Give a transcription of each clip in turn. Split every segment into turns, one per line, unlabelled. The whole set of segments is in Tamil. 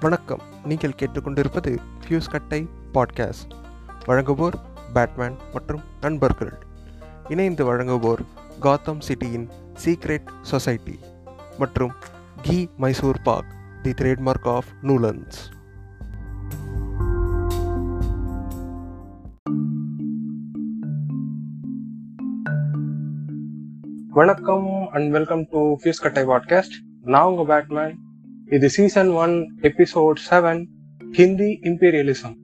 வணக்கம். நீங்கள் கேட்டுக்கொண்டிருப்பது ஃபியூஸ் கட்டை பாட்காஸ்ட் வழங்குவோர் பேட்மேன் மற்றும் நண்பர்கள். இணைந்து வழங்குவோர் காத்தம் சிட்டியின் சீக்ரெட் சொசைட்டி மற்றும் கி Mysore pak the trademark of நூலன்ஸ் வணக்கம் அண்ட் வெல்கம் டு ஃபியூஸ் கட்டை பாட்காஸ்ட் நான் உங்கள் பேட்மேன் இது season one episode seven Hindi imperialism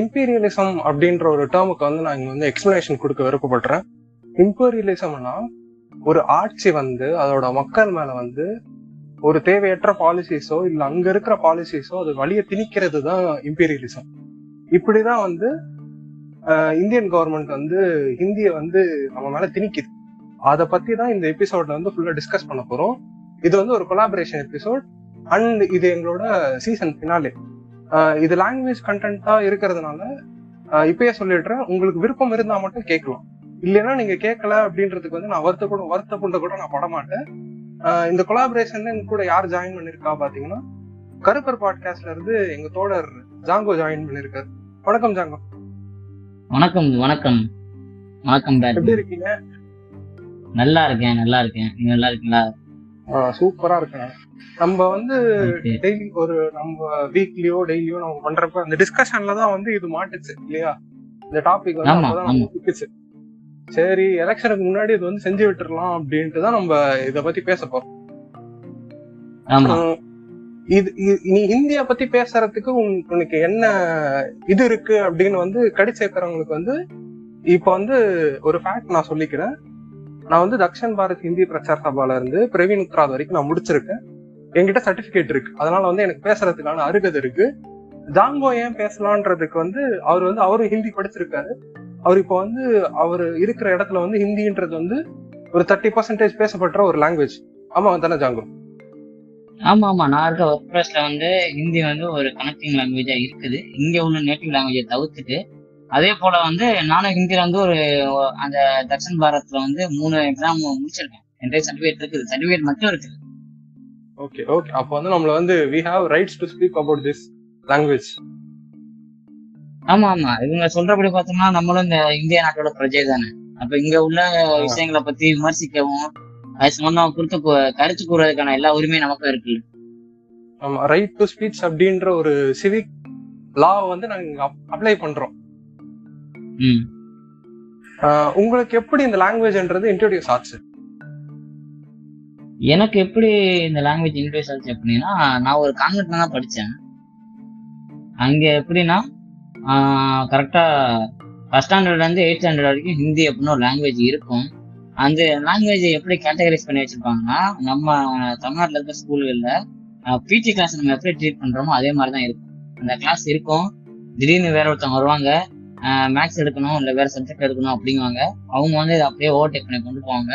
imperialism அப்படின்ற ஒரு டேர்முக்கு வந்து நான் இங்கே வந்து எக்ஸ்பிளனேஷன் கொடுக்க விருப்பப்படுறேன். இம்பீரியலிசம்னா ஒரு ஆட்சி வந்து அதோட மக்கள் மேல வந்து ஒரு தேவையற்ற பாலிசிஸோ இல்லை அங்க இருக்கிற பாலிசிஸோ அது வழியை திணிக்கிறது தான் இம்பீரியலிசம் இப்படிதான் வந்து இந்தியன் கவர்மெண்ட் வந்து ஹிந்தியை வந்து நம்ம மேல திணிக்குது. அதை பத்தி தான் இந்த எபிசோட்ல வந்து ஃபுல்லா டிஸ்கஸ் பண்ண போறோம். இது வந்து ஒரு கொலாபரேஷன் எபிசோட் அண்ட் இது எங்களோட சீசன் ஃபினாலே இது லாங்குவேஜ் கண்டென்ட்டா இருக்கிறதுனால இப்பயே சொல்லிடுறேன். உங்களுக்கு விருப்பம் இருந்தா மட்டும் கேட்கலாம். இல்லைன்னா நீங்க கேட்கல அப்படின்றதுக்கு வந்து நான் வருத்த கூட வருத்தப்பட்ட கூட நான் பட மாட்டேன் ஆஹ் இந்த கொலாபரேஷன்ல எங்க கூட யார் ஜாயின் பண்ணிருக்கா பாத்தீங்கன்னா கருப்பர் பாட்காஸ்ட்ல இருந்து எங்க தோழர் ஜாங்கோ ஜாயின் பண்ணிருக்காரு. வணக்கம் ஜாங்கோ.
வணக்கம் வணக்கம். வணக்கம்
எப்படி இருக்கீங்க?
நல்லா இருக்கேன் நல்லா இருக்கேன். நீங்க நல்லா இருக்கீங்களா?
சூப்பரா இருக்கேன். நம்ம வந்து. டெய்லி ஒரு நம்ம வீக்லியோ டெய்லியோ நம்ம பண்றப்ப அந்த டிஸ்கஷன்ல தான் வந்து இது மாட்டுச்சு இல்லையா? இந்த டாபிக் வந்து அப்பதான் நமக்கு சரி எலெக்ஷனுக்கு முன்னாடி இது வந்து செஞ்சு விட்டுறலாம் அப்படின்ட்டு தான் நம்ம இத பத்தி பேச போறோம். இது நீ ஹிந்திய பத்தி பேசுறதுக்கு உன்- உனக்கு என்ன இது இருக்கு அப்படின்னு வந்து கடி சேர்க்கறவங்களுக்கு வந்து இப்ப வந்து ஒரு ஃபேக்ட் நான் சொல்லிக்கிறேன். நான் வந்து தக்ஷன் பாரத் ஹிந்தி பிரச்சார சபால இருந்து பிரவீன் உத்ராத் வரைக்கும் நான் முடிச்சிருக்கேன். என்கிட்ட சர்டிபிகேட் இருக்கு. அதனால வந்து எனக்கு பேசுறதுக்கான அருகதை இருக்கு. ஜாங்கோ ஏன் பேசலான்றதுக்கு வந்து அவர் வந்து அவரும் ஹிந்தி படிச்சிருக்காரு. அவர் இப்போ வந்து அவர் இருக்கிற இடத்துல வந்து ஹிந்தின்றது வந்து ஒரு தேர்ட்டி பர்சன்டேஜ் பேசப்படுற ஒரு லாங்குவேஜ் ஆமா தானே ஜாங்கோ?
ஆமா ஆமா. நான் இருக்க ஒர்க் பிளேஸ்ல வந்து ஹிந்தி வந்து ஒரு கனெக்டிங் லாங்குவேஜா இருக்குது. இங்க உள்ள நேட்டிவ் லாங்குவேஜை தவிர்த்துட்டு அதே போல வந்து நானும் ஹிந்தில வந்து ஒரு அந்த தர்ஷன் பாரத்ல வந்து மூணு எக்ஸாம் முடிச்சிருக்கேன். என்கிட்ட சர்டிபிகேட் இருக்குது. சர்டிபிகேட் மட்டும் இருக்குது.
ஓகே ஓகே அப்போ வந்து நம்மள வந்து we have rights to speak about this language
ஆமா ஆமா. இவங்க சொல்றபடி பார்த்தோம்னா நம்மளும் இந்த இந்திய நாட்டோட பிரஜை தானே. அப்ப இங்க உள்ள விஷயங்களை பத்தி விமர்சிக்கவும் அது சம்பந்தமா குறித்து கூ- கருத்து கூறுவதற்கான எல்லா உரிமையும் நமக்கும் இருக்குல்ல.
ஆமா ரைட் டு ஸ்பீச் அப்படின்ற ஒரு சிவிக் லா வந்து நாங்க அப்ளை பண்றோம். உங்களுக்கு எப்படி இந்த லாங்குவேஜ்ன்றது இன்ட்ரோடியூஸ் ஆச்சு?
எனக்கு எப்படி இந்த லாங்குவேஜ் இன்ட்ரெஸ்ட் ஆச்சு அப்படின்னா நான் ஒரு கான்வென்ட்ல தான் படித்தேன் அங்கே எப்படின்னா கரெக்டாக ஃபஸ்ட் ஸ்டாண்டர்ட்லேருந்து எயிட் ஸ்டாண்டர்ட் வரைக்கும் ஹிந்தி அப்படின்னு ஒரு லாங்குவேஜ் இருக்கும். அந்த லாங்குவேஜ் எப்படி கேட்டகரைஸ் பண்ணி வச்சுருப்பாங்கன்னா நம்ம தமிழ்நாட்டில் இருக்க ஸ்கூல்களில் பிடி கிளாஸ் நம்ம எப்படி ட்ரீட் பண்ணுறோமோ அதே மாதிரி தான் இருக்கும். அந்த கிளாஸ் இருக்கும். திடீர்னு வேற ஒருத்தவங்க வருவாங்க மேக்ஸ் எடுக்கணும் இல்லை வேற சப்ஜெக்ட் எடுக்கணும் அப்படிங்குவாங்க. அவங்க வந்து இதை அப்படியே ஓவர்டேக் பண்ணி கொண்டு போவாங்க.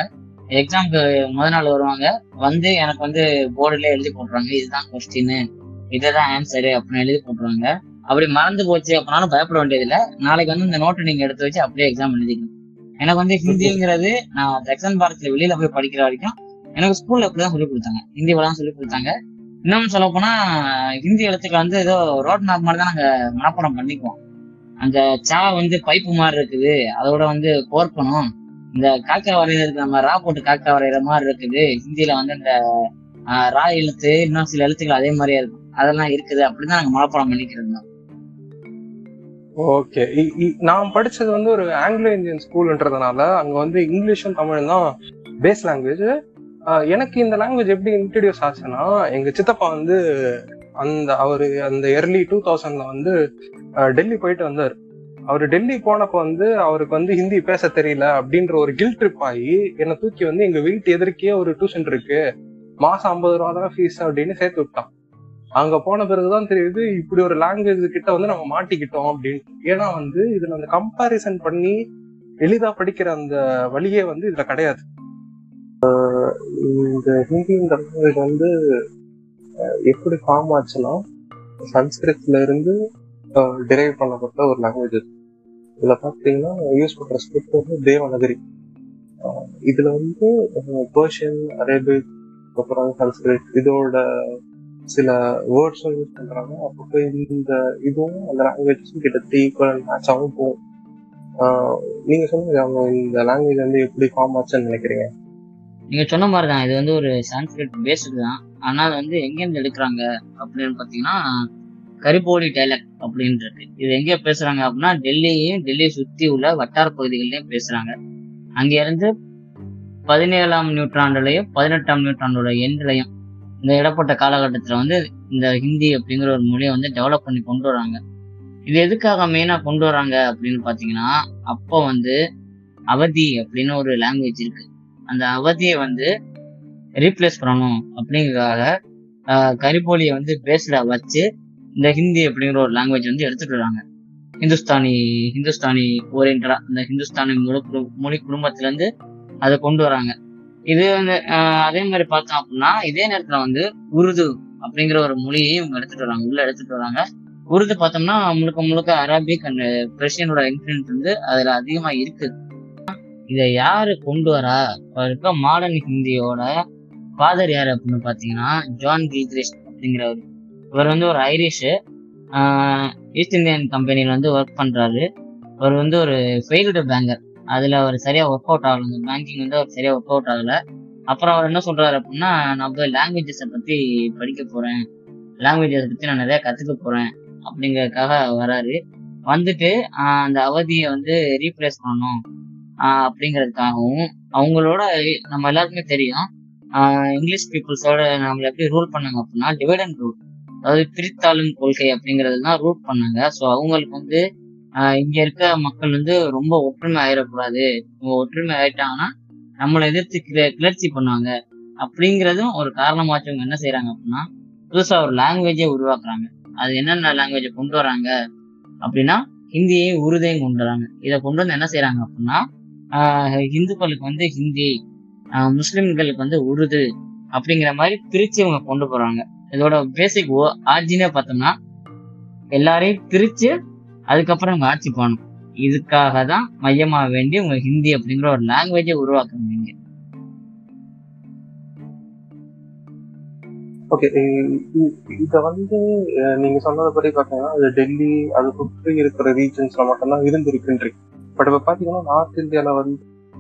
எக்ஸாம்க்கு முத நாள் வருவாங்க. வந்து எனக்கு வந்து போர்டுல எழுதி போட்டுருவாங்க. இதுதான் கொஸ்டின் இதுதான் ஆன்சரு அப்படின்னு எழுதி போட்டுருவாங்க. அப்படி மறந்து போச்சு அப்படின்னாலும் பயப்பட வேண்டியதில்லை. நாளைக்கு வந்து இந்த நோட்டை நீங்க எடுத்து வச்சு அப்படியே எக்ஸாம் எழுதிக்கணும். எனக்கு வந்து ஹிந்திங்கிறது நான் தக்ஷன் பாரத்ல வெளியில போய் படிக்கிற வரைக்கும் எனக்கு ஸ்கூல்ல அப்படிதான் சொல்லி கொடுத்தாங்க. ஹிந்தி தான் சொல்லி கொடுத்தாங்க. இன்னும் சொல்ல போனா ஹிந்தி எழுத்துக்கள் வந்து ஏதோ ரோட் மேப் மாதிரி தான் நாங்க மனப்பாடம் பண்ணிக்குவோம். அந்த சா வந்து பைப்பு மாதிரி இருக்குது. அதோட வந்து கோர்க்கணும். இந்த காக்கா வரைகிறதுக்கு நம்ம ரா போட்டு காக்கா வரைகிற மாதிரி இருக்குது. ஹிந்தியில வந்து இந்த ரா எழுத்து இன்னும் சில எழுத்துக்கள் அதே மாதிரியே இருக்கும் அதெல்லாம் இருக்குது. அப்படிதான் நாங்க மனப்பாடம் பண்ணிக்கிறது தான்.
ஓகே. நான் படிச்சது வந்து ஒரு ஆங்கிலோ இந்தியன் ஸ்கூல்ன்றதுனால அங்க வந்து இங்கிலீஷும் தமிழும் தான் பேஸ் லாங்குவேஜ் எனக்கு இந்த லாங்குவேஜ் எப்படி இன்ட்ரடியூஸ் ஆச்சுன்னா எங்க சித்தப்பா வந்து அந்த அவரு அந்த இயர்லி டூ தௌசண்ட்ல வந்து டெல்லி போயிட்டு வந்தார். அவர் டெல்லி போனப்ப வந்து அவருக்கு வந்து ஹிந்தி பேச தெரியல அப்படின்ற ஒரு கில் ட்ரிப் ஆகி என்னை தூக்கி வந்து எங்க வீட்டு எதிர்க்கே ஒரு டியூஷன் இருக்கு. மாசம் ஐம்பது ரூபா தான் ஃபீஸ் அப்படின்னு சேர்த்து விட்டான். அங்க போன பிறகுதான் தெரியுது இப்படி ஒரு லாங்குவேஜ் கிட்ட வந்து நம்ம மாட்டிக்கிட்டோம் அப்படின்னு. ஏன்னா வந்து இதுல அந்த கம்பாரிசன் பண்ணி எளிதா படிக்கிற அந்த வழியே வந்து இதுல கிடையாது. இந்த ஹிந்தின்ற லாங்குவேஜ் வந்து எப்படி ஃபார்ம் ஆச்சுன்னா சன்ஸ்கிருத்ல இருந்து டிரைவ் பண்ணப்பட்ட ஒரு லாங்குவேஜ் இதுல பாத்தீங்கன்னா யூஸ் பண்ற ஸ்கிரிப்ட் வந்து தேவநகரி. ஆஹ் இதுல வந்து பர்ஷியன் அரேபிக் அப்புறம் சன்ஸ்கிரிட் இதோட சில வேர்ட்ஸும் யூஸ் பண்றாங்க. அப்பப்போ இந்த இதுவும் அந்த லாங்குவேஜஸும் கிட்டத்தட்ட ஈக்குவல் மேட்ச் ஆகும் போகும். நீங்க சொல்லுங்க அவங்க இந்த லாங்குவேஜ் வந்து எப்படி ஃபார்ம் ஆச்சுன்னு நினைக்கிறீங்க?
நீங்க சொன்ன மாதிரி தான் இது வந்து ஒரு சான்ஸ்கிரிட் பேஸ்டு தான். ஆனா அது வந்து எங்கேருந்து எடுக்கிறாங்க அப்படின்னு பாத்தீங்கன்னா கரிபோலி டைலக்ட் அப்படின்னு இருக்கு இது எங்க பேசுறாங்க அப்படின்னா டெல்லியையும் டெல்லியை சுத்தி உள்ள வட்டார பகுதிகளையும் பேசுறாங்க. அங்க இருந்து பதினேழாம் நூற்றாண்டுலயும் பதினெட்டாம் நூற்றாண்டோட எண்ட்லயும் இந்த இடப்பட்ட காலகட்டத்தில் வந்து இந்த ஹிந்தி அப்படிங்கிற ஒரு மொழியை வந்து டெவலப் பண்ணி கொண்டு வராங்க. இது எதுக்காக மெயினாக கொண்டு வராங்க அப்படின்னு பார்த்தீங்கன்னா அப்போ வந்து அவதி அப்படின்னு ஒரு லாங்குவேஜ் இருக்கு. அந்த அவதியை வந்து ரீப்ளேஸ் பண்ணணும் அப்படிங்கிறதுக்காக கரிபோலியை வந்து பேஸில் வச்சு இந்த ஹிந்தி அப்படிங்கிற ஒரு லாங்குவேஜ் வந்து எடுத்துட்டு வராங்க. ஹிந்துஸ்தானி ஹிந்துஸ்தானி ஓரியன்டா இந்த ஹிந்துஸ்தானி மொழி மொழி குடும்பத்துலேருந்து அதை கொண்டு வராங்க. இது வந்து அதே மாதிரி பார்த்தோம் அப்படின்னா இதே நேரத்தில் வந்து உருது அப்படிங்கிற ஒரு மொழியையும் இவங்க எடுத்துட்டு வராங்க. உள்ள எடுத்துட்டு வராங்க. உருது பார்த்தோம்னா முழுக்க முழுக்க அரபிக் அண்ட் பெர்ஷியனோட இன்ஃபுளுன்ஸ் வந்து அதில் அதிகமாக இருக்கு. இதை யாரு கொண்டு வரா? இருக்க மாடர்ன் ஹிந்தியோட ஃபாதர் யார் அப்படின்னு பார்த்தீங்கன்னா ஜான் கில்கிரிஸ்ட் அப்படிங்கிறவர் இவர் வந்து ஒரு ஐரிஷு ஈஸ்ட் இந்தியன் கம்பெனியில் வந்து ஒர்க் பண்ணுறாரு அவர் வந்து ஒரு ஃபெயில்டு பேங்கர் அதில் அவர் சரியாக ஒர்க் அவுட் ஆகல. இந்த பேங்கிங் வந்து அவர் சரியாக ஒர்க் அவுட் ஆகலை. அப்புறம் அவர் என்ன சொல்கிறாரு அப்படின்னா நான் போய் லாங்குவேஜஸை பற்றி படிக்க போகிறேன் லாங்குவேஜஸை பற்றி நான் நிறையா கற்றுக்க போகிறேன் அப்படிங்கிறதுக்காக வராரு. வந்துட்டு அந்த அவதியை வந்து ரீப்ளேஸ் பண்ணணும். அப்படிங்கிறதுக்காகவும் அவங்களோட நம்ம எல்லாருக்குமே தெரியும். இங்கிலீஷ் பீப்புள்ஸோட நம்மளை எப்படி ரூல் பண்ணாங்க அப்படின்னா டிவைட் அண்ட் ரூல் அதாவது பிரித்தாளும் கொள்கை அப்படிங்கிறதுலாம் ரூட் பண்ணாங்க. ஸோ அவங்களுக்கு வந்து இங்க இருக்க மக்கள் வந்து ரொம்ப ஒற்றுமை ஆயிடக்கூடாது. ஒற்றுமை ஆயிட்டாங்கன்னா நம்மளை எதிர்த்து கிள- கிளர்ச்சி பண்ணுவாங்க. அப்படிங்கிறதும் ஒரு காரணமாச்சு அவங்க என்ன செய்யறாங்க அப்படின்னா புதுசா ஒரு லாங்குவேஜே உருவாக்குறாங்க. அது என்னென்ன லாங்குவேஜை கொண்டு வராங்க? அப்படின்னா ஹிந்தியையும் உருதையும் கொண்டு வராங்க. இதை கொண்டு வந்து என்ன செய்யறாங்க அப்படின்னா இந்துக்களுக்கு வந்து ஹிந்தி முஸ்லிம்களுக்கு வந்து உருது அப்படிங்கிற மாதிரி பிரிச்சு இவங்க கொண்டு போறாங்க. இதோட பேசிக் ஆர்ஜினே பார்த்தோம்னா எல்லாரையும் பிரிச்சு அதுக்கப்புறம் இவங்க ஆட்சி போகணும் இதுக்காக தான் மையமாக வேண்டி உங்க ஹிந்தி அப்படிங்கிற ஒரு லாங்குவேஜை உருவாக்குறாங்க இங்க
ஓகே இதை வந்து நீங்க சொன்னதுபடி பார்த்தீங்கன்னா அது டெல்லி அது சுற்றி இருக்கிற ரீஜன்ஸ்ல மட்டும்தான் இருந்திருக்குன்றீங்க பட் இப்ப பாத்தீங்கன்னா நார்த் இந்தியால வந்து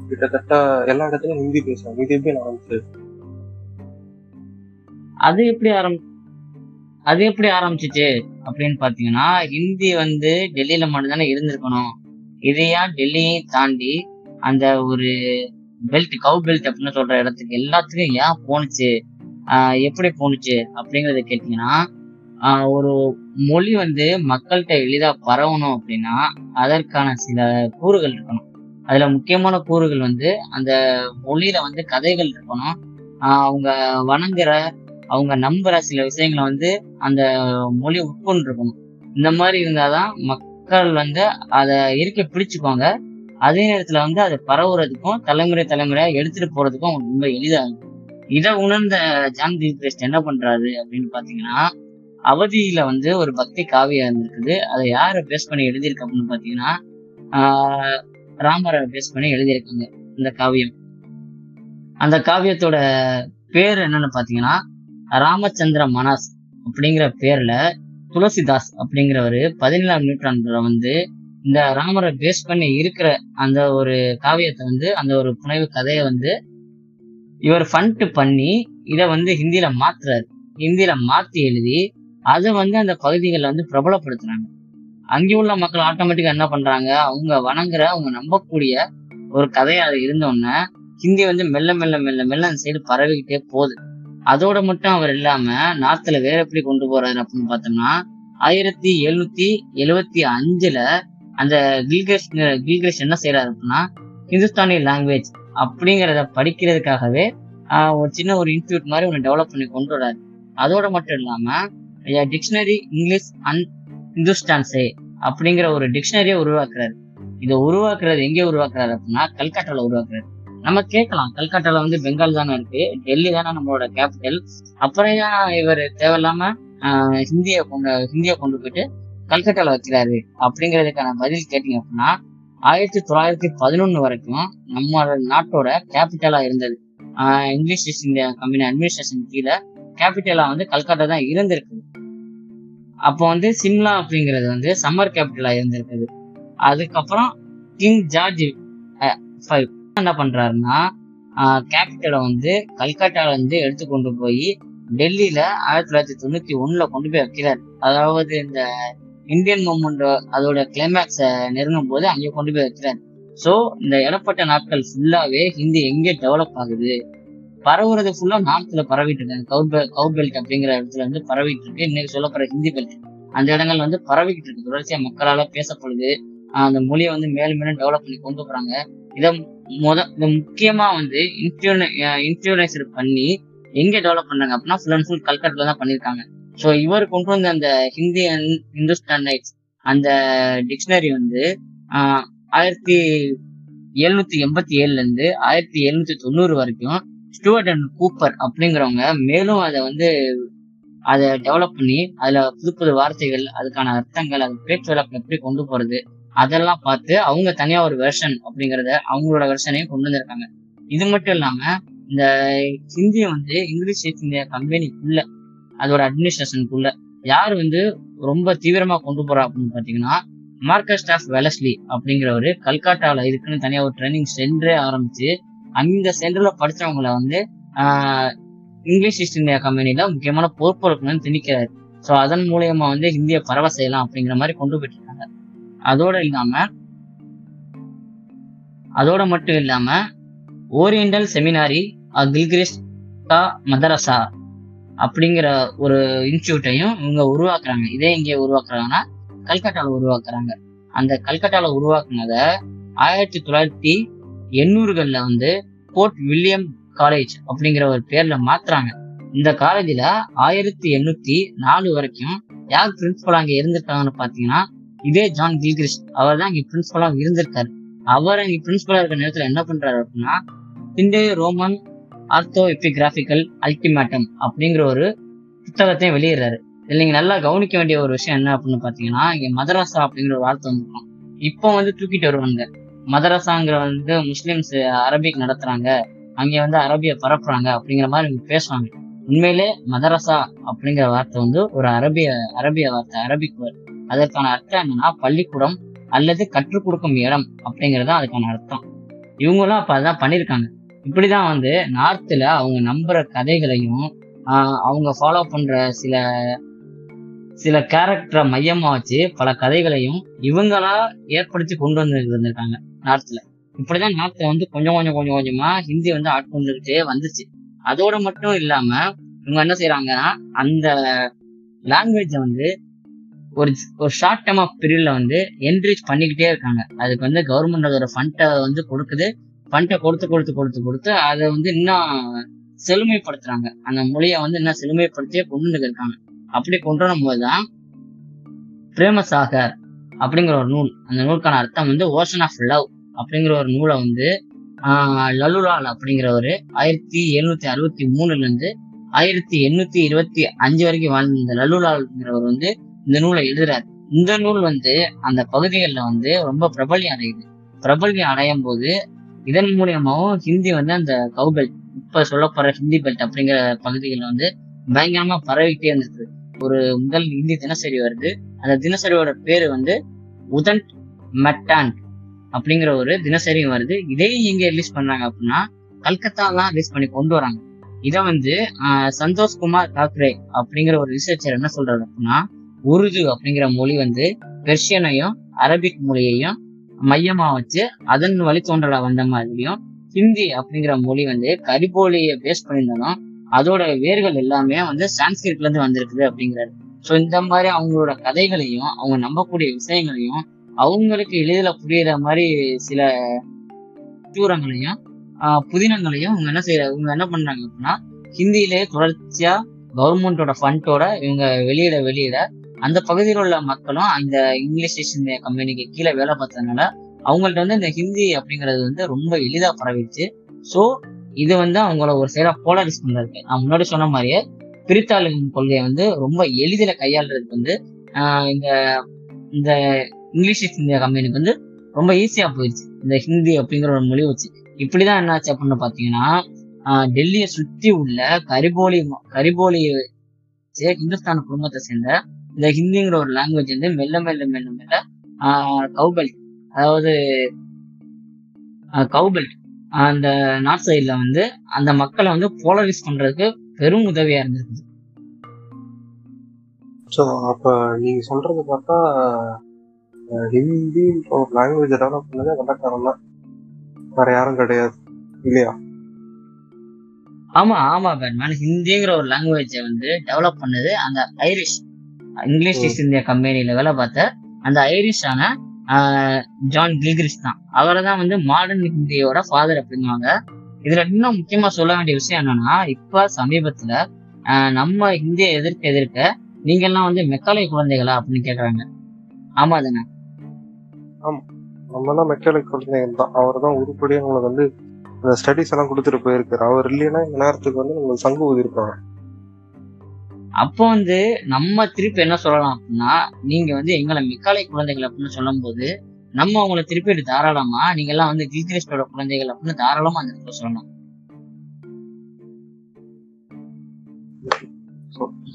கிட்டத்தட்ட எல்லா இடத்துலயும் ஹிந்தி பேசுவாங்க. இது எப்படி நடந்துச்சு?
அது எப்படி ஆரம் அது எப்படி ஆரம்பிச்சிச்சு அப்படின்னு பார்த்தீங்கன்னா ஹிந்தி வந்து டெல்லியில் மட்டும்தானே இருந்திருக்கணும். இதையா டெல்லியை டெல்லியையும் தாண்டி அந்த ஒரு பெல்ட் கவு பெல்ட் அப்படின்னு சொல்ற இடத்துக்கு எல்லாத்துக்கும் ஏன் போணுச்சு? எப்படி போணுச்சு அப்படிங்கறத கேட்டீங்கன்னா ஒரு மொழி வந்து மக்கள்கிட்ட எளிதா பரவணும் அப்படின்னா அதற்கான சில கூறுகள் இருக்கணும். அதுல முக்கியமான கூறுகள் வந்து அந்த மொழியில வந்து கதைகள் இருக்கணும். அவங்க வணங்குற அவங்க நம்புற சில விஷயங்களை வந்து அந்த மொழி உட்கொண்டிருக்கணும். இந்த மாதிரி இருந்தாதான் மக்கள் வந்து அதை இருக்க பிடிச்சுக்குவாங்க. அதே நேரத்துல வந்து அதை பரவுறதுக்கும் தலைமுறை தலைமுறையா எடுத்துட்டு போறதுக்கும் ரொம்ப எளிதாகும் இதை உணர்ந்த ஜான் கில்கிரிஸ்ட் என்ன பண்றாரு அப்படின்னு பாத்தீங்கன்னா அவதியில வந்து ஒரு பக்தி காவியம் இருந்திருக்குது. அதை யாரை பேஸ் பண்ணி எழுதியிருக்கு அப்படின்னு பாத்தீங்கன்னா ராமரை பேஸ் பண்ணி எழுதியிருக்காங்க இந்த காவியம். அந்த காவியத்தோட பேர் என்னன்னு பாத்தீங்கன்னா ராமச்சந்திர மனாஸ் அப்படிங்கிற பேர்ல துளசிதாஸ் அப்படிங்கிறவரு பதினேழாம் நூற்றாண்டுல வந்து இந்த ராமரை பேஸ் பண்ணி இருக்கிற அந்த ஒரு காவியத்தை வந்து அந்த ஒரு புனைவு கதையை வந்து இவர் ஃபண்ட் பண்ணி இதை வந்து ஹிந்தியில மாத்துறாரு. ஹிந்தியில மாத்தி எழுதி அதை வந்து அந்த பகுதிகளில் வந்து பிரபலப்படுத்துறாங்க. அங்கே உள்ள மக்கள் ஆட்டோமேட்டிக்கா என்ன பண்றாங்க? அவங்க வணங்குற அவங்க நம்பக்கூடிய ஒரு கதையா அது இருந்தோன்னே ஹிந்தி வந்து மெல்ல மெல்ல மெல்ல மெல்ல அந்த சைடு பரவிக்கிட்டே போகுது. அதோட மட்டும் அவர் இல்லாம நார்த்ல வேற எப்படி கொண்டு போறாரு அப்படின்னு பார்த்தோம்னா ஆயிரத்தி எழுநூத்தி எழுவத்தி அஞ்சுல அந்த கில்கேஷ் கில்கேஷ் என்ன செய்யறாரு அப்படின்னா ஹிந்துஸ்தானி லாங்குவேஜ் அப்படிங்கிறத படிக்கிறதுக்காகவே ஒரு சின்ன ஒரு இன்ஸ்டியூட் மாதிரி ஒன்று டெவலப் பண்ணி கொண்டு வராரு அதோட மட்டும் இல்லாம டிக்ஷனரி இங்கிலீஷ் அண்ட் ஹிந்துஸ்டான்ஸே அப்படிங்கிற ஒரு டிக்ஷனரியை உருவாக்குறாரு. இதை உருவாக்குறது எங்கே உருவாக்குறாரு அப்படின்னா கல்கட்டால உருவாக்குறாரு. நம்ம கேட்கலாம். கல்கட்டால வந்து பெங்கால் தானே இருக்கு. டெல்லி தானே நம்மளோட கேபிட்டல் அப்புறம் ஏன் இவர் தேவையில்லாம ஹிந்திய ஹிந்தியை கொண்டு ஹிந்தியை கொண்டு போயிட்டு கல்கட்டால வைக்கிறாரு? அப்படிங்கிறதுக்கான பதில் கேட்டீங்க அப்படின்னா ஆயிரத்தி தொள்ளாயிரத்தி பதினொன்னு வரைக்கும் நம்ம நாட்டோட கேபிட்டலா இருந்தது. English East India company administration கீழே கேபிட்டலா வந்து கல்கட்டா தான் இருந்திருக்கு. அப்போ வந்து சிம்லா அப்படிங்கிறது வந்து சம்மர் கேபிட்டலா இருந்திருக்குது. அதுக்கப்புறம் கிங் ஜார்ஜ் ஃபைவ் என்ன பண்றாருன்னா கேபிட்டலை வந்து கல்கட்டால இருந்து எடுத்து கொண்டு போய் டெல்லியில ஆயிரத்தி தொள்ளாயிரத்தி தொண்ணூத்தி ஒண்ணுல கொண்டு போய் வைக்கிறார். அதாவது இந்த இந்தியன் மூமெண்ட் அதோட கிளைமேக்ஸ நெருங்கும் போது அங்கே கொண்டு போய் வைக்கிறார். ஸோ இந்த இடப்பட்ட நாட்கள் ஃபுல்லாவே ஹிந்தி எங்கே டெவலப் ஆகுது? பரவுறது ஃபுல்லா நார்த்ல பரவிட்டு இருக்கு. கவுட் பெல் கவுட் பெல்ட் அப்படிங்கிற இடத்துல வந்து பரவிட்டு இருக்கு. இன்னைக்கு சொல்லப்படுற ஹிந்தி பெல்ட் அந்த இடங்கள் வந்து பரவிக்கிட்டு இருக்கு. தொடர்ச்சியா மக்களால பேசப்படுது. அந்த மொழியை வந்து மேலும் மேலும் டெவலப் பண்ணி கொண்டு போறாங்க. இதை முத இதை முக்கியமா வந்து இன்ஃபியூனைசர் பண்ணி எங்க டெவலப் பண்றாங்க அப்படின்னா ஃபுல் அண்ட் ஃபுல் கல்கட்டில தான் பண்ணிருக்காங்க. ஸோ இவர் கொண்டு வந்த அந்த ஹிந்தி அண்ட் இந்துஸ்தான் அந்த டிக்ஷனரி வந்து ஆயிரத்தி எழுநூத்தி எண்பத்தி ஏழுல இருந்து ஆயிரத்தி எழுநூத்தி தொண்ணூறு வரைக்கும் ஸ்டூவர்ட் அண்ட் கூப்பர் அப்படிங்கிறவங்க மேலும் அதை வந்து அதை டெவலப் பண்ணி அதுல புது புது வார்த்தைகள் அதுக்கான அர்த்தங்கள் அது பேச்சு வழக்கம் எப்படி கொண்டு போறது அதெல்லாம் பார்த்து அவங்க தனியா ஒரு வெர்ஷன் அப்படிங்கறத அவங்களோட வெர்ஷனையும் கொண்டு வந்திருக்காங்க. இது மட்டும் இல்லாம இந்த ஹிந்தியை வந்து இங்கிலீஷ் ஈஸ்ட் இந்தியா கம்பெனிக்குள்ள அதோட அட்மினிஸ்ட்ரேஷனுக்குள்ள யார் வந்து ரொம்ப தீவிரமா கொண்டு போறா அப்படின்னு பாத்தீங்கன்னா மார்க்கஸ்ட் ஆஃப் வெலஸ்லி அப்படிங்கிறவரு கல்கட்டாவில் இதுக்குன்னு தனியா ஒரு ட்ரைனிங் சென்டரே ஆரம்பிச்சு அந்த சென்டர்ல படிச்சவங்கள வந்து இங்கிலீஷ் ஈஸ்ட் இந்தியா கம்பெனில முக்கியமான பொறுப்பொறுப்புன்னு திணிக்கிறாரு. ஸோ அதன் மூலயமா வந்து ஹிந்தியை பரவ செய்யலாம் அப்படிங்கிற மாதிரி கொண்டு போயிட்டு அதோடு இல்லாமல் அதோட மட்டும் இல்லாமல் ஓரியண்டல் செமினாரி கில்கிரிஸ்டா மதரசா அப்படிங்கிற ஒரு இன்ஸ்டியூட்டையும் இவங்க உருவாக்குறாங்க. இதே இங்கே உருவாக்குறாங்கன்னா கல்கட்டாவில் உருவாக்குறாங்க. அந்த கல்கட்டாவில் உருவாக்குனத ஆயிரத்தி தொள்ளாயிரத்தி எண்ணூறுகளில் வந்து போர்ட் வில்லியம் காலேஜ் அப்படிங்கிற ஒரு பேர்ல மாத்துறாங்க. இந்த காலேஜில் ஆயிரத்தி எண்ணூற்றி நாலு வரைக்கும் யார் பிரின்சிபல் அங்கே இருந்திருக்காங்கன்னு பார்த்தீங்கன்னா இதே ஜான் கில்கிரிஸ்ட் அவர் தான் இங்கே பிரின்ஸ்பலாக இருந்திருக்காரு. அவர் இங்கே பிரின்ஸ்பலாக இருக்கிற நேரத்தில் என்ன பண்றாரு அப்படின்னா இந்திய ரோமன் ஆர்த்தோ எபிகிராபிக்கல் அல்டிமேட்டம் அப்படிங்கிற ஒரு புத்தகத்தையும் வெளியிடுறாரு. இதில் நீங்கள் நல்லா கவனிக்க வேண்டிய ஒரு விஷயம் என்ன அப்படின்னு பார்த்தீங்கன்னா இங்கே மதரசா அப்படிங்கிற ஒரு வார்த்தை வந்துருக்கும். இப்போ வந்து தூக்கிட்டு வருவாங்க. மதரசாங்கிற வந்து முஸ்லிம்ஸ் அரபிக் நடத்துறாங்க. அங்கே வந்து அரபிய பரப்புறாங்க அப்படிங்கிற மாதிரி இவங்க பேசுவாங்க. உண்மையிலே மதரசா அப்படிங்கிற வார்த்தை வந்து ஒரு அரபிய அரபிய வார்த்தை அரபிக் வேர்ட் அதற்கான அர்த்தம் என்னன்னா பள்ளிக்கூடம் அல்லது கற்றுக் கொடுக்கும் இடம் அப்படிங்கிறது தான் அதுக்கான அர்த்தம். இவங்களும் அப்போ அதான் பண்ணியிருக்காங்க இப்படிதான் வந்து நார்த்தில் அவங்க நம்புற கதைகளையும் அவங்க ஃபாலோ பண்ற சில சில கேரக்டரை மையமாக வச்சு பல கதைகளையும் இவங்களா ஏற்படுத்தி கொண்டு வந்து வந்திருக்காங்க நார்த்தில் இப்படிதான் நார்த்தில் வந்து கொஞ்சம் கொஞ்சம் கொஞ்சம் கொஞ்சமா ஹிந்தி வந்து ஆட்கொண்டுகிட்டே வந்துச்சு அதோட மட்டும் இல்லாம இவங்க என்ன செய்யறாங்கன்னா அந்த லாங்குவேஜை வந்து ஒரு ஒரு ஷார்ட் டேர்ம் ஆஃப் பீரியட்ல வந்து என்ரிச் பண்ணிக்கிட்டே இருக்காங்க. அதுக்கு வந்து கவர்மெண்ட் அதோட ஃபண்டை வந்து கொடுக்குது. ஃபண்டை கொடுத்து கொடுத்து கொடுத்து கொடுத்து அதை வந்து இன்னும் செழுமைப்படுத்துறாங்க. அந்த மொழியை வந்து இன்னும் செழுமைப்படுத்தியே கொண்டு வந்து இருக்காங்க. அப்படி கொண்டு வரும்போது தான் பிரேமசாகர் அப்படிங்கிற ஒரு நூல் அந்த நூலுக்கான அர்த்தம் வந்து ஓஷன் ஆஃப் லவ் அப்படிங்கிற ஒரு நூலை வந்து லலுலால் அப்படிங்கிறவர் ஆயிரத்தி எழுநூத்தி அறுபத்தி மூணுல இருந்து ஆயிரத்தி எண்ணூத்தி இருபத்தி அஞ்சு வரைக்கும் வாழ்ந்த லலுலால் லலுலால்ங்கிறவர் வந்து இந்த நூலை எழுதுறாரு. இந்த நூல் வந்து அந்த பகுதிகளில் வந்து ரொம்ப பிரபல்யம் அடையுது. பிரபல்யம் அடையும் போது இதன் மூலியமாவும் ஹிந்தி வந்து அந்த கவுபெல்ட் இப்ப சொல்லப்படுற ஹிந்தி பெல்ட் அப்படிங்கிற பகுதிகளில் வந்து பயங்கரமா பரவிக்கிட்டே இருந்திருக்கு. ஒரு முதல் ஹிந்தி தினசரி வருது. அந்த தினசரியோட பேரு வந்து உதன்ட் மெட்டான் அப்படிங்கிற ஒரு தினசரியும் வருது. இதையும் எங்க ரிலீஸ் பண்றாங்க அப்படின்னா கல்கத்தா தான் ரிலீஸ் பண்ணி கொண்டு வராங்க. இதை வந்து ஆஹ், சந்தோஷ் தாக்கரே அப்படிங்கிற ஒரு ரிசர்ச்சர் என்ன சொல்றாரு அப்படின்னா உருது அப்படிங்கிற மொழி வந்து பெர்ஷியனையும் அரபிக் மொழியையும் மையமா வச்சு அதன் வழித்தோன்றலா வந்த மாதிரியும் ஹிந்தி அப்படிங்கிற மொழி வந்து கரிபோலியை பேஸ் பண்ணியிருந்தாலும் அதோட வேர்கள் எல்லாமே வந்து சான்ஸ்கிரிட்ல இருந்து வந்திருக்குது அப்படிங்கிறாரு. ஸோ இந்த மாதிரி அவங்களோட கதைகளையும் அவங்க நம்பக்கூடிய விஷயங்களையும் அவங்களுக்கு எளிதில் புரியுற மாதிரி சில தூரங்களையும் புதினங்களையும் அவங்க என்ன செய்யற இவங்க என்ன பண்றாங்க அப்படின்னா ஹிந்தியிலேயே தொடர்ச்சியா கவர்மெண்டோட ஃபண்டோட இவங்க வெளியிட வெளியிட அந்த பகுதியில் உள்ள மக்களும் அந்த இங்கிலீஷ் ஈஸ்ட் இந்திய கம்பெனிக்கு கீழே வேலை பார்த்ததுனால அவங்கள்ட்ட வந்து இந்த ஹிந்தி அப்படிங்கிறது வந்து ரொம்ப எளிதா பரவிடுச்சு. ஸோ இது வந்து அவங்கள ஒரு சைடா போலரைஸ் பண்ணிருக்கு நான் முன்னாடி சொன்ன மாதிரியே பிரித்தாளும் கொள்கையை வந்து ரொம்ப எளிதில் கையாளுறதுக்கு வந்து ஆஹ் இந்த இந்த இங்கிலீஷ் ஈஸ்ட் இந்தியா கம்பெனிக்கு வந்து ரொம்ப ஈஸியா போயிடுச்சு இந்த ஹிந்தி அப்படிங்கிற ஒரு மொழி வச்சு. இப்படிதான் என்னாச்சு அப்படின்னு பார்த்தீங்கன்னா ஆஹ் டெல்லியை சுத்தி உள்ள கரிபோலி கரிபோலி ஹிந்துஸ்தான் குடும்பத்தை சேர்ந்த இந்த ஹிந்திங்கிற ஒரு லாங்குவேஜ் வந்து மெல்ல மெல்ல மெல்ல மெல்ல கவுபெல்ட் அதாவது கவுபெல்ட் அந்த நார்த் சைட்ல வந்து அந்த மக்களை வந்து போலரைஸ் பண்றதுக்கு பெரும் உதவியா இருந்திருக்குது.
ஸோ அப்போ நீங்க சொல்றது பார்த்தா ஹிந்தி ஒரு லாங்குவேஜ் டெவலப் பண்ணதே வெள்ளக்காரன் தான். வேற யாரும் கிடையாது இல்லையா?
ஆமா ஆமா பேட்மேன் ஹிந்திங்கிற ஒரு லாங்குவேஜை வந்து டெவலப் பண்ணது அந்த ஐரிஷ் இங்கிலீஷ் ஈஸ்ட் இந்தியா கம்பெனில வேலை பார்த்த அந்த ஐரிஷான ஜான் கில்கிரிஸ் தான். அவரை தான் வந்து மாடர்ன் ஹிந்தியோட ஃபாதர் அப்படிங்குவாங்க இதுல இன்னும் முக்கியமா சொல்ல வேண்டிய விஷயம் என்னன்னா இப்ப சமீபத்துல நம்ம ஹிந்தியை எதிர்க்க எதிர்க்க நீங்க எல்லாம் வந்து மெக்காலை குழந்தைகளா அப்படின்னு கேக்குறாங்க. ஆமா தானே?
நம்ம தான் மெக்கானிக் குழந்தைங்க தான். அவர் தான் உருப்படியாக உங்களுக்கு வந்து அந்த ஸ்டடிஸ் எல்லாம் கொடுத்துட்டு போயிருக்காரு. அவர் இல்லைன்னா இந்த நேரத்துக்கு வந்து உங்களுக்கு சங்கு ஊதிருப்பாங்க.
அப்போ வந்து நம்ம திருப்பி என்ன சொல்லலாம் அப்படின்னா நீங்க வந்து எங்களை மெக்காலை குழந்தைகள் அப்படின்னு சொல்லும்போது நம்ம அவங்கள திருப்பி தாராளமா நீங்க எல்லாம் வந்து கில்கிரிஸ்டோட குழந்தைகள் அப்படின்னு தாராளமா அந்த இடத்துல சொல்லலாம்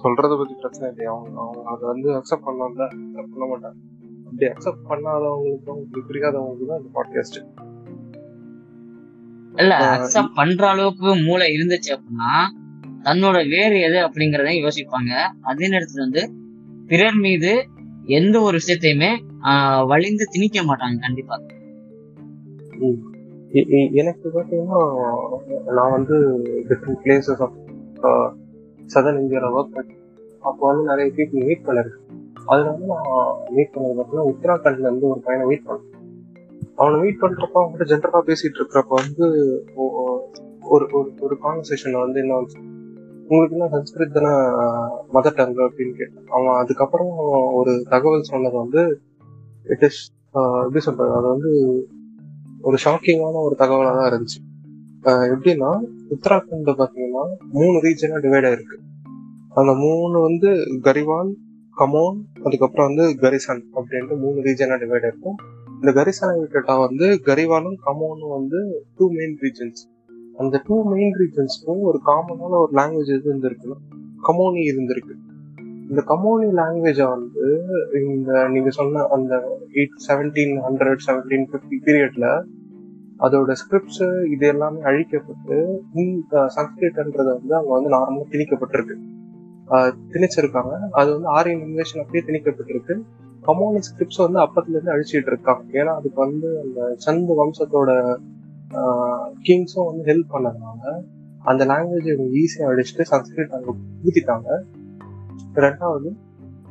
சொல்றத பத்தி பிரச்சனை இல்லையா. அவங்க அவங்க அதை வந்து அக்செப்ட் பண்ணாமல அக்செப்ட் பண்ண மாட்டாங்க. அப்படி அக்செப்ட் பண்ணாதவங்களுக்கும் உங்களுக்கு புரியாதவங்களுக்கு தான் இந்த பாட்காஸ்ட்
இல்ல அக்செப்ட் பண்ற அளவுக்கு மூளை இருந்துச்சு அப்படின்னா தன்னோட வேறு எது அப்படிங்கிறத யோசிப்பாங்க. அதே நேரத்துல வந்து பிறர் மீது எந்த ஒரு விஷயத்தையுமே வழிந்து வலிந்து திணிக்க மாட்டாங்க கண்டிப்பா.
எனக்கு பார்த்தீங்கன்னா நான் வந்து டிஃப்ரெண்ட் பிளேசஸ் ஆஃப் சதன் இந்தியாவில் ஒர்க் பண்ணேன். அப்போ வந்து நிறைய பீப்புள் மீட் பண்ணிருக்கேன் அதில் வந்து நான் மீட் பண்ணது பார்த்தீங்கன்னா உத்தராகண்ட்ல இருந்து ஒரு பையனை மீட் பண்ணேன். அவனை மீட் பண்ணுறப்ப அவன்கிட்ட ஜென்ரலாக பேசிட்டு இருக்கிறப்ப வந்து ஒரு ஒரு ஒரு கான்வர்சேஷன்ல வந்து என்ன உங்களுக்கு என்ன சன்ஸ்கிருத் தானே மதர் டங் அப்படின்னு கேட்டான் அவன் அதுக்கப்புறம் ஒரு தகவல் சொன்னது வந்து இட் இஸ் எப்படி சொல்றது அது வந்து ஒரு ஷாக்கிங்கான ஒரு தகவலாக தான் இருந்துச்சு. எப்படின்னா உத்தராகண்ட் பாத்தீங்கன்னா மூணு ரீஜனா டிவைட் ஆயிருக்கு. அந்த மூணு வந்து கரிவால் கமோன் அதுக்கப்புறம் வந்து கரிசன் அப்படின்ட்டு மூணு ரீஜனா டிவைட் ஆயிருக்கும். இந்த கரிசனை விட்டுட்டா வந்து கரிவாலும் கமோனும் வந்து டூ மெயின் ரீஜன்ஸ் அந்த டூ மெயின் ரீஜன்ஸ்க்கும் ஒரு காமனான ஒரு லாங்குவேஜ் எது இருந்திருக்குன்னா கமோனி இருந்திருக்கு. இந்த கமோனி லாங்குவேஜை வந்து இந்த நீங்கள் சொன்ன அந்த eight seventeen hundred seventeen fifty பீரியட்ல அதோட ஸ்கிரிப்ட்ஸ் இது எல்லாமே அழிக்கப்பட்டு இந்த சன்ஸ்கிரிட்ன்றது வந்து அவங்க வந்து நார்மலாக திணிக்கப்பட்டிருக்கு. திணிச்சிருக்காங்க. அது வந்து ஆரியன் இன்வேஷன் அப்படியே திணிக்கப்பட்டிருக்கு. கமோனி ஸ்கிரிப்ட்ஸ் வந்து அப்பத்துலேருந்து அழிச்சிட்டு இருக்காங்க. ஏன்னா அதுக்கு வந்து அந்த சந்து வம்சத்தோட கிங்ஸும் வந்து ஹெல்ப் பண்ணதுனால அந்த லாங்குவேஜ் இவங்க அடிச்சுட்டு அழிச்சிட்டு சன்ஸ்கிரிட் அங்கே புகுத்திட்டாங்க. ரெண்டாவது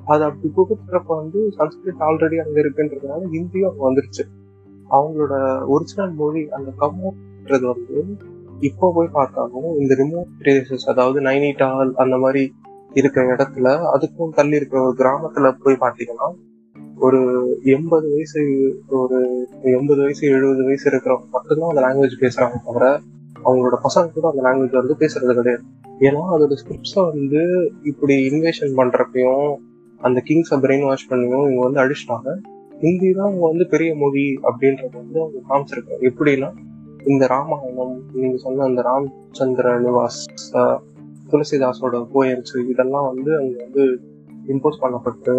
அது அப்படி புகுத்துறப்ப வந்து சன்ஸ்கிரிட் ஆல்ரெடி அங்கே இருக்குன்றதுனால ஹிந்தியும் அங்கே வந்துருச்சு. அவங்களோட ஒரிஜினல் மொழி அந்த கம்மோன்றது வந்து இப்போ போய் பார்த்தாலும் இந்த ரிமோட் பிளேசஸ் அதாவது நைனிடால் அந்த மாதிரி இருக்கிற இடத்துல அதுக்கும் தள்ளி இருக்கிற ஒரு கிராமத்துல போய் பார்த்தீங்கன்னா ஒரு எண்பது வயசு ஒரு எண்பது வயசு எழுபது வயசு இருக்கிறவங்க மட்டும்தான் அந்த லாங்குவேஜ் பேசுறாங்க தவிர அவங்களோட பசங்க கூட அந்த லாங்குவேஜ் வந்து பேசுறது கிடையாது. ஏன்னா அதோட ஸ்கிரிப்ட்ஸை வந்து இப்படி இன்வேஷன் பண்றப்பையும் அந்த கிங்ஸை பிரெயின் வாஷ் பண்ணியும் இவங்க வந்து அடிச்சிட்டாங்க. ஹிந்தி தான் அவங்க வந்து பெரிய மொழி அப்படின்றது வந்து அவங்க காமிச்சிருக்காங்க. எப்படின்னா இந்த ராமாயணம் நீங்க சொன்ன அந்த ராம்சந்திர நிவாஸ் துளசிதாஸோட போயம்ஸ் இதெல்லாம் வந்து அவங்க வந்து இம்போஸ் பண்ணப்பட்டு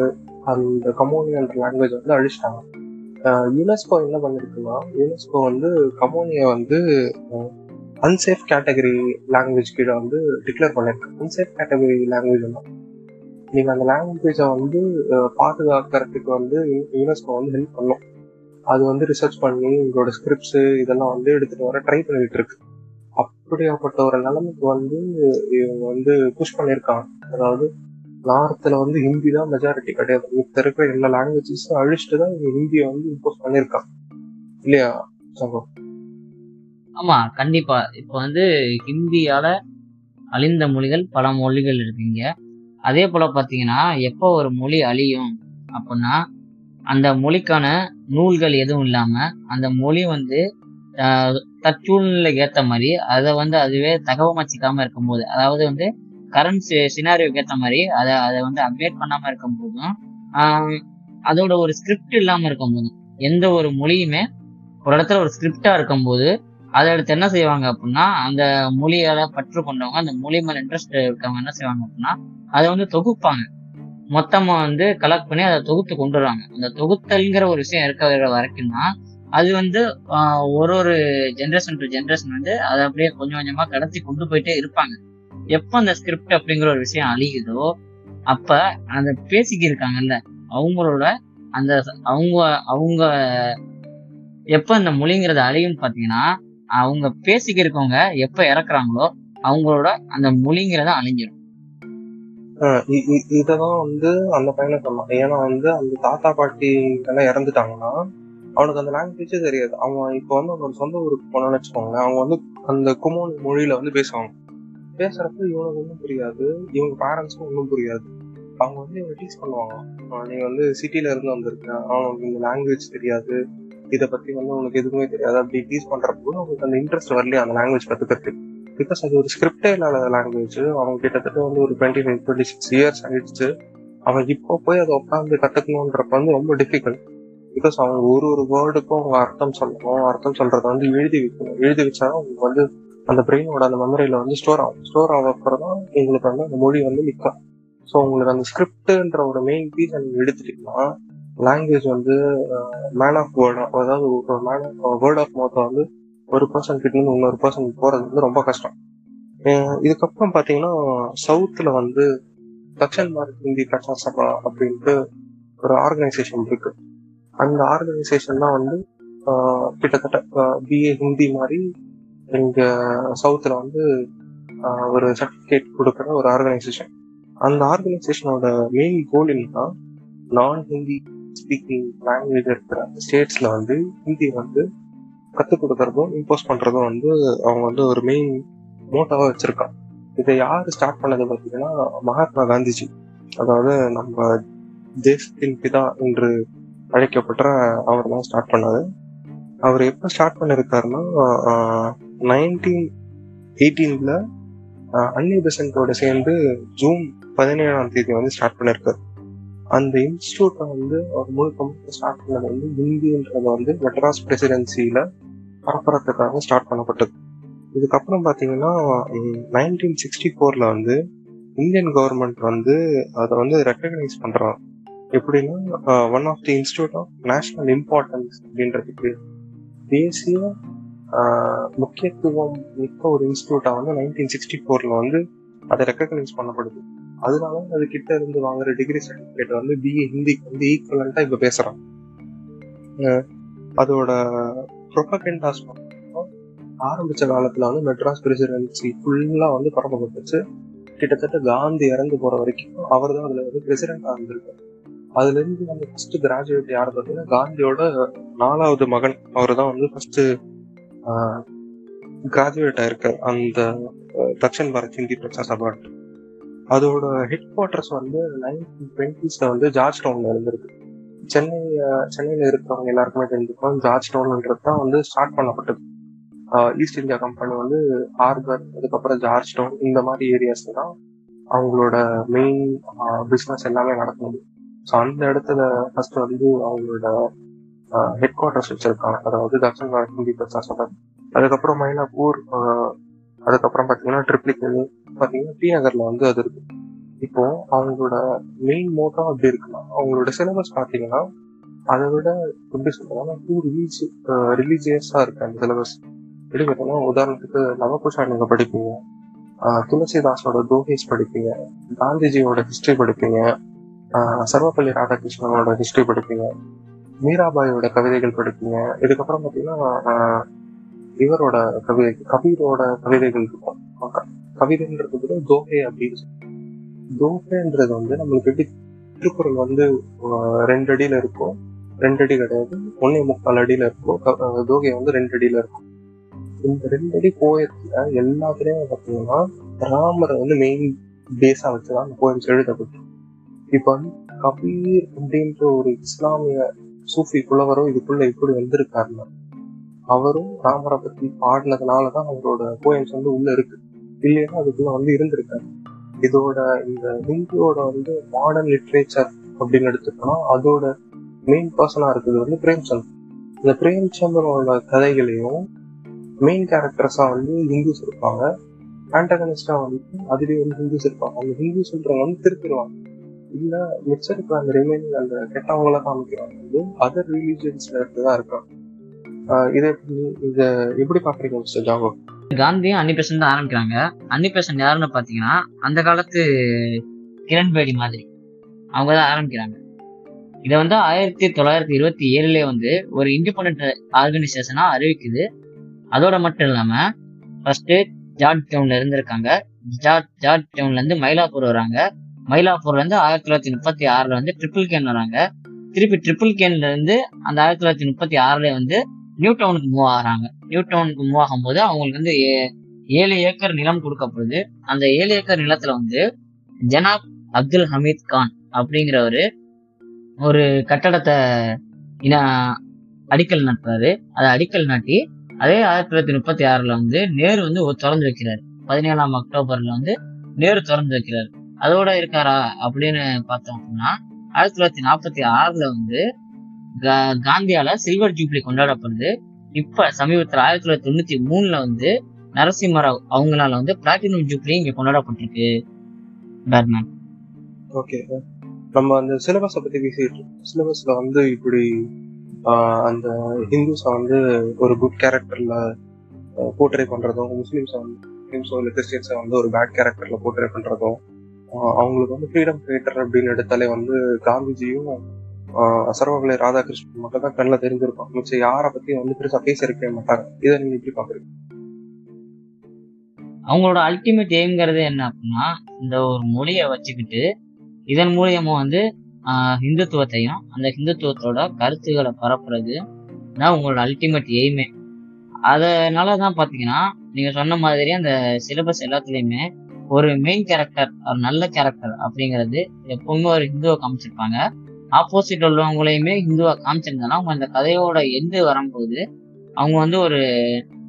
அந்த கமோனியல் லாங்குவேஜ் வந்து அழிச்சிட்டாங்க. யுனெஸ்கோ என்ன பண்ணிருக்குன்னா யுனெஸ்கோ வந்து கமோனியை வந்து அன்சேஃப் கேட்டகரி லாங்குவேஜ் கீழே வந்து டிக்ளேர் பண்ணிருக்கு. அன்சேஃப் கேட்டகரி லாங்குவேஜ் தான் நீங்கள் அந்த லாங்குவேஜை வந்து பாதுகாக்கிறதுக்கு வந்து யுனெஸ்கோ வந்து ஹெல்ப் பண்ணும். அது வந்து ரிசர்ச் பண்ணி உங்களோட ஸ்கிரிப்ட்ஸு இதெல்லாம் வந்து எடுத்துகிட்டு வர ட்ரை பண்ணிட்டு இருக்கு. அப்படியாப்பட்ட ஒரு நிலைமைக்கு வந்து இவங்க வந்து புஷ் பண்ணியிருக்காங்க அதாவது நார்த்தில் வந்து ஹிந்தி தான் மெஜாரிட்டி கிடையாது. இப்போ இருக்கிற எல்லா லாங்குவேஜஸும் அழிச்சிட்டு தான் இவங்க ஹிந்தியை வந்து இம்போஸ் பண்ணியிருக்காங்க இல்லையா சங்கம்
ஆமா கண்டிப்பா. இப்போ வந்து ஹிந்தியால அழிந்த மொழிகள் பல மொழிகள் இருக்குங்க அதே போல பார்த்தீங்கன்னா எப்போ ஒரு மொழி அழியும் அப்படின்னா அந்த மொழிக்கான நூல்கள் எதுவும் இல்லாம அந்த மொழி வந்து தற்சூழ்நிலை ஏற்ற மாதிரி அதை வந்து அதுவே தகவமைச்சிக்காம இருக்கும்போது அதாவது வந்து கரண்ட் சினாரியோக்கு ஏத்த மாதிரி அதை அதை வந்து அப்டேட் பண்ணாம இருக்கும் போதும் அதோட ஒரு ஸ்கிரிப்ட் இல்லாம இருக்கும் போதும் எந்த ஒரு மொழியுமே ஒரு இடத்துல ஒரு ஸ்கிரிப்டா இருக்கும்போது அதை அடுத்து என்ன செய்வாங்க அப்படின்னா அந்த மொழியால பற்று கொண்டவங்க அந்த மொழி மேல இன்ட்ரெஸ்ட் இருக்கவங்க என்ன செய்வாங்க அப்படின்னா அதை வந்து தொகுப்பாங்க. மொத்தமா வந்து கலெக்ட் பண்ணி அதை தொகுத்து கொண்டு வராங்க அந்த தொகுத்தல்ங்கிற ஒரு விஷயம் இருக்கிற வரைக்கும் தான் அது வந்து ஒரு ஒரு ஜென்ரேஷன் டு ஜென்ரேஷன் வந்து அதை அப்படியே கொஞ்சம் கொஞ்சமா கடத்தி கொண்டு போயிட்டே இருப்பாங்க. எப்ப அந்த ஸ்கிரிப்ட் அப்படிங்கிற ஒரு விஷயம் அழியுதோ அப்ப அந்த பேசிக்கி இருக்காங்கல்ல அவங்களோட அந்த அவங்க அவங்க எப்ப இந்த மொழிங்கிறது அழியும் பாத்தீங்கன்னா அவங்க பேசிக்க இருக்கவங்க எப்ப இறக்குறாங்களோ அவங்களோட அந்த மொழிங்கிறத அழிஞ்சிடும்
இததான் வந்து அந்த பையனை சொன்னான். ஏன்னா வந்து அந்த தாத்தா பாட்டி எல்லாம் இறந்துட்டாங்கன்னா அவனுக்கு அந்த லாங்குவேஜே தெரியாது. அவன் இப்போ வந்து அவனோட சொந்த ஊருக்கு போனான்னு வச்சுக்கோங்களேன். அவங்க வந்து அந்த குமோன் மொழியில வந்து பேசுவாங்க. பேசுறப்ப இவனுக்கு ஒன்றும் புரியாது. இவங்க பேரண்ட்ஸ்க்கும் ஒன்றும் புரியாது. அவங்க வந்து இவங்க டீச் பண்ணுவாங்க. நீ வந்து சிட்டில இருந்து வந்திருக்க. அவனுக்கு இந்த லாங்குவேஜ் தெரியாது. இதை பத்தி வந்து உனக்கு எதுவுமே தெரியாது. அப்படி டீச் பண்றப்ப கூட அவங்களுக்கு அந்த இன்ட்ரெஸ்ட் வரலையே அந்த லாங்குவேஜ் கத்துக்கிறது பிகாஸ் அது ஒரு ஸ்கிரிப்டே இல்லாத லாங்குவேஜ் அவங்க கிட்டத்தட்ட வந்து ஒரு twenty five twenty six years ஆயிடுச்சு. அவன் இப்போ போய் அதை உட்காந்து கத்துக்கணுன்றப்ப வந்து ரொம்ப டிஃபிகல்ட் பிகாஸ் அவங்க ஒரு ஒரு வேர்டுக்கும் அவங்க அர்த்தம் சொல்லணும். அர்த்தம் சொல்றத வந்து எழுதி வைக்கணும். எழுதி வச்சாலும் அவங்க வந்து அந்த பிரெயினோட அந்த மெமரியில வந்து ஸ்டோர் ஆகும். ஸ்டோர் ஆக அப்புறம் தான் உங்களுக்கு வந்து அந்த மொழி வந்து நிற்கும் ஸோ உங்களுக்கு அந்த ஸ்கிரிப்டுன்ற ஒரு மெயின் பீஸ் நீங்கள் எடுத்துட்டீங்கன்னா லாங்குவேஜ் வந்து மேன் ஆஃப் வேர்ட் அதாவது ஒரு மேன் ஆஃப் வேர்ட் ஆஃப் மவுத்தை வந்து ஒரு பர்சன் கிட்டேருந்து இன்னொரு பர்சன் போகிறது வந்து ரொம்ப கஷ்டம். இதுக்கப்புறம் பார்த்தீங்கன்னா சவுத்தில் வந்து தக்ஷன் பாரத் ஹிந்தி பிரச்சார சபா அப்படின்ட்டு ஒரு ஆர்கனைசேஷன் இருக்கு. அந்த ஆர்கனைசேஷன் தான் வந்து கிட்டத்தட்ட பிஏ ஹிந்தி மாதிரி இங்க சவுத்துல வந்து ஒரு சர்டிபிகேட் கொடுக்குற ஒரு ஆர்கனைசேஷன் அந்த ஆர்கனைசேஷனோட மெயின் கோல் என்னன்னா நான் ஹிந்தி ஸ்பீக்கிங் லாங்குவேஜ் இருக்கிற ஸ்டேட்ஸ்ல வந்து ஹிந்தி வந்து கத்துக் கொடுக்கறதும் இம்போஸ் பண்றதும் வந்து அவங்க வந்து ஒரு மெயின் மோட்டாவாக வச்சிருக்காங்க. இதை யாரு ஸ்டார்ட் பண்ணது பார்த்தீங்கன்னா மகாத்மா காந்திஜி. அதாவது நம்ம தேசத்தின் பிதா என்று அழைக்கப்பட்ட அவர் தான் ஸ்டார்ட் பண்ணாரு. அவர் எப்போ ஸ்டார்ட் பண்ணிருக்காருன்னா நைன்டீன் எயிட்டீன்ல அன்னி பெசன்ட்டோட சேர்ந்து ஜூன் பதினேழாம் தேதி வந்து ஸ்டார்ட் பண்ணிருக்காரு. அந்த இன்ஸ்டியூட்டை வந்து அவர் முழுக்க முழுக்க ஸ்டார்ட் பண்ணது வந்து ஹிந்தின்றத வந்து மெட்ராஸ் பிரசிடென்சியில பரப்புறதுக்காக ஸ்டார்ட் பண்ணப்பட்டது. இதுக்கப்புறம் பார்த்தீங்கன்னா நைன்டீன் சிக்ஸ்டி ஃபோர்ல வந்து இந்தியன் கவர்மெண்ட் வந்து அதை வந்து ரெக்கக்னைஸ் பண்றாங்க. எப்படின்னா one of the institute of national importance அப்படின்றதுக்கு தேசிய முக்கியத்துவம் மிக்க ஒரு இன்ஸ்டியூட்டா வந்து நைன்டீன் சிக்ஸ்டி ஃபோர்ல வந்து அதை ரெக்கக்னைஸ் பண்ணப்படுது. அதனால அது கிட்ட இருந்து வாங்குற டிகிரி சர்டிபிகேட் வந்து பிஏ ஹிந்திக்கு வந்து ஈக்குவலண்டா இப்ப பேசுறாங்க அதோட ப்ரொபகண்டாஸ் ஆரம்பிச்ச காலத்துல வந்து மெட்ராஸ் பிரசிடென்சி ஃபுல்லா வந்து பரப்பப்பட்டுச்சு. கிட்டத்தட்ட காந்தி இறந்து போற வரைக்கும் அவர் தான் அதுல வந்து பிரசிடென்டா இருந்திருக்காரு. அதுல இருந்து வந்து ஃபர்ஸ்ட் கிராஜுவேட் யார் பார்த்தீங்கன்னா காந்தியோட நாலாவது மகன். அவர் தான் வந்து ஃபர்ஸ்ட் கிராஜுவேட் ஆயிருக்கார் அந்த தக்ஷன் பாரத் ஹிந்தி பிரச்சார சபா. அதோட ஹெட் குவார்டர்ஸ் வந்து நைன்டீன் டுவெண்ட்டிஸ்ல வந்து ஜார்ஜ் டவுன்ல இருந்திருக்கு. சென்னை சென்னையில இருக்கிறவங்க எல்லாருக்குமே தெரிஞ்சுக்கணும். ஜார்ஜ் டவுன்ன்றது தான் வந்து ஸ்டார்ட் பண்ணப்பட்டது. ஈஸ்ட் இந்தியா கம்பெனி வந்து ஹார்பர் அதுக்கப்புறம் ஜார்ஜ் டவுன் இந்த மாதிரி ஏரியாஸ்ல தான் அவங்களோட மெயின் பிஸ்னஸ் எல்லாமே நடக்கணும் ஸோ அந்த இடத்துல ஃபர்ஸ்ட் வந்து அவங்களோட ஹெட் குவார்டர்ஸ் வச்சிருக்காங்க. அதாவது தக்ஷன் பாரத் ஹிந்தி தான் சபா அதுக்கப்புறம் மயிலாப்பூர் அதுக்கப்புறம் பார்த்தீங்கன்னா ட்ரிப்ளிகேனி பார்த்தீங்கன்னா டி நகர்ல வந்து அது இருக்கு. இப்போ அவங்களோட மெயின் மோட்டோ அப்படி இருக்குன்னா அவங்களோட சிலபஸ் பார்த்தீங்கன்னா அதை விட எப்படி சொல்றாங்கன்னா டூ ரிலீஜ் ரிலீஜியஸா இருக்கு அந்த சிலபஸ் எப்படி பார்த்தீங்கன்னா உதாரணத்துக்கு நவகுஷா நீங்க படிப்பீங்க. துளசிதாஸோட தோஹேஸ் படிப்பீங்க. காந்திஜியோட ஹிஸ்டரி படிப்பீங்க. ஆஹ் சர்வப்பள்ளி ராதாகிருஷ்ணனோட ஹிஸ்டரி படிப்பீங்க. மீராபாயோட கவிதைகள் படிப்பீங்க. இதுக்கப்புறம் பார்த்தீங்கன்னா இவரோட கவிதை கபீரோட கவிதைகள் இருக்கும். கவிதைன்றது கூட தோஹே அப்படின்னு சொல்லுவாங்க. தோஹேன்றது வந்து நம்மளுக்கு எப்படி திருக்குறள் வந்து ரெண்டு அடியில இருக்கும். ரெண்டு அடி கிடையாது. ஒன்னே முக்கால் அடியில இருக்கும். தோகை வந்து ரெண்டு அடியில இருக்கும். இந்த ரெண்டு அடி போயத்துல எல்லாத்துலயும் பார்த்தீங்கன்னா ராமரை வந்து மெயின் பேஸா வச்சுதான் அந்த போயம்ஸ் எழுதப்பட்டு இப்போ வந்து கபீர் அப்படின்ற ஒரு இஸ்லாமிய சூஃபி புலவரும் இதுக்குள்ள இப்படி வந்திருக்காருன்னா அவரும் ராமரை பத்தி பாடினதுனாலதான் அவரோட போயம்ஸ் வந்து உள்ள இருக்கு. இல்லைன்னா அதுக்குள்ள வந்து இருந்திருக்காரு. இதோட இந்த ஹிந்தியோட வந்து மாடர்ன் லிட்ரேச்சர் அப்படின்னு எடுத்துட்டோம்னா அதோட மெயின் பர்சனா இருக்குது வந்து பிரேம்சந்த். இந்த பிரேம்சந்தரோட கதைகளையும் மெயின் கேரக்டர்ஸா வந்து ஹிந்துஸ் இருப்பாங்க. ஆண்டகனிஸ்டா வந்து அதுலேயே வந்து ஹிந்துஸ் இருப்பாங்க. அந்த ஹிந்துஸ்ன்றவங்க வந்து திருப்பிடுவாங்க இல்ல மிச்சம் இருக்கிற அந்த ரிமைனிங் அந்த கெட்டவங்கள காமிக்கிறவங்க வந்து அதர் ரிலீஜியன்ஸ்ல இருந்து தான் இருக்காங்க இதை எப்படி- இதை எப்படி பாக்குறீங்க மிஸ்டர் ஜாகோ?
காந்தியும் அன்னி தான் ஆரம்பிக்கிறாங்க. அன்னி யாருன்னு பாத்தீங்கன்னா அந்த காலத்து கிரண் பேடி மாதிரி. அவங்க தான் ஆரம்பிக்கிறாங்க. இதை வந்து ஆயிரத்தி தொள்ளாயிரத்தி இருபத்தி ஏழுலேயே வந்து ஒரு இண்டிபெண்ட் ஆர்கனைசேஷனாக அறிவிக்குது. அதோட மட்டும் இல்லாமல் ஃபர்ஸ்ட் ஜார்ஜ் டவுன்ல இருந்திருக்காங்க. ஜார்ஜ் ஜார்ஜ் டவுன்லேருந்து மயிலாப்பூர் வராங்க. மயிலாப்பூர்ல இருந்து ஆயிரத்தி தொள்ளாயிரத்தி முப்பத்தி ஆறுல வந்து ட்ரிபிள் கேன் வராங்க. திருப்பி ட்ரிபிள் கேன்ல இருந்து அந்த ஆயிரத்தி தொள்ளாயிரத்தி முப்பத்தி ஆறுல வந்து நியூ டவுனுக்கு மூவ் ஆகுறாங்க. நியூ டவுனுக்கு மூவ் ஆகும்போது அவங்களுக்கு வந்து ஏ- ஏழு ஏக்கர் நிலம் கொடுக்கப்படுது. அந்த ஏழு ஏக்கர் நிலத்துல வந்து ஜனாப் அப்துல் ஹமீத் கான் அப்படிங்கிறவரு ஒரு கட்டடத்தை இன- அடிக்கல் நட்டுறாரு. அதை அடிக்கல் நாட்டி அதே ஆயிரத்தி தொள்ளாயிரத்தி முப்பத்தி ஆறுல வந்து நேரு வந்து திறந்து வைக்கிறாரு. பதினேழாம் அக்டோபர்ல வந்து நேரு திறந்து வைக்கிறார். அதோட இருக்காரா அப்படின்னு பார்த்தோம் அப்படின்னா ஆயிரத்தி தொள்ளாயிரத்தி நாற்பத்தி ஆறுல வந்து கா- காந்தியால சில்வர் ஜூப்ளி கொண்டாடப்படுது. இப்ப சமீபத்துல ஆயிரத்தி தொள்ளாயிரத்தி தொண்ணூத்தி மூணுல வந்து நரசிம்மராவ் அவங்களால வந்து பிளாட்டினம் ஜூப்ளி இங்க கொண்டாடப்பட்டிருக்கு. பேட்மேன்
ஓகே நம்ம அந்த சிலபஸை பத்தி பேசிட்டு சிலபஸ்ல வந்து இப்படி அந்த ஹிந்துஸை வந்து ஒரு குட் கேரக்டர்ல போர்ட்ரே பண்றதும் முஸ்லீம்ஸை வந்து முஸ்லீம்ஸோ இல்லை கிறிஸ்டியன்ஸை வந்து ஒரு பேட் கேரக்டர்ல போர்ட்ரே பண்றதும் அவங்களுக்கு வந்து ஃப்ரீடம் ஃபைட்டர் அப்படின்னு எடுத்தாலே வந்து காந்திஜியும் ஆஹ் சர்வபள்ளி ராதாகிருஷ்ணன் மட்டும் தான் கண்ணில் தெரிஞ்சிருப்பாங்க மிச்சம் யாரை பத்தி வந்து பெருசா பேசியிருக்கவே மாட்டாங்க. இதை நீங்க எப்படி பாக்குறீங்க?
அவங்களோட அல்டிமேட் எய்ம்ங்கிறது என்ன அப்படின்னா இந்த ஒரு மொழியை வச்சுக்கிட்டு இதன் மூலியமா வந்து ஹிந்துத்துவத்தையும் அந்த ஹிந்துத்துவத்தோட கருத்துக்களை பரப்புறது தான் உங்களோட அல்டிமேட் எய்மே அதனால தான் பார்த்தீங்கன்னா நீங்கள் சொன்ன மாதிரி அந்த சிலபஸ் எல்லாத்துலேயுமே ஒரு மெயின் கேரக்டர் ஒரு நல்ல கேரக்டர் அப்படிங்கிறது எப்பவுமே ஒரு ஹிந்துவை காமிச்சிருப்பாங்க. ஆப்போசிட் உள்ளவங்களையுமே ஹிந்துவா காமிச்சிருந்தாலும் அவங்க அந்த கதையோட எண்டு வரும்போது அவங்க வந்து ஒரு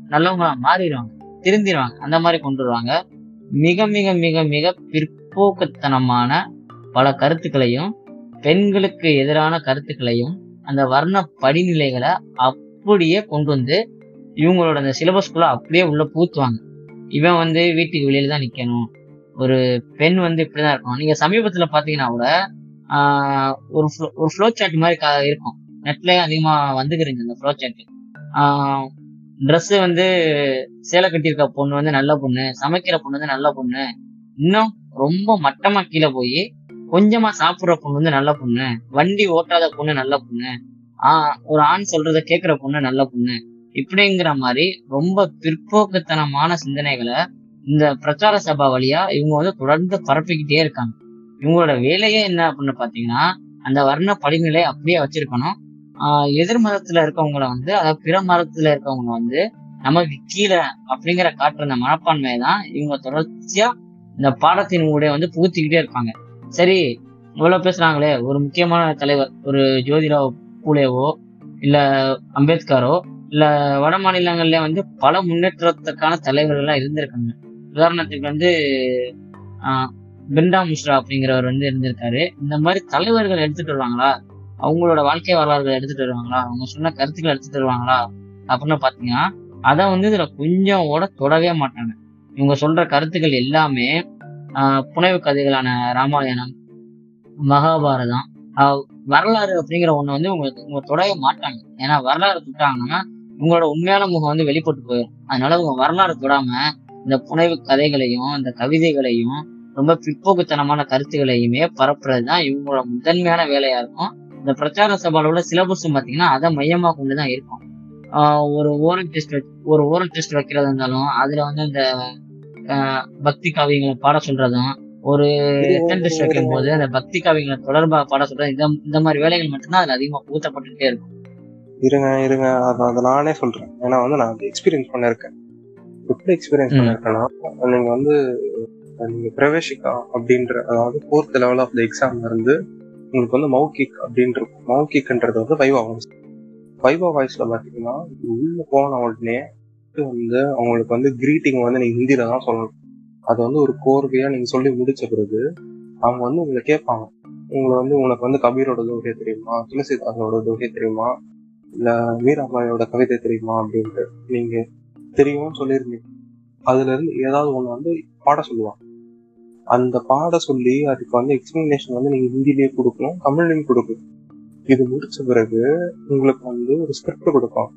நல்லவங்களா மாறிடுவாங்க திருந்திடுவாங்க அந்த மாதிரி கொண்டு வருவாங்க. மிக மிக மிக மிக பிற்போக்குத்தனமான பல கருத்துக்களையும் பெண்களுக்கு எதிரான கருத்துக்களையும் அந்த வர்ண படிநிலைகளை அப்படியே கொண்டு வந்து இவங்களோட அந்த சிலபஸ்குள்ள அப்படியே உள்ள பூத்துவாங்க இவன் வந்து வீட்டுக்கு வெளியில தான் நிக்கணும். ஒரு பெண் வந்து இப்படிதான் இருக்கணும். நீங்க சமீபத்துல பாத்தீங்கன்னா கூட ஒரு ஒரு ஃப்ளோ சார்ட் மாதிரி இருக்கும். நெட்ல அதிகமா வந்துக்கிறீங்க இந்த ஃப்ளோ சார்ட் ட்ரெஸ் வந்து சேலை கட்டியிருக்க பொண்ணு வந்து நல்ல பொண்ணு சமைக்கிற பொண்ணு வந்து நல்ல பொண்ணு. இன்னும் ரொம்ப மட்டமா கீழே போய் கொஞ்சமா சாப்பிடுற பொண்ணு வந்து நல்ல பொண்ணு. வண்டி ஓட்டாத பொண்ணு நல்ல பொண்ணு. ஆஹ் ஒரு ஆண் சொல்றத கேக்குற பொண்ணு நல்ல பொண்ணு. இப்படிங்கிற மாதிரி ரொம்ப பிற்போக்குத்தனமான சிந்தனைகளை இந்த பிரச்சார சபா வழியா இவங்க வந்து தொடர்ந்து பரப்பிக்கிட்டே இருக்காங்க. இவங்களோட வேலையே என்ன அப்படின்னு பாத்தீங்கன்னா அந்த வர்ண படிநிலை அப்படியே வச்சிருக்கணும். ஆஹ் எதிர் மதத்துல இருக்கவங்கள வந்து அதாவது பிற மதத்துல இருக்கவங்க வந்து நமக்கு கீழே அப்படிங்கிற காட்டுற அந்த மனப்பான்மையை தான் இவங்க தொடர்ச்சியா இந்த பாடத்தின் ஊடே வந்து புகுத்திக்கிட்டே இருப்பாங்க. சரி இவ்வளவு பேசுறாங்களே ஒரு முக்கியமான தலைவர் ஒரு ஜோதிராவ் பூலேவோ இல்ல அம்பேத்கரோ இல்ல வட மாநிலங்கள்ல வந்து பல முன்னேற்றத்துக்கான தலைவர்கள் எல்லாம் இருந்திருக்காங்க. உதாரணத்துக்கு வந்து ஆஹ் மிஸ்ரா அப்படிங்கிறவர் வந்து இருந்திருக்காரு. இந்த மாதிரி தலைவர்கள் எடுத்துட்டு வருவாங்களா? அவங்களோட வாழ்க்கை வரலாறுகள் எடுத்துட்டு வருவாங்களா? அவங்க சொன்ன கருத்துக்களை எடுத்துட்டு வருவாங்களா? அப்படின்னு பாத்தீங்கன்னா அதை வந்து இதுல கொஞ்சம் கூட தொடவே மாட்டாங்க. இவங்க சொல்ற கருத்துக்கள் எல்லாமே புனைவு கதைகளான ராமாயணம் மகாபாரதம் வரலாறு அப்படிங்கிற ஒண்ணு வந்து உங்களுக்கு இவங்க தொடவே மாட்டாங்க. ஏன்னா வரலாறு தொட்டாங்கன்னா உங்களோட உண்மையான முகம் வந்து வெளிப்பட்டு போயிடும் அதனால உங்க வரலாறு தொடாம இந்த புனைவு கதைகளையும் இந்த கவிதைகளையும் ரொம்ப பிற்போக்குத்தனமான கருத்துக்களையுமே பரப்புறது தான் இவங்களோட முதன்மையான வேலையா இருக்கும். இந்த பிரச்சார சபால உள்ள சிலபஸும் பாத்தீங்கன்னா அதை மையமா கொண்டுதான் இருக்கும். ஒரு ஓரல் டெஸ்ட் ஒரு ஓரல் டெஸ்ட் வைக்கிறதா இருந்தாலும் அதுல வந்து இந்த பக்தி காவியங்களை பாட சொல்றதும் ஒரு ரிட்டன் டெஸ்ட் வைக்கும் போது அந்த பக்தி காவியங்களை தொடர்பா பாட சொல்றது இந்த இந்த மாதிரி வேலைகள் மட்டும்தான் அதுல அதிகமா ஊத்தப்பட்டுட்டே இருக்கும்.
இருங்க இருங்க. அதை அதை நானே சொல்றேன். ஏன்னா வந்து நான் அதை எக்ஸ்பீரியன்ஸ் பண்ணிருக்கேன். எப்படி எக்ஸ்பீரியன்ஸ். பண்ணிருக்கேன்னா நீங்க வந்து நீங்க பிரவேசிக்கா அப்படின்ற அதாவது ஃபோர்த் லெவல் ஆஃப் த எக்ஸாம்ல இருந்து உங்களுக்கு வந்து மௌகிக் அப்படின்னு இருக்கும் மௌகிக்ன்றது வந்து வைவா வாய்ஸ் வைவா வாய்ஸ்ல பாத்தீங்கன்னா உள்ள போன உடனே வந்து அவங்களுக்கு வந்து கிரீட்டிங் வந்து நீங்க ஹிந்தில தான் சொல்லணும். அது வந்து ஒரு கோர்வையா நீங்க சொல்லி முடிச்ச பிறகு அவங்க வந்து உங்களை கேட்பாங்க. உங்களை வந்து உனக்கு வந்து கபீரோட தோகையை தெரியுமா? துளசிதாசனோட தோகையை தெரியுமா? வீராபாயோட கவிதை தெரியுமா அப்படின்ட்டு நீங்க தெரியும்னு சொல்லியிருந்தீங்க. அதுல இருந்து ஏதாவது ஒண்ணு வந்து பாட சொல்லுவாங்க. அந்த பாட சொல்லி அதுக்கு வந்து எக்ஸ்பிளனேஷன் வந்து நீங்க ஹிந்திலேயே கொடுக்கணும் தமிழ்லையும் கொடுக்கணும். இது முடிச்ச பிறகு உங்களுக்கு வந்து ஒரு ஸ்கிரிப்ட் கொடுப்பாங்க.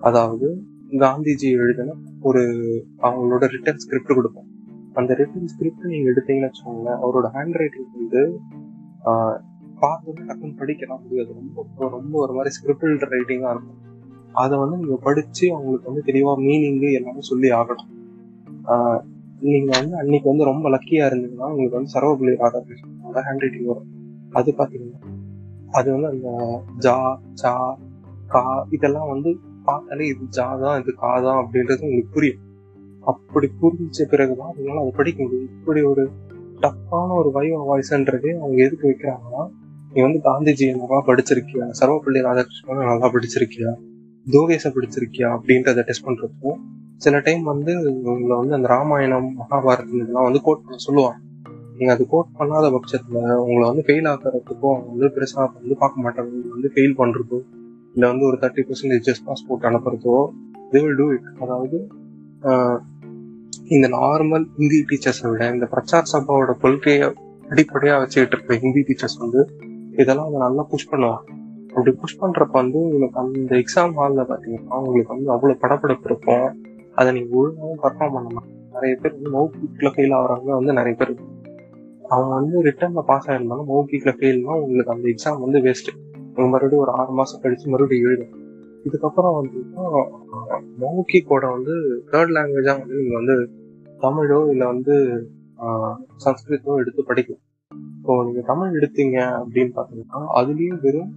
அதாவது காந்திஜி எழுதின ஒரு அவங்களோட ரிட்டன் ஸ்கிரிப்ட் கொடுப்போம் அந்த ரிட்டன் ஸ்கிரிப்ட் நீங்க எடுத்தீங்கன்னு வச்சுக்கோங்களேன் அவரோட ஹேண்ட் ரைட்டிங் வந்து பார்த்தோன்னே டக்குன்னு படிக்கலாம். முடியாது ரொம்ப ரொம்ப ஒரு மாதிரி ஸ்கிரிப்டட் ரைட்டிங்காக இருக்கும். அதை வந்து நீங்கள் படித்து அவங்களுக்கு வந்து தெளிவாக மீனிங்கு எல்லாமே சொல்லி ஆகணும். நீங்கள் வந்து அன்னைக்கு வந்து ரொம்ப லக்கியாக இருந்தீங்கன்னா உங்களுக்கு வந்து சர்வபள்ளி ராதாகிருஷ்ணனோட ஹேண்ட் ரைட்டிங் வரும். அது பார்த்தீங்கன்னா அது வந்து அந்த ஜா சா கா இதெல்லாம் வந்து பார்த்தாலே இது ஜா தான் இது கா தான் அப்படின்றது உங்களுக்கு புரியும். அப்படி புரிஞ்ச பிறகுதான் உங்களால அதை படிக்க முடியும். இப்படி ஒரு டஃப்பான ஒரு வைவ வாய்ஸ்ன்றதே அவங்க எதுக்கு வைக்கிறாங்கன்னா நீ வந்து காந்திஜியை நல்லா படிச்சிருக்கியா? சர்வப்பள்ளி ராதாகிருஷ்ணன் நல்லா படிச்சிருக்கியா? தோகேச படிச்சிருக்கியா? அப்படின்றத டெஸ்ட் பண்றப்போ சில டைம் வந்து உங்களை வந்து அந்த ராமாயணம் மகாபாரதம் இதெல்லாம் வந்து கோட் பண்ண சொல்லுவாங்க. நீங்க அது கோட் பண்ணாத பட்சத்துல உங்களை வந்து ஃபெயில் ஆகிறதுக்கோ அவங்க வந்து பெருசா வந்து பார்க்க மாட்டாங்க. நீங்க வந்து ஃபெயில் பண்றதோ இல்லை வந்து ஒரு தேர்ட்டி பர்சன்டேஜ் ஜஸ்ட் பாஸ் போட்டு அனுப்புறதோ தே வில் டூ இட் அதாவது இந்த நார்மல் ஹிந்தி டீச்சர்ஸை விட இந்த பிரச்சார் சபாவோட கொள்கையை அடிப்படையாக வச்சுக்கிட்டு இருக்க ஹிந்தி டீச்சர்ஸ் வந்து இதெல்லாம் வந்து நல்லா புஷ் பண்ணுவாங்க அப்படி புஷ் பண்றப்ப வந்து உங்களுக்கு அந்த எக்ஸாம் ஹாலில் பார்த்தீங்கன்னா உங்களுக்கு வந்து அவ்வளோ படப்படப்பு இருக்கும். அதை நீங்க ஒழுங்காகவும் பர்ஃபார்ம் பண்ணலாம் நிறைய பேர் வந்து மௌபிக்ல ஃபெயில் ஆகிறவங்க வந்து நிறைய பேர் அவங்க வந்து ரிட்டர்ன்ல பாஸ் ஆயிருந்தாலும் மௌபிக்ல ஃபெயில்னா உங்களுக்கு அந்த எக்ஸாம் வந்து வேஸ்ட் நீங்க மறுபடியும் ஒரு ஆறு மாசம் கழிச்சு மறுபடியும் எழுதும். இதுக்கப்புறம் வந்து மௌக்கிக்கோட வந்து தேர்ட் லாங்குவேஜா வந்து நீங்க வந்து தமிழோ இல்லை வந்து சம்ஸ்கிருத்தோ சன்ஸ்கிருத்தோ எடுத்து படிக்கும் இப்போ நீங்க தமிழ் எடுத்தீங்க அப்படின்னு பாத்தீங்கன்னா அதுலயும் வெறும்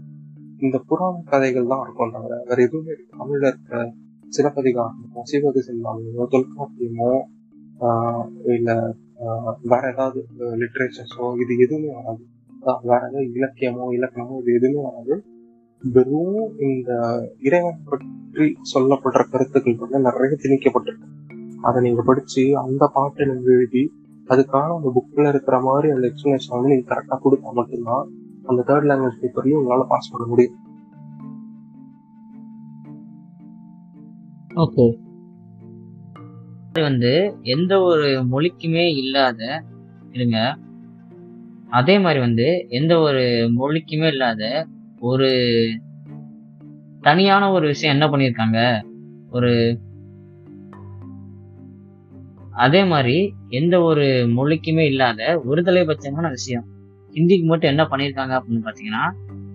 இந்த புராண கதைகள் தான் இருக்கும் தவிர வேற எதுவுமே இருக்கு. தமிழ்ல இருக்கிற சிலப்பதிகாரமோ சிவகதி சிந்தாமணியோ தொல்காப்பியமோ ஆஹ், இல்ல வேற ஏதாவது லிட்ரேச்சர்ஸோ இது எதுவுமே வராது. வேற ஏதாவது இலக்கியமோ இலக்கணமோ இது எதுவுமே வராது. வெறும் இந்த இறைவன் பற்றி சொல்லப்படுற கருத்துக்கள் வந்து நிறைய திணிக்கப்பட்டிருக்கு. அதை நீங்க படிச்சு அந்த பாட்டை நீங்க எழுதி அதுக்கான அந்த புக்ல இருக்கிற மாதிரி அந்த எக்ஸ்பிளேஷன் வந்து நீங்க கரெக்டா கொடுத்தா மட்டும்தான் அந்த தேர்ட் லாங்குவேஜ் பேப்பர்லயும் உங்களால பாஸ் பண்ண முடியும்.
ஓகே வந்து எந்த ஒரு மொழிக்குமே இல்லாத இருங்க. அதே மாதிரி வந்து எந்த ஒரு மொழிக்குமே இல்லாத ஒரு தனியான ஒரு விஷயம் என்ன பண்ணியிருக்காங்க? ஒரு அதே மாதிரி எந்த ஒரு மொழிக்குமே இல்லாத ஒருதலை பட்சமான விஷயம். ஹிந்திக்கு மட்டும் என்ன பண்ணியிருக்காங்க அப்படின்னு பார்த்தீங்கன்னா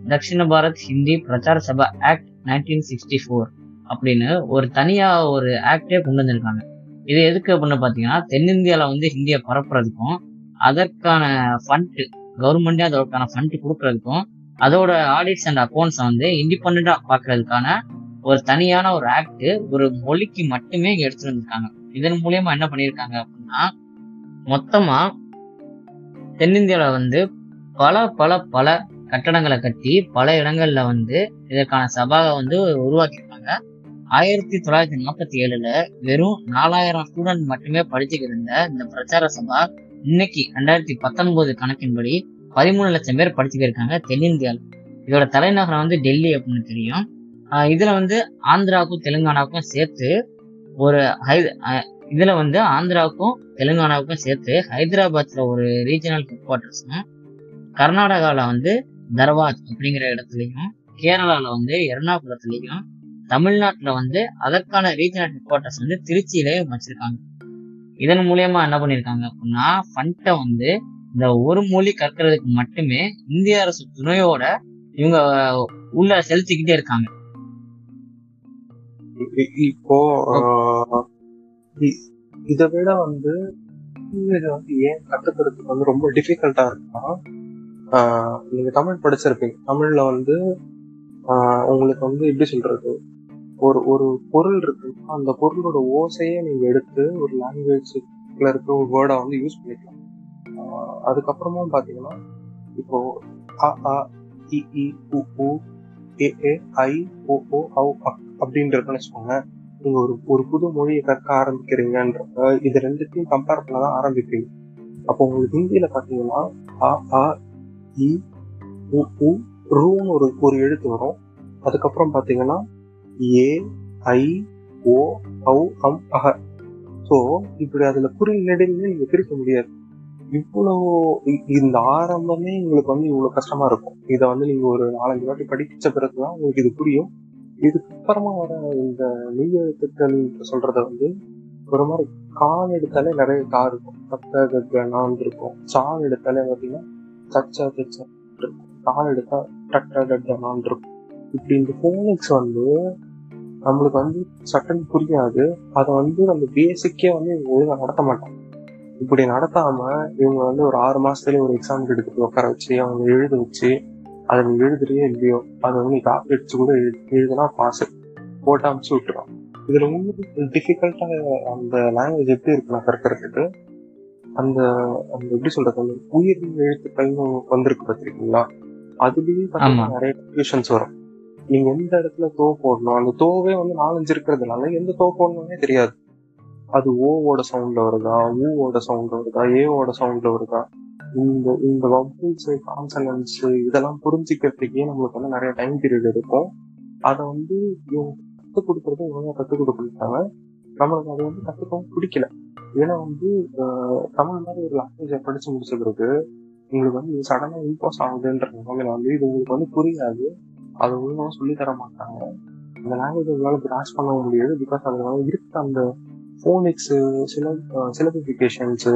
Dakshina Bharat Hindi Prachar Sabha act nineteen sixty four அப்படின்னு ஒரு தனியாக ஒரு ஆக்டே கொண்டு வந்திருக்காங்க. இது எதுக்கு அப்படின்னு பார்த்தீங்கன்னா தென்னிந்தியாவில் வந்து ஹிந்தியை பரப்புறதுக்கும் அதற்கான ஃபண்ட் கவர்மெண்டே அதற்கான ஃபண்ட் கொடுக்கறதுக்கும் அதோட ஆடிட்ஸ் அண்ட் அக்கௌண்ட்ஸை வந்து இண்டிபெண்ட்டாக பார்க்கறதுக்கான ஒரு தனியான ஒரு ஆக்ட் ஒரு மொழிக்கு மட்டுமே இங்கே எடுத்துட்டு வந்திருக்காங்க. இதன் மூலியமா என்ன பண்ணியிருக்காங்க அப்படின்னா மொத்தமா தென்னிந்தியாவில் வந்து பல பல பல கட்டடங்களை கட்டி பல இடங்கள்ல வந்து இதற்கான சபாவை வந்து உருவாக்கியிருக்காங்க. ஆயிரத்தி தொள்ளாயிரத்தி நாற்பத்தி ஏழுல வெறும் நாலாயிரம் ஸ்டூடெண்ட் மட்டுமே படிச்சுட்டு இருந்த இந்த பிரச்சார சபா இன்னைக்கு ரெண்டாயிரத்தி பத்தொன்பது கணக்கின்படி பதிமூணு லட்சம் பேர் படிச்சுட்டு இருக்காங்க தென்னிந்தியாவில் இதோட தலைநகரம் வந்து டெல்லி அப்படின்னு தெரியும். இதுல வந்து ஆந்திராவுக்கும் தெலுங்கானாவுக்கும் சேர்த்து ஒரு ஹை இதுல வந்து ஆந்திராவுக்கும் தெலுங்கானாவுக்கும் சேர்த்து ஹைதராபாத்ல ஒரு ரீஜனல் ஹெட் குவார்டர்ஸும் கர்நாடகால வந்து தர்வாத் அப்படிங்கிற இடத்துலயும் கேரளால வந்து எர்ணாகுளத்துலயும் தமிழ்நாட்டுல வந்து அதற்கான ரீஜனல் ஹெட் குவார்டர்ஸ் வந்து திருச்சியிலே வச்சிருக்காங்க இதன் மூலியமா என்ன பண்ணிருக்காங்க அப்படின்னா ஃபண்டை வந்து இந்த ஒரு மொழி கற்கிறதுக்கு மட்டுமே இந்திய அரசு துணையோட இவங்க உள்ள செலுத்திக்கிட்டே இருக்காங்க.
இப்போ இதை விட வந்து இது வந்து ஏன் கத்துக்கிறதுக்கு வந்து ரொம்ப டிஃபிகல்ட்டா இருக்குன்னா நீங்க தமிழ் படிச்சிருப்பீங்க. தமிழ்ல வந்து உங்களுக்கு வந்து எப்படி சொல்றது? ஒரு ஒரு பொருள் இருக்கு அந்த பொருளோட ஓசையை நீங்க எடுத்து ஒரு லாங்குவேஜ்ல இருக்க ஒரு வேர்டை வந்து யூஸ் பண்ணிக்கலாம். அதுக்கப்புறமா பாத்தீங்கன்னா இப்போ அ ஆ இ இ உ உ ஏ ஏ ஐ ஓ ஓ ஔ அப்படின்னு இருக்குன்னு வச்சுக்கோங்க. நீங்க ஒரு ஒரு புது மொழியை கற்க ஆரம்பிக்கிறீங்கன்ற இது ரெண்டுத்தையும் கம்பேர் பண்ண தான் ஆரம்பிப்பீங்க. அப்போ உங்களுக்கு ஹிந்தியில பாத்தீங்கன்னா அ ஆ இ உ உ ரூன்னு ஒரு ஒரு எழுத்து வரும். அதுக்கப்புறம் பாத்தீங்கன்னா ஏ ஐ ஓ ஔ அம் அஹ. ஸோ இப்படி அதுல குறில் நெடில்னு நீங்க பிரிக்க முடியாது. இவ்வளவு இ- இந்த ஆரம்பமே உங்களுக்கு வந்து இவ்வளவு கஷ்டமா இருக்கும். இதை வந்து நீங்க ஒரு நாலஞ்சு வாட்டி படிச்ச பிறகுதான் உங்களுக்கு இது புரியும். இதுக்கப்புறமா வர இந்த மெய் எழுத்துக்கள் சொல்றத வந்து ஒரு மாதிரி கான் எடுத்தாலே நிறைய கா இருக்கும். கத்த கக்க நான் இருக்கும் சால் எடுத்தாலே பார்த்தீங்கன்னா சச்சா சச்சா இருக்கும். கால் எடுத்தா டட்ட நான் இருக்கும் இப்படி இந்த ஃபோனிக்ஸ் வந்து நம்மளுக்கு வந்து சட்டன் புரியாது. அதை வந்து நம்ம பேசிக்கே வந்து இவங்க ஒழுங்கா நடத்த மாட்டாங்க. இப்படி நடத்தாம இவங்க வந்து ஒரு ஆறு மாசத்துல ஒரு எக்ஸாம் எடுத்துட்டு உட்கார வச்சு அவங்க எழுத வச்சு அதை நீ எழுதுறியோ இல்லையோ அதை வந்து நீ காப்பி அடிச்சு கூட எழு எழுதுனா பாஸ் போட்டு அமுச்சு விட்டுரும். இதுல இன்னும் டிஃபிகல்ட்டா அந்த லாங்குவேஜ் எப்படி இருக்குன்னா கற்கிறதுக்கு? அந்த அந்த எப்படி சொல்றது? அந்த உயிர் எழுத்துக்கள்னு வந்திருக்கு பார்த்திருக்கீங்களா அதுலயே. நிறைய கன்ஃபியூஷன்ஸ் வரும். நீங்க எந்த இடத்துல தோ போடணும்? அந்த தோவே வந்து நாலஞ்சு இருக்கிறதுனால எந்த தோ போடணும்னே தெரியாது. அது ஓவோட சவுண்ட்ல வருதா ஊவோட சவுண்ட்ல வருதா ஏவோட சவுண்ட்ல வருதா? இந்த இந்த வபிள்ஸ் கான்சனன்ஸ் இதெல்லாம் புரிஞ்சுக்கிறதுக்கே நம்மளுக்கு வந்து நிறைய டைம் பீரியட் இருக்கும் அதை வந்து இவங்க கற்றுக் கொடுக்குறத ஒழுங்கா கற்றுக் கொடுத்துருக்காங்க நம்மளுக்கு அது வந்து கற்றுக்கவும் பிடிக்கல. ஏன்னா வந்து தமிழ் மாதிரி ஒரு லாங்குவேஜை படிச்சு முடிச்ச பிறகு உங்களுக்கு வந்து இது சடனா இம்போஸ் ஆகுதுன்ற நிலைமையில வந்து இது உங்களுக்கு வந்து புரியாது. அதை ஒழுங்காக சொல்லி தர மாட்டாங்க. இந்த லாங்குவேஜ் உங்களால கிராஸ் பண்ண முடியாது பிகாஸ் அதுல வந்து இருக்க அந்த ஃபோனிக்ஸ் சில சிலபிஃபிகேஷன்ஸ்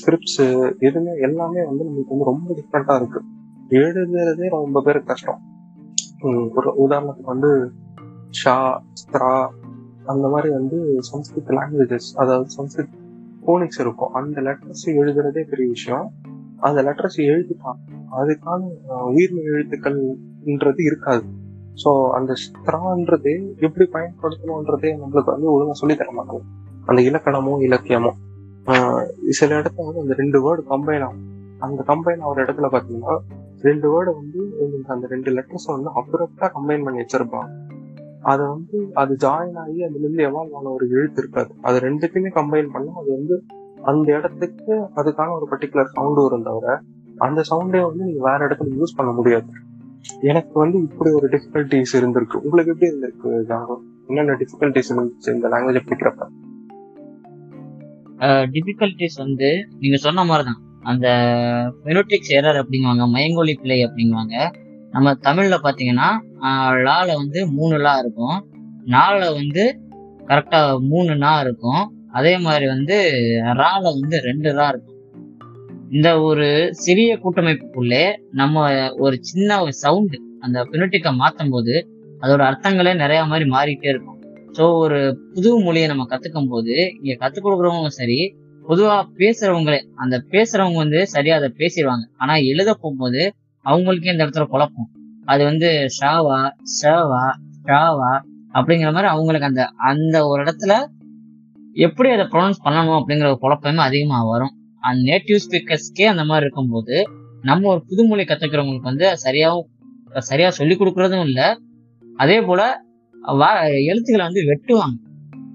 ஸ்கிரிப்ட்ஸ் எதுவுமே எல்லாமே வந்து நம்மளுக்கு வந்து ரொம்ப டிஃப்ரெண்ட்டாக இருக்கு. எழுதுறதே ரொம்ப பேருக்கு கஷ்டம். ஒரு உதாரணத்துக்கு வந்து ஷா ஸ்த்ரா அந்த மாதிரி வந்து சம்ஸ்கிருத் லாங்குவேஜஸ் அதாவது சம்ஸ்கிருத் ஃபோனிக்ஸ் இருக்கும். அந்த லெட்டர்ஸ் எழுதுறதே பெரிய விஷயம். அந்த லெட்டர்ஸ் எழுதிட்டாங்க அதுக்கான உயிர்மை எழுத்துக்கள்ன்றது இருக்காது. ஸோ அந்த ஸ்திரான்றது எப்படி பயன்படுத்தணுன்றதே நம்மளுக்கு வந்து ஒழுங்காக சொல்லித்தர மாட்டோம் மாட்டாங்க. அந்த இலக்கணமோ இலக்கியமோ சில இடத்துல வந்து அந்த ரெண்டு வேர்டு கம்பைன் ஆகும். அந்த கம்பைன் ஆகிற இடத்துல பார்த்தீங்கன்னா ரெண்டு வேர்டை வந்து உங்களுக்கு அந்த ரெண்டு லெட்டர்ஸ் வந்து அப்ரப்டா கம்பைன் பண்ணி வச்சிருப்பாங்க. அதை வந்து அது ஜாயின் ஆகி அதுலேருந்து எவால்வ் ஆன ஒரு எழுத்து இருக்காது. அது ரெண்டுத்தையுமே கம்பைன் பண்ணா அது வந்து அந்த இடத்துக்கு அதுக்கான ஒரு பர்டிகுலர் சவுண்டு வரும் தவிர அந்த சவுண்டே வந்து நீங்க வேற இடத்துல யூஸ் பண்ண முடியாது. எனக்கு வந்து இப்படி ஒரு டிஃபிகல்டிஸ் இருந்திருக்கு. உங்களுக்கு எப்படி இருந்திருக்கு என்னென்ன டிஃபிகல்டிஸ் இருந்துச்சு இந்த லாங்குவேஜ் படிக்கிறப்ப?
டிஃபிகல்டிஸ் வந்து நீங்க சொன்ன மாதிரி தான் அந்த ஃபெனோட்டிக்ஸ் எரர் அப்படிங்குவாங்க மயங்கொலி பிழை அப்படிங்குவாங்க. நம்ம தமிழ்ல பாத்தீங்கன்னா லால வந்து மூணு லா இருக்கும். நால வந்து கரெக்டா மூணு நா இருக்கும். அதே மாதிரி வந்து ரால வந்து ரெண்டு ரா இருக்கும். இந்த ஒரு சிறிய கூட்டமைப்புக்குள்ளே நம்ம ஒரு சின்ன ஒரு சவுண்டு அந்த பினோட்டிக்கை மாற்றும் போது அதோட அர்த்தங்களே நிறைய மாதிரி மாறிட்டே இருக்கும். ஸோ ஒரு புது மொழியை நம்ம கத்துக்கும் போது இங்க கத்துக் கொடுக்குறவங்க சரி பொதுவா பேசுறவங்களே அந்த பேசுறவங்க வந்து சரியா அதை பேசிடுவாங்க. ஆனா எழுத போகும்போது அவங்களுக்கே இந்த இடத்துல குழப்பம். அது வந்து ஷாவா ஷவா ஷாவா அப்படிங்கிற மாதிரி அவங்களுக்கு அந்த அந்த ஒரு இடத்துல எப்படி அதை ப்ரொனவுன்ஸ் பண்ணணும் அப்படிங்கிற ஒரு குழப்பமே அதிகமாக வரும். அந்த நேட்டிவ் ஸ்பீக்கர்ஸ்க்கே அந்த மாதிரி இருக்கும்போது நம்ம ஒரு புதுமொழி கத்துக்கிறவங்களுக்கு வந்து சரியாகவும் சரியா சொல்லி கொடுக்குறதும் இல்லை. அதே போல வா எழுத்துக்களை வந்து வெட்டுவாங்க.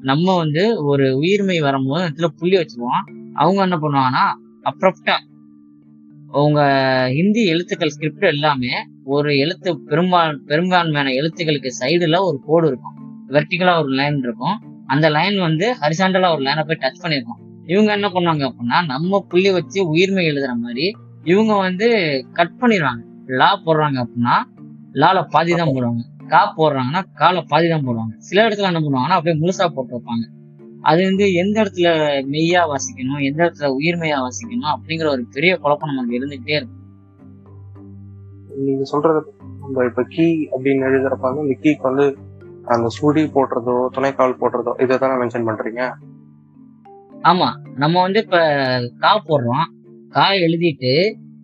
நம்ம வந்து ஒரு உயிர்மை வரும்போது இடத்துல புள்ளி வச்சுருவோம். அவங்க என்ன பண்ணுவாங்கன்னா அப்ரப்டா உங்க ஹிந்தி எழுத்துக்கள் ஸ்கிரிப்ட் எல்லாமே ஒரு எழுத்து பெரும்பான் பெரும்பான்மையான எழுத்துக்களுக்கு சைடுல ஒரு கோடு இருக்கும். வெர்டிகலா ஒரு லைன் இருக்கும். அந்த லைன் வந்து ஹரிசாண்டலா ஒரு லைனை போய் டச் பண்ணிருக்கும். இவங்க என்ன பண்ணுவாங்க அப்படின்னா நம்ம புள்ளி வச்சு உயிர்மை எழுதுற மாதிரி இவங்க வந்து கட் பண்ணிடுவாங்க. லா போடுறாங்க அப்படின்னா லால பாதி தான் போடுவாங்க. கா போடுறாங்கன்னா கால பாதி தான் போடுவாங்க. சில இடத்துல என்ன பண்ணுவாங்கன்னா அப்படியே முழுசா போட்டு வைப்பாங்க. அது வந்து எந்த இடத்துல மெய்யா வாசிக்கணும் எந்த இடத்துல உயிர்மையா வாசிக்கணும் அப்படிங்கிற ஒரு பெரிய குழப்பம் நமக்கு இருந்துகிட்டே இருக்கும்.
நீங்க சொல்றது நம்ம இப்ப கீ அப்படின்னு எழுதுறப்ப வந்து இந்த கீக்கு வந்து அந்த சுடி போடுறதோ துணைக்கால் போடுறதோ இதை தானே மென்ஷன் பண்றீங்க?
ஆமா. நம்ம வந்து இப்ப கா போடுறோம். கா எழுதிட்டு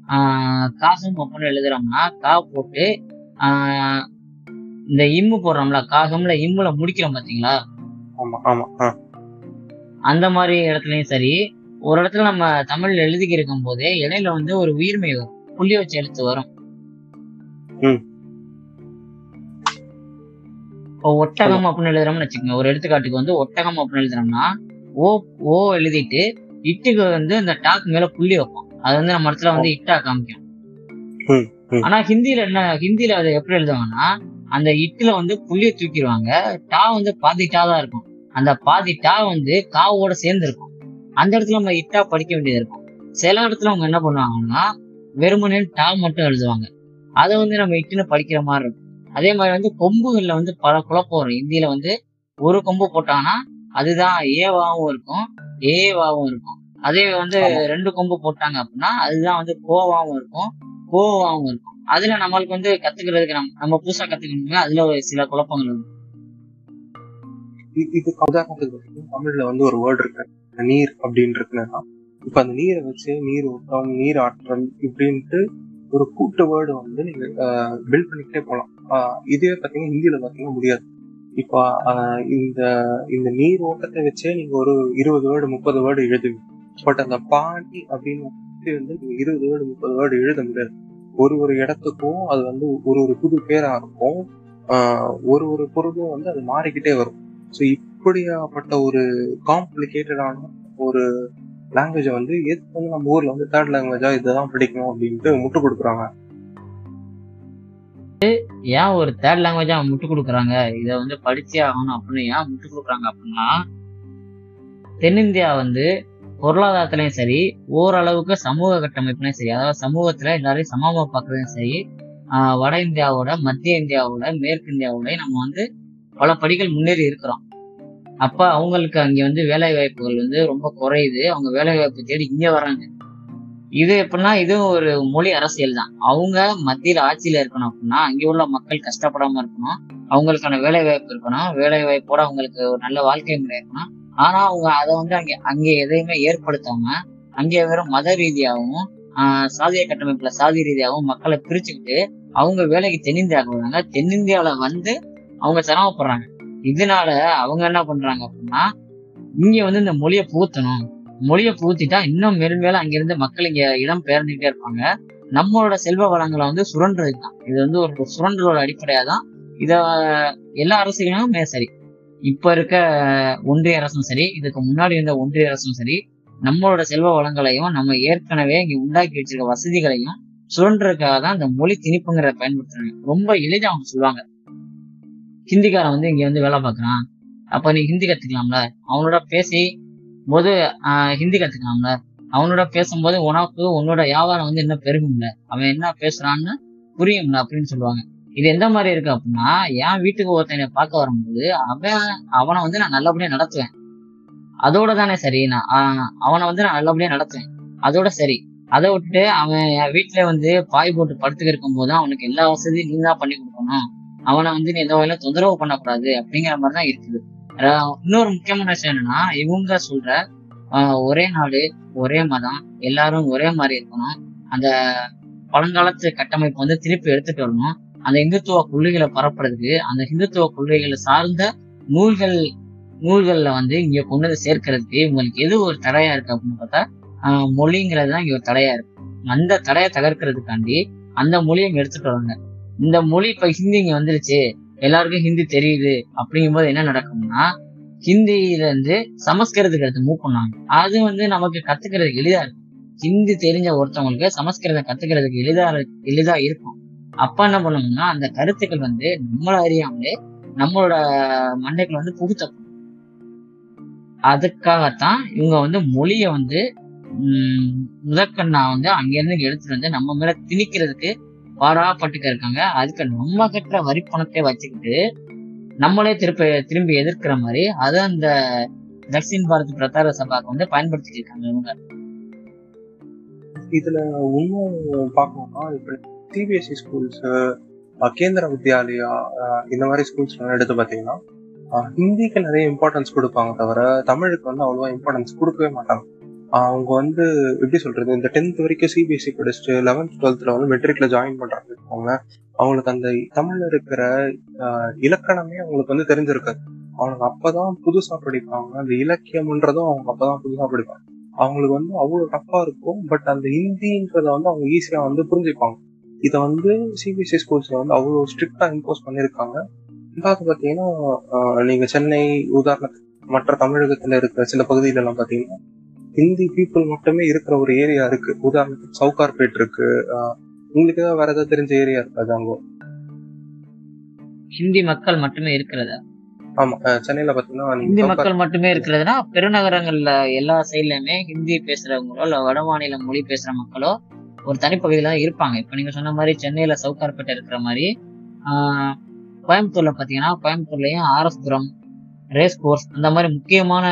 ஆஹ் காசம் அப்படின்னு எழுதுறோம்னா கா போட்டு ஆஹ் இந்த இம்மு போடுறோம்ல காகம்ல இம்முல முடிக்கிறோம் பாத்தீங்களா. அந்த மாதிரி இடத்துலயும் சரி ஒரு இடத்துல நம்ம தமிழ்ல எழுதிக்கி இருக்கும் போதே இடையில வந்து ஒரு உயிர்மை வரும் புள்ளி வச்ச எழுத்து வரும். இப்போ ஒட்டகம் அப்படின்னு எழுதுறோம்னு வச்சுக்கோங்க ஒரு எடுத்துக்காட்டுக்கு வந்து ஒட்டகம் அப்படின்னு எழுதுறோம்னா ஓ ஓ எழுதிட்டு இட்டுக்கு வந்து அந்த டாக் மேல புள்ளி வைப்போம் அது வந்து நம்ம இடத்துல வந்து இட்டா காமிக்கும். ஆனா ஹிந்தில என்ன ஹிந்தில அதை எப்படி எழுதுவாங்கன்னா அந்த இட்டுல வந்து புள்ளிய தூக்கிடுவாங்க. டா வந்து பாதி டா தான் இருக்கும். அந்த பாதி டா வந்து காவோட சேர்ந்து இருக்கும் அந்த இடத்துல நம்ம இட்டா படிக்க வேண்டியது இருக்கும். சில இடத்துல அவங்க என்ன பண்ணுவாங்கன்னா வெறுமனே டா மட்டும் எழுதுவாங்க. அதை வந்து நம்ம இட்டுன்னு படிக்கிற மாதிரி இருக்கும். அதே மாதிரி வந்து கொம்புகள்ல வந்து பல குழப்பம் வரும். இந்தியில வந்து ஒரு கொம்பு போட்டாங்கன்னா அதுதான் ஏவாவும் இருக்கும் ஏவாவும் இருக்கும். அதே வந்து. ரெண்டு கொம்பு போட்டாங்க அப்படின்னா அதுதான் வந்து கோவாவும் இருக்கும் கோவாவும் இருக்கும். அதுல நம்மளுக்கு வந்து கத்துக்கிறதுக்கு நம்ம நம்ம புதுசா கத்துக்கணும்னா அதுல ஒரு சில குழப்பங்கள் இருக்கும்
இது உதாரணத்துக்கு தமிழ்ல வந்து ஒரு வேர்டு இருக்கு. நீர் அப்படின்னு இருக்குன்னா இப்ப அந்த நீரை வச்சு நீர் ஓட்டம் நீர் ஆற்றல் இப்படின்ட்டு ஒரு கூட்டு வேர்டு வந்து நீங்க பில்ட் பண்ணிக்கிட்டே போகலாம் ஆஹ் இதே பாத்தீங்கன்னா ஹிந்தியில பாத்தீங்கன்னா முடியாது. இப்போ ஆஹ் இந்த இந்த நீர் ஓட்டத்தை வச்சே நீங்க ஒரு இருபது வேர்டு முப்பது வேர்டு எழுதுவீங்க பட் அந்த பாணி அப்படின்னு வந்து நீங்க இருபது வேர்டு முப்பது வேர்டு எழுத முடியாது. ஒரு ஒரு இடத்துக்கும் அது வந்து ஒரு ஒரு புது பேராக இருக்கும். ஒரு ஒரு பொருளும் வந்து அது மாறிக்கிட்டே வரும். ஸோ இப்படியாப்பட்ட ஒரு காம்ப்ளிகேட்டடான ஒரு லாங்குவேஜை வந்து எதுக்கு வந்து நம்ம ஊரில் வந்து தேர்ட் லாங்குவேஜா இதுதான் படிக்கணும் அப்படின்ட்டு முட்டு கொடுக்குறாங்க.
ஏன் ஒரு தேர்ட் லாங்குவேஜா முட்டு கொடுக்குறாங்க? இதை வந்து படிச்சே ஆகணும் அப்படின்னு ஏன் முட்டு கொடுக்குறாங்க அப்படின்னா தென்னிந்தியா வந்து பொருளாதாரத்திலையும் சரி ஓரளவுக்கு சமூக கட்டமைப்புலையும் சரி அதாவது சமூகத்துல எல்லாரையும் சமமா பார்க்கறதும் சரி வட இந்தியாவோட மத்திய இந்தியாவோட மேற்கு இந்தியாவோட நம்ம வந்து பல படிகள் முன்னேறி இருக்கிறோம். அப்ப அவங்களுக்கு அங்க வந்து வேலை வாய்ப்புகள் வந்து ரொம்ப குறையுது. அவங்க வேலை வாய்ப்பு தேடி இங்க வராங்க இது எப்படின்னா இதுவும் ஒரு மொழி அரசியல் தான். அவங்க மத்தியில ஆட்சியில இருக்கணும் அப்படின்னா அங்கே உள்ள மக்கள் கஷ்டப்படாம இருக்கணும். அவங்களுக்கான வேலை வாய்ப்பு இருக்கணும். வேலை வாய்ப்போட அவங்களுக்கு ஒரு நல்ல வாழ்க்கை முறை இருக்கணும். ஆனா அவங்க அதை வந்து அங்கே அங்கே எதையுமே ஏற்படுத்தாம அங்கே வெறும் மத ரீதியாகவும் ஆஹ் சாதிய கட்டமைப்புல சாதி ரீதியாகவும் மக்களை பிரிச்சுக்கிட்டு அவங்க வேலைக்கு தென்னிந்தியாவுக்கு வராங்க. தென்னிந்தியாவில வந்து அவங்க சிரமப்படுறாங்க. இதனால அவங்க என்ன பண்றாங்க அப்படின்னா இங்க வந்து இந்த மொழியை பூத்தணும் மொழியை பூத்திட்டா இன்னும் மேலும் மேலும் அங்கிருந்து மக்கள் இங்க இடம் பெயர்ந்துகிட்டே இருப்பாங்க. நம்மளோட செல்வ வளங்களை வந்து சுரண்டுறது தான். இது வந்து ஒரு சுரண்டலோட அடிப்படையா தான் இத எல்லா அரசுகளும் சரி இப்ப இருக்க ஒன்றிய அரசும் சரி இதுக்கு முன்னாடி இருந்த ஒன்றிய அரசும் சரி நம்மளோட செல்வ வளங்களையும் நம்ம ஏற்கனவே இங்க உண்டாக்கி வச்சிருக்க வசதிகளையும் சுரண்டுறதுக்காக தான் இந்த மொழி திணிப்புங்கிறத பயன்படுத்துறாங்க. ரொம்ப எளிதா அவங்க சொல்லுவாங்க. ஹிந்திக்காரன் வந்து இங்க வந்து வேலை பார்க்குறான். அப்ப நீ ஹிந்தி கத்துக்கலாம்ல? அவனோட பேசி போது ஆஹ் ஹிந்தி கத்துக்கலாம்ல? அவனோட பேசும்போது உனக்கு உன்னோட வியாபாரம் வந்து என்ன பெருகும்ல? அவன் என்ன பேசுறான்னு புரியும்ல? அப்படின்னு சொல்லுவாங்க. இது எந்த மாதிரி இருக்கு அப்படின்னா என் வீட்டுக்கு ஒருத்தனை பார்க்க வரும்போது அவன் அவனை வந்து நான் நல்லபடியா நடத்துவேன். அதோட தானே சரி நான் ஆஹ் அவனை வந்து நான் நல்லபடியா நடத்துவேன். அதோட சரி. அதை விட்டுட்டு அவன் என் வீட்டுல வந்து பாய் போட்டு படுத்துக்க இருக்கும் போது அவனுக்கு எல்லா வசதியும் நீ தான் பண்ணி கொடுக்கணும். அவனை வந்து நீ எந்த வகையில தொந்தரவு பண்ணக்கூடாது அப்படிங்கிற மாதிரி தான் இருக்குது. இன்னொரு முக்கியமான விஷயம் என்னன்னா இவங்க சொல்ற ஒரே நாடு ஒரே மதம் எல்லாரும் ஒரே மாதிரி இருக்கணும். அந்த பழங்காலத்து கட்டமைப்பு வந்து திருப்பி எடுத்துட்டு வரணும். அந்த இந்துத்துவ கொள்கைகளை பரப்புறதுக்கு அந்த இந்துத்துவ கொள்கைகளை சார்ந்த நூல்கள் நூல்கள்ல வந்து இங்க கொண்டு வந்து சேர்க்கறதுக்கு இவங்களுக்கு எது ஒரு தடையா இருக்கு அப்படின்னு பார்த்தா ஆஹ் மொழிங்கிறது தான் இங்க ஒரு தடையா இருக்கு. அந்த தடையை தகர்க்கிறதுக்காண்டி அந்த மொழியை எடுத்துட்டு வராங்க. இந்த மொழி இப்ப ஹிந்தி இங்க வந்துருச்சு எல்லாருக்கும் ஹிந்தி தெரியுது அப்படிங்கும்போது என்ன நடக்கும்னா ஹிந்தியில இருந்து சமஸ்கிருதத்துக்கு எடுத்து மூவ் பண்ணாங்க. அது வந்து நமக்கு கத்துக்கிறதுக்கு எளிதா இருக்கும். ஹிந்தி தெரிஞ்ச ஒருத்தவங்களுக்கு சமஸ்கிருதம் கத்துக்கிறதுக்கு எளிதா எளிதா இருக்கும். அப்ப என்ன பண்ணுவோம்னா அந்த கருத்துக்கள் வந்து நம்மள அறியாமலே நம்மளோட மண்டைக்குள்ள வந்து புகுத்தப்படும். அதுக்காகத்தான் இவங்க வந்து மொழிய வந்து உம் முதற்கண்ணா வந்து அங்கிருந்து எடுத்துட்டு வந்து நம்ம மேல திணிக்கிறதுக்கு பாராப்பட்டுக்க இருக்காங்க. அதுக்கு நம்ம கட்டுற வரி பணத்தை வச்சுக்கிட்டு நம்மளே திருப்பி திரும்பி எதிர்க்கிற மாதிரி அதை அந்த தக்ஷின் பாரத் பிரதார சபாக்கு வந்து பயன்படுத்திட்டு இருக்காங்க இவங்க.
இதுல இன்னும் பார்க்கணும்னா இப்ப சிபிஎஸ்சி ஸ்கூல்ஸு கேந்திர வித்யாலயா இந்த மாதிரி ஸ்கூல்ஸ்லாம் எடுத்து பார்த்தீங்கன்னா ஹிந்திக்கு நிறைய இம்பார்ட்டன்ஸ் கொடுப்பாங்க தவிர தமிழுக்கு வந்து அவ்வளோவா இம்பார்ட்டன்ஸ் கொடுக்கவே மாட்டாங்க. அவங்க வந்து எப்படி சொல்றது இந்த டென்த் வரைக்கும் சிபிஎஸ்சி படிச்சுட்டு லெவன்த் டுவெல்த்ல வந்து மெட்ரிக்ல ஜாயின் பண்றாங்க அவங்களுக்கு அந்த தமிழ்ல இருக்கிற இலக்கணமே அவங்களுக்கு வந்து தெரிஞ்சிருக்காது. அவங்க அப்பதான் புதுசா படிப்பாங்க அந்த இலக்கியம்ன்றதும் அவங்க அப்பதான் புதுசா படிப்பாங்க. அவங்களுக்கு வந்து அவ்வளவு டஃப்பா இருக்கும் பட் அந்த ஹிந்தின்றத வந்து அவங்க ஈஸியா வந்து புரிஞ்சுப்பாங்க. இதை வந்து சிபிஎஸ்சி ஸ்கூல்ஸ்ல வந்து அவ்வளவு ஸ்ட்ரிக்டா இம்போஸ் பண்ணியிருக்காங்க ரெண்டாவது பாத்தீங்கன்னா ஆஹ் நீங்க சென்னை உதாரணத்துக்கு மற்ற தமிழகத்துல இருக்கிற சில பகுதியில எல்லாம் பாத்தீங்கன்னா ஹிந்தி பீப்புள் மட்டுமே இருக்கிற ஒரு ஏரியா இருக்கு. உதாரணத்துக்கு சவுகார்பேட் இருக்கு. உங்களுக்கு ஏதாவது வேற ஏதாவது தெரிஞ்ச ஏரியா இருக்காது அங்க
ஹிந்தி மக்கள் மட்டுமே இருக்கிறதா?
ஆமா சென்னையில பாத்தீங்கன்னா
ஹிந்தி மக்கள் மட்டுமே இருக்கிறதுனா பெருநகரங்கள்ல எல்லா சைட்லயுமே ஹிந்தி பேசுறவங்களோ இல்ல வட மாநில மொழி பேசுற மக்களோ ஒரு தனிப்பகுதியில தான் இருப்பாங்க. இப்ப நீங்க சொன்ன மாதிரி சென்னையில சவுகார்பேட்டை இருக்கிற மாதிரி ஆஹ் கோயம்புத்தூர்ல பாத்தீங்கன்னா கோயம்புத்தூர்லயும் ஆர்எஸ்புரம் ரேஸ் கோர்ஸ் அந்த மாதிரி முக்கியமான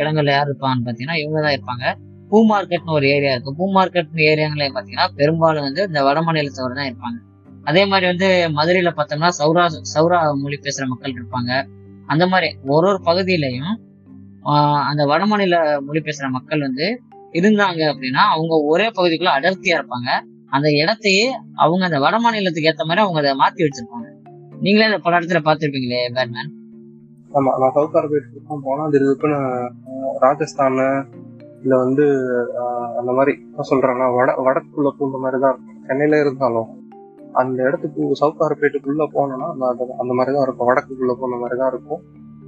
இடங்கள்ல யார் இருப்பாங்கன்னு பாத்தீங்கன்னா இவங்க தான் இருப்பாங்க. பூ மார்க்கெட்னு ஒரு ஏரியா இருக்கு. பூ மார்க்கெட்னு ஏரியாங்களே பாத்தீங்கன்னா பெரும்பாலும் வந்து இந்த வட மாநிலத்தவர் தான் இருப்பாங்க. அதே மாதிரி வந்து மதுரையில பார்த்தோம்னா சௌரா சௌரா மொழி பேசுற மக்கள் இருப்பாங்க. அந்த மாதிரி ஒரு ஒரு பகுதியிலையும் அந்த வடமாநில மொழி பேசுற மக்கள் வந்து இருந்தாங்க அப்படின்னா அவங்க ஒரே பகுதிக்குள்ள அடர்த்தியா இருப்பாங்க. அந்த இடத்தையே அவங்க அந்த வட மாநிலத்துக்கு ஏத்த மாதிரி அவங்க அதை மாத்தி வச்சிருப்பாங்க. நீங்களே அந்த பல இடத்துல பார்த்திருப்பீங்களே பேட்மேன்
ஆமா நான் சவுகார்பேட்டுக்கும் போனா அது இதுக்குன்னு ராஜஸ்தானு ராஜஸ்தான் இல்ல வந்து அந்த மாதிரி என்ன சொல்றேன்னா வட வடக்குள்ள பூந்த மாதிரி தான் இருக்கும். சென்னையில இருந்தாலும் அந்த இடத்துக்கு சவுகார்பேட்டுக்குள்ள போனோம்னா அந்த அந்த- அந்த மாதிரி தான் இருக்கும். வடக்குக்குள்ள போன மாதிரி தான் இருக்கும்.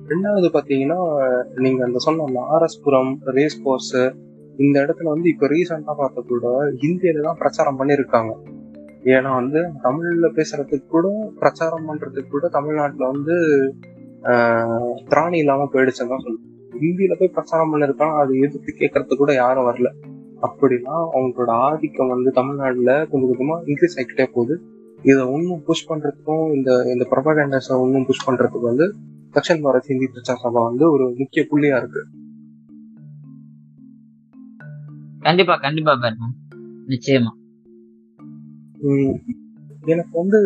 ரெண்டாவது பாத்தீங்கன்னா நீங்க அந்த சொன்ன அந்த ஆர்எஸ்புரம் ரேஸ் கோர்ஸ் இந்த இடத்துல வந்து இப்ப ரீசெண்டா பார்த்த கூட ஹிந்தியில தான் பிரச்சாரம் பண்ணிருக்காங்க. ஏன்னா வந்து தமிழ்ல பேசுறதுக்கு கூட பிரச்சாரம் பண்றதுக்கு கூட தமிழ்நாட்டுல வந்து ஆஹ், திராணி இல்லாம போயிடுச்சுன்னு தான் சொல்லுவாங்க ஹிந்தியில போய் பிரச்சாரம் பண்ணிருக்காங்க அது எதிர்த்து கேட்கறது கூட யாரும் வரல. அப்படின்னா அவங்களோட ஆதிக்கம் வந்து தமிழ்நாடுல கொஞ்சம் கொஞ்சமா இன்க்ரீஸ் ஆகிக்கிட்டே போகுது. இதை ஒன்றும் புஷ் பண்றதுக்கும் இந்த இந்த ப்ரொபகண்டஸை இன்னும் புஷ் பண்றதுக்கு வந்து தக்ஷன் பாரத் ஹிந்தி பிரச்சார சபா வந்து ஒரு முக்கிய புள்ளியா இருக்கு.
கண்டிப்பா கண்டிப்பா பேட்மேன் நிச்சயமா.
எனக்கு வந்து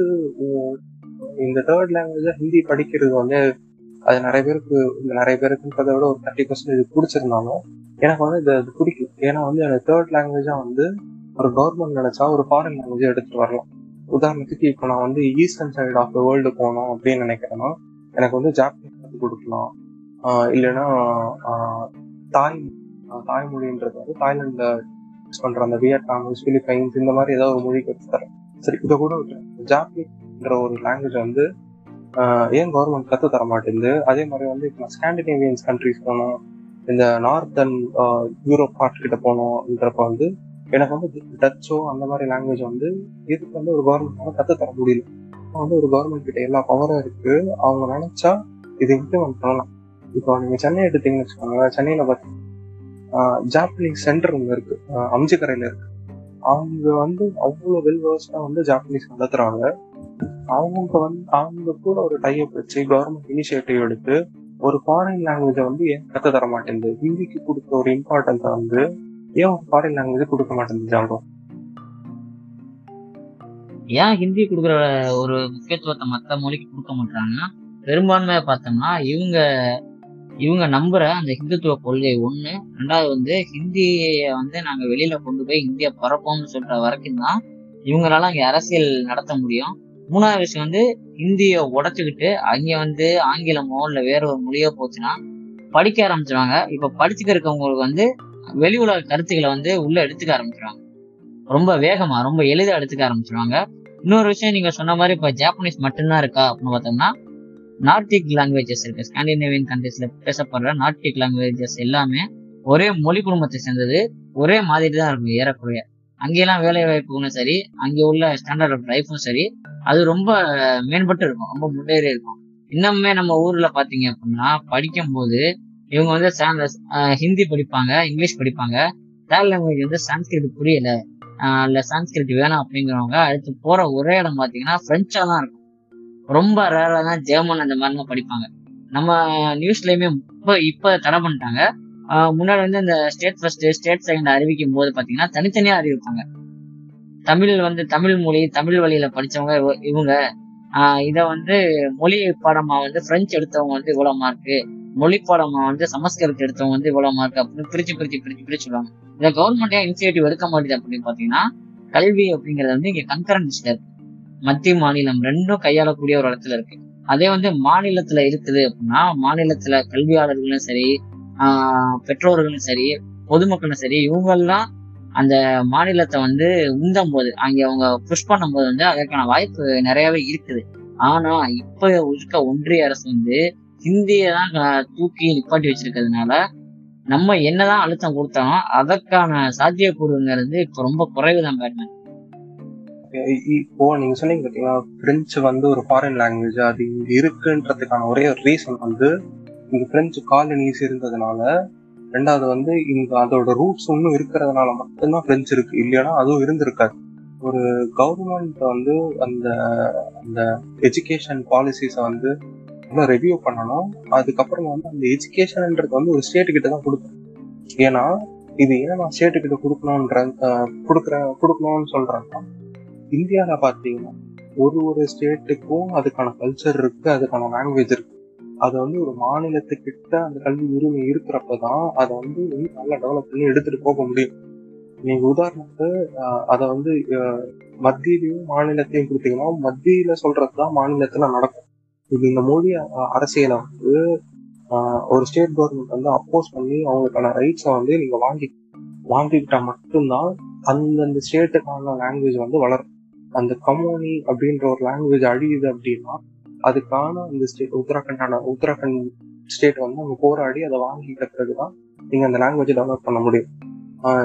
இந்த தேர்ட் லாங்குவேஜா ஹிந்தி படிக்கிறது வந்து அது நிறைய பேருக்கு நிறைய பேருக்குன்றதை விட ஒரு தேர்ட்டி பர்சன்ட் இது பிடிச்சிருந்தாலும் எனக்கு வந்து இது அது பிடிக்கும். ஏன்னா வந்து எனக்கு தேர்ட் லாங்குவேஜா வந்து ஒரு கவர்மெண்ட் நினைச்சா ஒரு ஃபாரின் லாங்குவேஜ் எடுத்துட்டு வரலாம். உதாரணத்துக்கு இப்போ நான் வந்து eastern side of the world போகணும் அப்படின்னு நினைக்கிறேன்னா எனக்கு வந்து ஜாப்பனீஸ் கற்றுக் கொடுக்கலாம். இல்லைன்னா தாய் தாய்மொழின்றது வந்து தாய்லாந்துல யூஸ் பண்ற அந்த வியட்நாம் பிலிப்பைன்ஸ் இந்த மாதிரி ஏதாவது ஒரு மொழி கற்று தரேன். சரி இதை கூட விட்டுறேன். ஜாப்பனீஸ்ன்ற ஒரு லாங்குவேஜ் வந்து ஏன் கவர்மெண்ட் கத்து தர மாட்டேங்குது? அதே மாதிரி வந்து இப்போ நான் ஸ்காண்டினேவியன்ஸ் கண்ட்ரிஸ் போனோம். இந்த நார்த்தன் யூரோப் பார்ட் கிட்ட போனோம்ன்றப்ப வந்து எனக்கு வந்து டச்சோ அந்த மாதிரி லாங்குவேஜ் வந்து இதுக்கு வந்து ஒரு கவர்மெண்ட் கத்து தர முடியல. வந்து ஒரு கவர்மெண்ட் கிட்ட எல்லா பவரும் இருக்கு. அவங்க நினைச்சா இது இம்ப்ளிமெண்ட் பண்ணலாம். இப்போ நீங்க சென்னை எடுத்தீங்கன்னு வச்சுக்கோங்க சென்னையில பார்த்தீங்கன்னா ஜாப்பனீஸ் சென்டர் ஒன்று இருக்கு. ஆஹ் அம்ஜிக்கரையில இருக்கு. அவங்க வந்து அவ்வளோ வெல் வேர்ஸ்டா வந்து ஜாப்பனீஸ் நடத்துறாங்க. அவங்க வந்து அவங்க கூட ஒரு டைப் வச்சு கவர்மெண்ட் இனிஷியேட்டிவ் எடுத்து ஒரு ஃபாரின் லாங்குவேஜை வந்து ஏன் கற்று தர மாட்டேங்குது? ஹிந்திக்கு கொடுக்குற ஒரு இம்பார்ட்டன்ஸை வந்து ஏன் ஒரு ஃபாரின் லாங்குவேஜ் கொடுக்க மாட்டேங்குது ஜாங்கோ
ஏன் ஹிந்தி கொடுக்குற ஒரு முக்கியத்துவத்தை மற்ற மொழிக்கு கொடுக்க மாட்டாங்கன்னா பெரும்பான்மையாக பார்த்தோம்னா இவங்க இவங்க நம்புற அந்த ஹிந்துத்துவ கொள்கை ஒண்ணு. ரெண்டாவது வந்து ஹிந்தியை வந்து நாங்க வெளியில கொண்டு போய் இந்திய பரப்போம்னு சொல்ற வரைக்கும் தான் இவங்களால அங்க அரசியல் நடத்த முடியும். மூணாவது விஷயம் வந்து ஹிந்தியை உடைச்சுக்கிட்டு அங்க வந்து ஆங்கிலமோ இல்ல வேற ஒரு மொழியோ போச்சுன்னா படிக்க ஆரம்பிச்சிருவாங்க. இப்ப படிச்சுக்க இருக்கவங்களுக்கு வந்து வெளி உலக கருத்துக்களை வந்து உள்ள எடுத்துக்க ஆரம்பிச்சிருவாங்க. ரொம்ப வேகமா ரொம்ப எளிதா எடுத்துக்க ஆரம்பிச்சிருவாங்க. இன்னொரு விஷயம் நீங்க சொன்ன மாதிரி இப்ப ஜாப்பனீஸ் மட்டும்தான் இருக்கா அப்படின்னு பார்த்தோம்னா நார்டிக் லாங்குவேஜஸ் இருக்கு. ஸ்காண்டினேவியன் கண்ட்ரீஸ்ல பேசப்படுற நார்டிக் லாங்குவேஜஸ் எல்லாமே ஒரே மொழி குடும்பத்தை சேர்ந்தது. ஒரே மாதிரி தான் இருக்கும் ஏறக்குறைய. அங்கெல்லாம் வேலை வாய்ப்புகளும் சரி அங்கே உள்ள ஸ்டாண்டர்ட் ஆஃப் லைஃபும் சரி அது ரொம்ப மேம்பட்டு இருக்கும். ரொம்ப முன்னேறி இருக்கும். இன்னுமே நம்ம ஊர்ல பாத்தீங்க அப்படின்னா படிக்கும்போது இவங்க வந்து ஹிந்தி படிப்பாங்க இங்கிலீஷ் படிப்பாங்க. தேர்ட் லாங்குவேஜ் வந்து சான்ஸ்கிரிட் புரியல. இல்ல சான்ஸ்கிரிட் வேணாம் அப்படிங்கிறவங்க அடுத்து போற ஒரே இடம் பாத்தீங்கன்னா பிரெஞ்சா தான் இருக்கும். ரொம்ப ரேரா தான் ஜெர்மன் அந்த மாதிரிலாம் படிப்பாங்க. நம்ம நியூஸ்லயுமே இப்போ இப்போ தடை பண்ணிட்டாங்க. முன்னாடி வந்து இந்த ஸ்டேட் ஃபர்ஸ்ட் ஸ்டேட் செகண்ட் அறிவிக்கும் போது பாத்தீங்கன்னா தனித்தனியா அறிவிப்பாங்க. தமிழ் வந்து தமிழ் மொழி தமிழ் வழியில படிச்சவங்க இவங்க. இதை வந்து மொழி பாடமா வந்து பிரெஞ்சு எடுத்தவங்க வந்து இவ்வளவு மார்க்கு மொழி பாடமா வந்து சமஸ்கிருத் எடுத்தவங்க வந்து இவ்வளவு மார்க் அப்படின்னு பிரிச்சு பிரிச்சு பிரிச்சு பிரிச்சு சொல்லுவாங்க. இந்த கவர்மெண்டே இனிஷியேட்டிவ் எடுக்க மாட்டேது அப்படின்னு பாத்தீங்கன்னா கல்வி அப்படிங்கறது வந்து இங்க கன்கரன்ஸ்ல இருக்கு மத்திய மாநிலம் ரெண்டும் கையாளக்கூடிய ஒரு இடத்துல இருக்கு. அதே வந்து மாநிலத்துல இருக்குது அப்படின்னா மாநிலத்துல கல்வியாளர்களும் சரி ஆஹ் பெற்றோர்களும் சரி பொதுமக்களும் சரி இவங்கெல்லாம் அந்த மாநிலத்தை வந்து உந்தும் போது அங்க அவங்க புஷ் பண்ணும்போது வந்து அதற்கான வாய்ப்பு நிறையவே இருக்குது. ஆனா இப்ப இருக்க ஒன்றிய அரசு வந்து ஹிந்தியை தான் க- தூக்கி நிப்பாட்டி வச்சிருக்கிறதுனால நம்ம என்னதான் அழுத்தம் கொடுத்தாலும் அதற்கான சாத்தியக்கூறுங்கிறது இப்ப ரொம்ப குறைவுதான் பேட்மேன்
இப்போ நீங்க சொன்னீங்க பார்த்தீங்கன்னா பிரெஞ்சு வந்து ஒரு ஃபாரின் லாங்குவேஜ் அது இங்க இருக்குன்றதுக்கான ஒரே ஒரு ரீசன் வந்து இங்க பிரெஞ்சு காலனிஸ் இருந்ததுனால ரெண்டாவது வந்து இங்க அதோட ரூட்ஸ் ஒன்றும் இருக்கிறதுனால மட்டும்தான் பிரெஞ்சு இருக்கு. இல்லைன்னா அதுவும் இருந்திருக்காது. ஒரு கவர்மெண்ட் வந்து அந்த அந்த எஜுகேஷன் பாலிசிஸை வந்து இன்னும் ரிவ்யூ பண்ணணும். அதுக்கப்புறம் வந்து அந்த எஜுகேஷன்ன்றது வந்து ஒரு ஸ்டேட்டு கிட்ட தான் கொடுக்கணும். ஏன்னா இது ஏன் நான் ஸ்டேட்டு கிட்ட கொடுக்கணுன்ற கொடுக்குற கொடுக்கணும்னு சொல்றேன்னா இந்தியாவில் பார்த்தீங்கன்னா ஒரு ஒரு ஸ்டேட்டுக்கும் அதுக்கான கல்ச்சர் இருக்கு அதுக்கான லாங்குவேஜ் இருக்கு. அது வந்து ஒரு மாநிலத்துக்கிட்ட அந்த கல்வி உரிமை இருக்கிறப்ப தான் அதை வந்து நல்லா டெவலப் பண்ணி எடுத்துட்டு போக முடியும். நீங்க உதாரணத்துக்கு அதை வந்து மத்தியிலையும் மாநிலத்தையும் கொடுத்தீங்கன்னா மத்தியில சொல்றதுதான் மாநிலத்துல நடக்கும். இது இந்த மொழி அரசியலை வந்து ஒரு ஸ்டேட் கவர்மெண்ட் வந்து அப்போஸ் பண்ணி அவங்களுக்கான ரைட்ஸை வந்து நீங்க வாங்கி வாங்கிக்கிட்டா மட்டும்தான் அந்தந்த ஸ்டேட்டுக்கான லாங்குவேஜ் வந்து வளரும். அந்த கமோனி அப்படின்ற ஒரு லாங்குவேஜ் அழியுது அப்படின்னா அதுக்கான அந்த ஸ்டேட் உத்தராகண்டான உத்தராகண்ட் ஸ்டேட் வந்து அவங்க போராடி அதை வாங்கிக்கிட்ட பிறகுதான் நீங்க அந்த லாங்குவேஜை டெவலப் பண்ண முடியும்.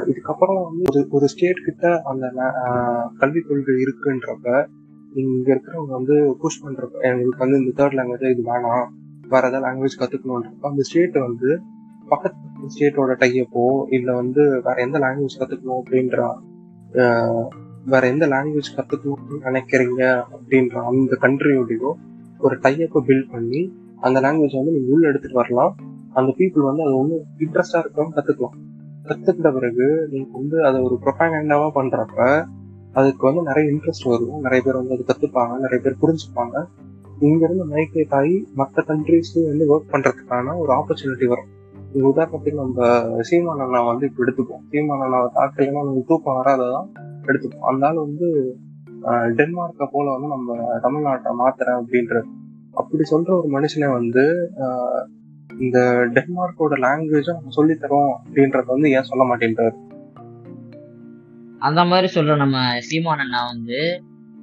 இதுக்கப்புறம் வந்து ஒரு ஒரு ஸ்டேட் கிட்ட அந்த கல்விக் கொள்கை இருக்குன்றப்ப இங்க இருக்கிறவங்க வந்து புஷ் பண்றப்ப எங்களுக்கு வந்து இந்த தேர்ட் லாங்குவேஜ் இது வேணாம் வேற ஏதாவது லாங்குவேஜ் கத்துக்கணும்ன்றப்ப அந்த ஸ்டேட் வந்து பக்கத்து ஸ்டேட்டோட டையப்போ இல்ல வந்து வேற எந்த லாங்குவேஜ் கத்துக்கணும் அப்படின்ற வேற எந்த லாங்குவேஜ் கத்துக்கணும்னு நினைக்கிறீங்க அப்படின்ற அந்த கண்ட்ரியோடயோ ஒரு டைப்பை பில்ட் பண்ணி அந்த லாங்குவேஜ் வந்து நீங்க உள்ள எடுத்துட்டு வரலாம். அந்த பீப்புள் வந்து அது ஒன்றும் இன்ட்ரெஸ்டா இருக்கிறவங்க கத்துக்கலாம். கத்துக்கிட்ட பிறகு நீங்க வந்து அதை ஒரு ப்ரொபாகண்டாவா பண்றப்ப அதுக்கு வந்து நிறைய இன்ட்ரெஸ்ட் வரும். நிறைய பேர் வந்து அது கத்துப்பாங்க நிறைய பேர் புரிஞ்சுப்பாங்க. இங்க இருந்து மைக்ரேட் ஆகி மற்ற கண்ட்ரீஸ்லயும் வந்து ஒர்க் பண்றதுக்கான ஒரு ஆப்பர்ச்சுனிட்டி வரும். உதாரணத்துக்கு நம்ம சீமான் அண்ணா வந்து இப்ப எடுத்துப்போம் சீமான் அண்ணாவை தாக்கலைன்னா நமக்கு தூக்கம் வராததான் எடுத்துப்போம் அதனால வந்து டென்மார்க்கை போல வந்து நம்ம தமிழ்நாட்டை மாத்துறேன் அப்படின்றது அப்படி சொல்ற ஒரு மனுஷனை வந்து இந்த டென்மார்க்கோட லாங்குவேஜும் நம்ம சொல்லித்தரோம் அப்படின்றத வந்து ஏன் சொல்ல மாட்டேன்றாரு?
அந்த மாதிரி சொல்ற நம்ம சீமான் அண்ணா வந்து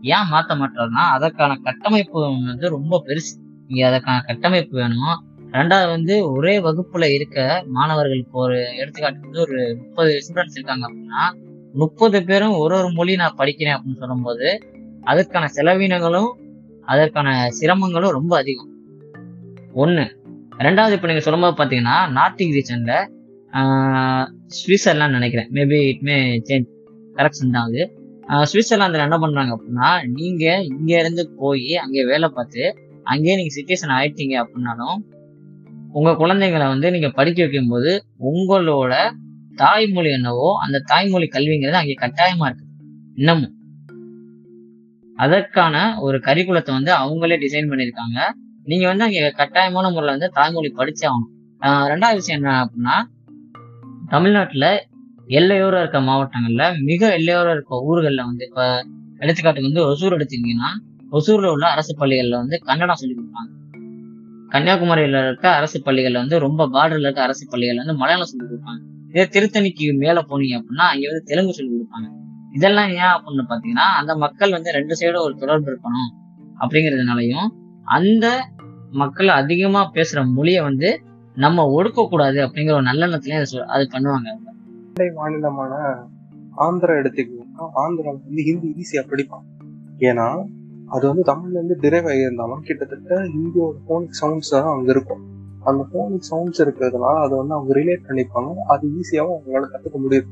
ஏன் மாத்த மாட்டாருன்னா அதற்கான கட்டமைப்பு வந்து ரொம்ப பெருசு. இங்க அதற்கான கட்டமைப்பு வேணும். ரெண்டாவது வந்து ஒரே வகுப்புல இருக்க மாணவர்கள் இப்போ ஒரு எடுத்துக்காட்டு வந்து ஒரு முப்பது ஸ்டூடெண்ட்ஸ் இருக்காங்க அப்படின்னா முப்பது பேரும் ஒரு ஒரு மொழி நான் படிக்கிறேன் அப்படின்னு சொல்லும்போது அதற்கான செலவினங்களும் அதற்கான சிரமங்களும் ரொம்ப அதிகம். ஒன்று ரெண்டாவது இப்போ நீங்கள் சொல்லும்போது பார்த்தீங்கன்னா நார்த்திக் ரீஜன்ல ஸ்விட்சர்லாந்து நினைக்கிறேன். Maybe it may change correction தான் அது. சுவிட்சர்லாந்தில் என்ன பண்ணுறாங்க அப்படின்னா நீங்கள் இங்கேருந்து போய் அங்கே வேலை பார்த்து அங்கேயே நீங்கள் சுச்சுவேஷன் ஆயிட்டீங்க அப்படின்னாலும் உங்கள் குழந்தைங்களை வந்து நீங்கள் படிக்க வைக்கும்போது உங்களோட தாய்மொழி என்னவோ அந்த தாய்மொழி கல்விங்கிறது அங்கே கட்டாயமா இருக்கு. இன்னமும். அதற்கான ஒரு கரிக்குலத்தை வந்து அவங்களே டிசைன் பண்ணியிருக்காங்க. நீங்க வந்து அங்கே கட்டாயமான முறையில் வந்து தாய்மொழி படிச்சே ஆகணும். ரெண்டாவது விஷயம் என்ன அப்படின்னா தமிழ்நாட்டுல எல்லையோரம் இருக்க மாவட்டங்கள்ல மிக எல்லையோரம் இருக்க ஊர்களில் வந்து இப்போ எடுத்துக்காட்டுக்கு வந்து ஒசூர் எடுத்தீங்கன்னா ஒசூரில் உள்ள அரசு பள்ளிகளில் வந்து கன்னடம் சொல்லி கொடுப்பாங்க. கன்னியாகுமரியில இருக்க அரசு பள்ளிகள்ல வந்து ரொம்ப பார்டரில் இருக்க அரசு பள்ளிகளில் வந்து மலையாளம் சொல்லி கொடுப்பாங்க. இதே திருத்தணிக்கு மேல போனீங்க அப்படின்னா அங்க வந்து தெலுங்கு சொல்லி கொடுப்பாங்க. இதெல்லாம் ஏன் அப்படின்னு பாத்தீங்கன்னா அந்த மக்கள் வந்து ரெண்டு சைடும் ஒரு தொடர்பு இருக்கணும் அப்படிங்கிறதுனாலையும் அந்த மக்கள் அதிகமா பேசுற மொழியை வந்து நம்ம ஒடுக்க கூடாது அப்படிங்கிற ஒரு நல்லெண்ணத்துல அதை அது பண்ணுவாங்க.
மாநிலமான ஆந்திரா எடுத்துக்கிட்டீங்கன்னா ஆந்திரா வந்து ஹிந்தி ஈஸியா படிப்பான். ஏன்னா அது வந்து தமிழ்ல இருந்து டிரைவ் ஆகியிருந்தாலும் கிட்டத்தட்ட ஹிந்தியோட போனிக் சவுண்ட்ஸ் தான் அங்க இருக்கும். அந்த ஃபோனிக் சவுண்ட்ஸ் இருக்கிறதுனால அதை வந்து அவங்க ரிலேட் பண்ணிப்பாங்க. அது ஈஸியாகவும் அவங்களால கற்றுக்க முடியுது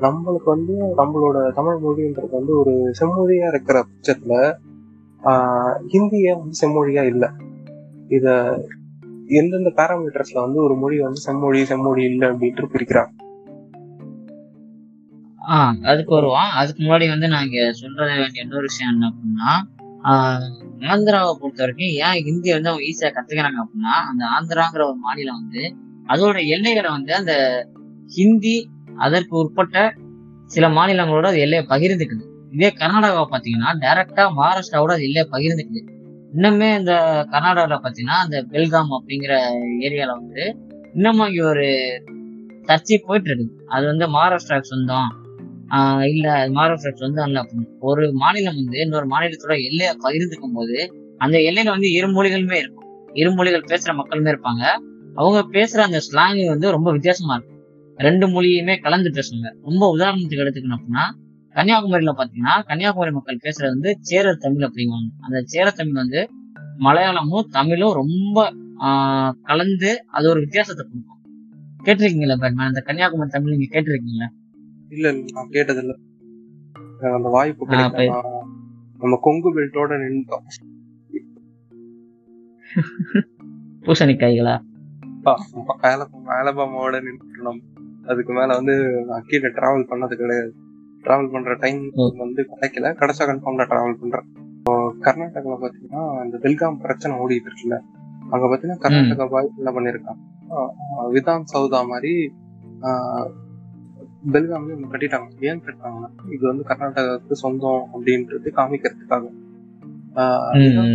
நம்மளுக்கு வந்து நம்மளோட தமிழ் மொழின்றது வந்து ஒரு செம்மொழியா இருக்கிற பட்சத்துல ஆஹ் ஹிந்தியே வந்து செம்மொழியா இல்லை? இதை எந்தெந்த பேராமீட்டர்ஸ்ல வந்து ஒரு மொழி வந்து செம்மொழி செம்மொழி இல்லை அப்படின்ட்டு பிரிக்கிறாங்க.
ஆஹ் அதுக்கு வருவோம். அதுக்கு முன்னாடி வந்து நான் இங்கே சொல்ற வேண்டிய இன்னொரு விஷயம் என்ன அப்படின்னா ஆந்திராவை பொறுத்த வரைக்கும் ஏன் ஹிந்தி வந்து அவங்க ஈஸியா கத்துக்கிறாங்க அப்படின்னா அந்த ஆந்திராங்கிற ஒரு மாநிலம் வந்து அதோட எல்லைகளை வந்து அந்த ஹிந்தி அதற்கு உட்பட்ட சில மாநிலங்களோட அது எல்லையை பகிர்ந்துக்குது. இதே கர்நாடகாவை பார்த்தீங்கன்னா டைரக்டா மகாராஷ்டிராவோட அது எல்லையை பகிர்ந்துக்குது. இன்னுமே இந்த கர்நாடகாவில் பார்த்தீங்கன்னா அந்த பெல்காம் அப்படிங்கிற ஏரியால வந்து இன்னமும் இங்கே ஒரு சர்ச்சை போயிட்டு இருக்குது. அது வந்து மகாராஷ்டிராவுக்கு சொந்தம். இல்ல மகாராஷ்டிராவுக்கு வந்து இல்ல அப்படின்னு ஒரு மாநிலம் வந்து இன்னொரு மாநிலத்தோட எல்லையை பகிர்ந்துக்கும் போது அந்த எல்லையில வந்து இரு மொழிகளுமே இருக்கும். இரு மொழிகள் பேசுற மக்களுமே இருப்பாங்க. அவங்க பேசுற அந்த ஸ்லாங் வந்து ரொம்ப வித்தியாசமா இருக்கும். ரெண்டு மொழியுமே கலந்து பேசுவாங்க. ரொம்ப உதாரணத்துக்கு எடுத்துக்கணும் அப்படின்னா கன்னியாகுமரியில பாத்தீங்கன்னா கன்னியாகுமரி மக்கள் பேசுறது வந்து சேரர் தமிழ் அப்படிங்குவாங்க. அந்த சேர தமிழ் வந்து மலையாளமும் தமிழும் ரொம்ப ஆஹ் கலந்து அது ஒரு வித்தியாசத்தை கொடுக்கும். கேட்டிருக்கீங்களா பேட்மேன் அந்த கன்னியாகுமரி தமிழ் நீங்க கேட்டிருக்கீங்களா
இல்ல நான் கேட்டது இல்ல எனக்கு அந்த வாய்ப்பு கிடைக்கல நம்ம கொங்கு பெல்ட்டோட நின்றுட்டோம்
பூசணிக்காய்களா?
ஆலபாமாவோட நின்றுட்டோம். அதுக்கு மேல வந்து நான் கீழே டிராவல் பண்ணது கிடையாது. டிராவல் பண்ற டைம். வந்து கிடைக்கல. கிடைச்சா கன்ஃபார்ம்ல டிராவல் பண்றேன். இப்போ கர்நாடகால பாத்தீங்கன்னா இந்த பெல்காம் பிரச்சனை ஓடிட்டு இருக்குல்ல. அங்க பாத்தீங்கன்னா கர்நாடகா பாய் என்ன பண்ணிருக்காங்க ஆஹ் விதான் சௌதா மாதிரி பெல்காம்ல ஒண்ணு கட்டிட்டாங்க. ஏன் கட்டிட்டாங்கன்னா இது வந்து கர்நாடகாவுக்கு சொந்தம் அப்படின்றது காமிக்கிறதுக்காக.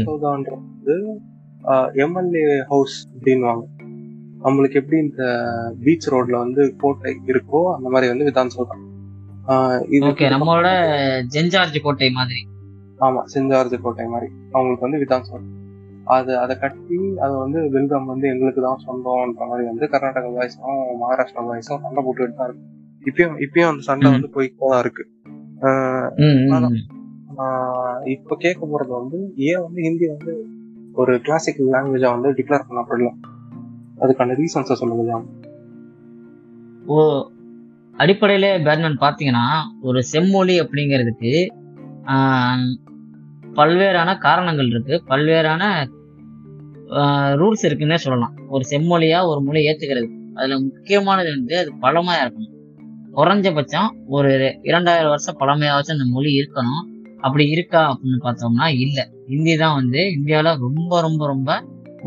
சௌதான்றது எம்எல்ஏ ஹவுஸ் அப்படின்வாங்க நம்மளுக்கு எப்படி இந்த பீச் ரோட்ல வந்து கோட்டை இருக்கோ அந்த மாதிரி வந்து விதான் சௌதா
ஓகே நம்மளோட ஜென்ஜார்ஜ் கோட்டை மாதிரி.
ஆமா செஞ்சார்ஜ் கோட்டை மாதிரி. அவங்களுக்கு வந்து விதான் சௌதா அது அதை கட்டி அதை வந்து வெல்கம் வந்து எங்களுக்கு தான் சொந்தம்ன்ற மாதிரி வந்து கர்நாடகா பாய்ஸும் மகாராஷ்டிரா பாய்ஸும் சண்டை போட்டுட்டு தான் இருக்கு. இப்பயும் இப்பயும் அந்த சண்டை. வந்து தான் இருக்கு. இப்ப கேட்க போறது வந்து ஏன் வந்து ஹிந்தி வந்து ஒரு கிளாசிக்கல் லாங்குவேஜா வந்து டிக்ளேர் பண்ணப்படல. அதுக்கான ரீசன்ஸை சொல்லுங்க.
ஓ அடிப்படையில பேட்மேன் பாத்தீங்கன்னா ஒரு செம்மொழி அப்படிங்கிறதுக்கு பல்வேறான காரணங்கள் இருக்கு. பல்வேறான ரூல்ஸ் இருக்குன்னே சொல்லலாம். ஒரு செம்மொழியா ஒரு மொழி ஏத்துக்கிறது. அதுல முக்கியமானது வந்து அது பழமையா இருக்கணும். குறைஞ்சபட்சம் ஒரு இரண்டாயிரம் வருஷம் பழமையாச்சும் அந்த மொழி இருக்கணும். அப்படி இருக்கா அப்படின்னு பார்த்தோம்னா இல்லை. ஹிந்தி தான் வந்து இந்தியாவில் ரொம்ப ரொம்ப ரொம்ப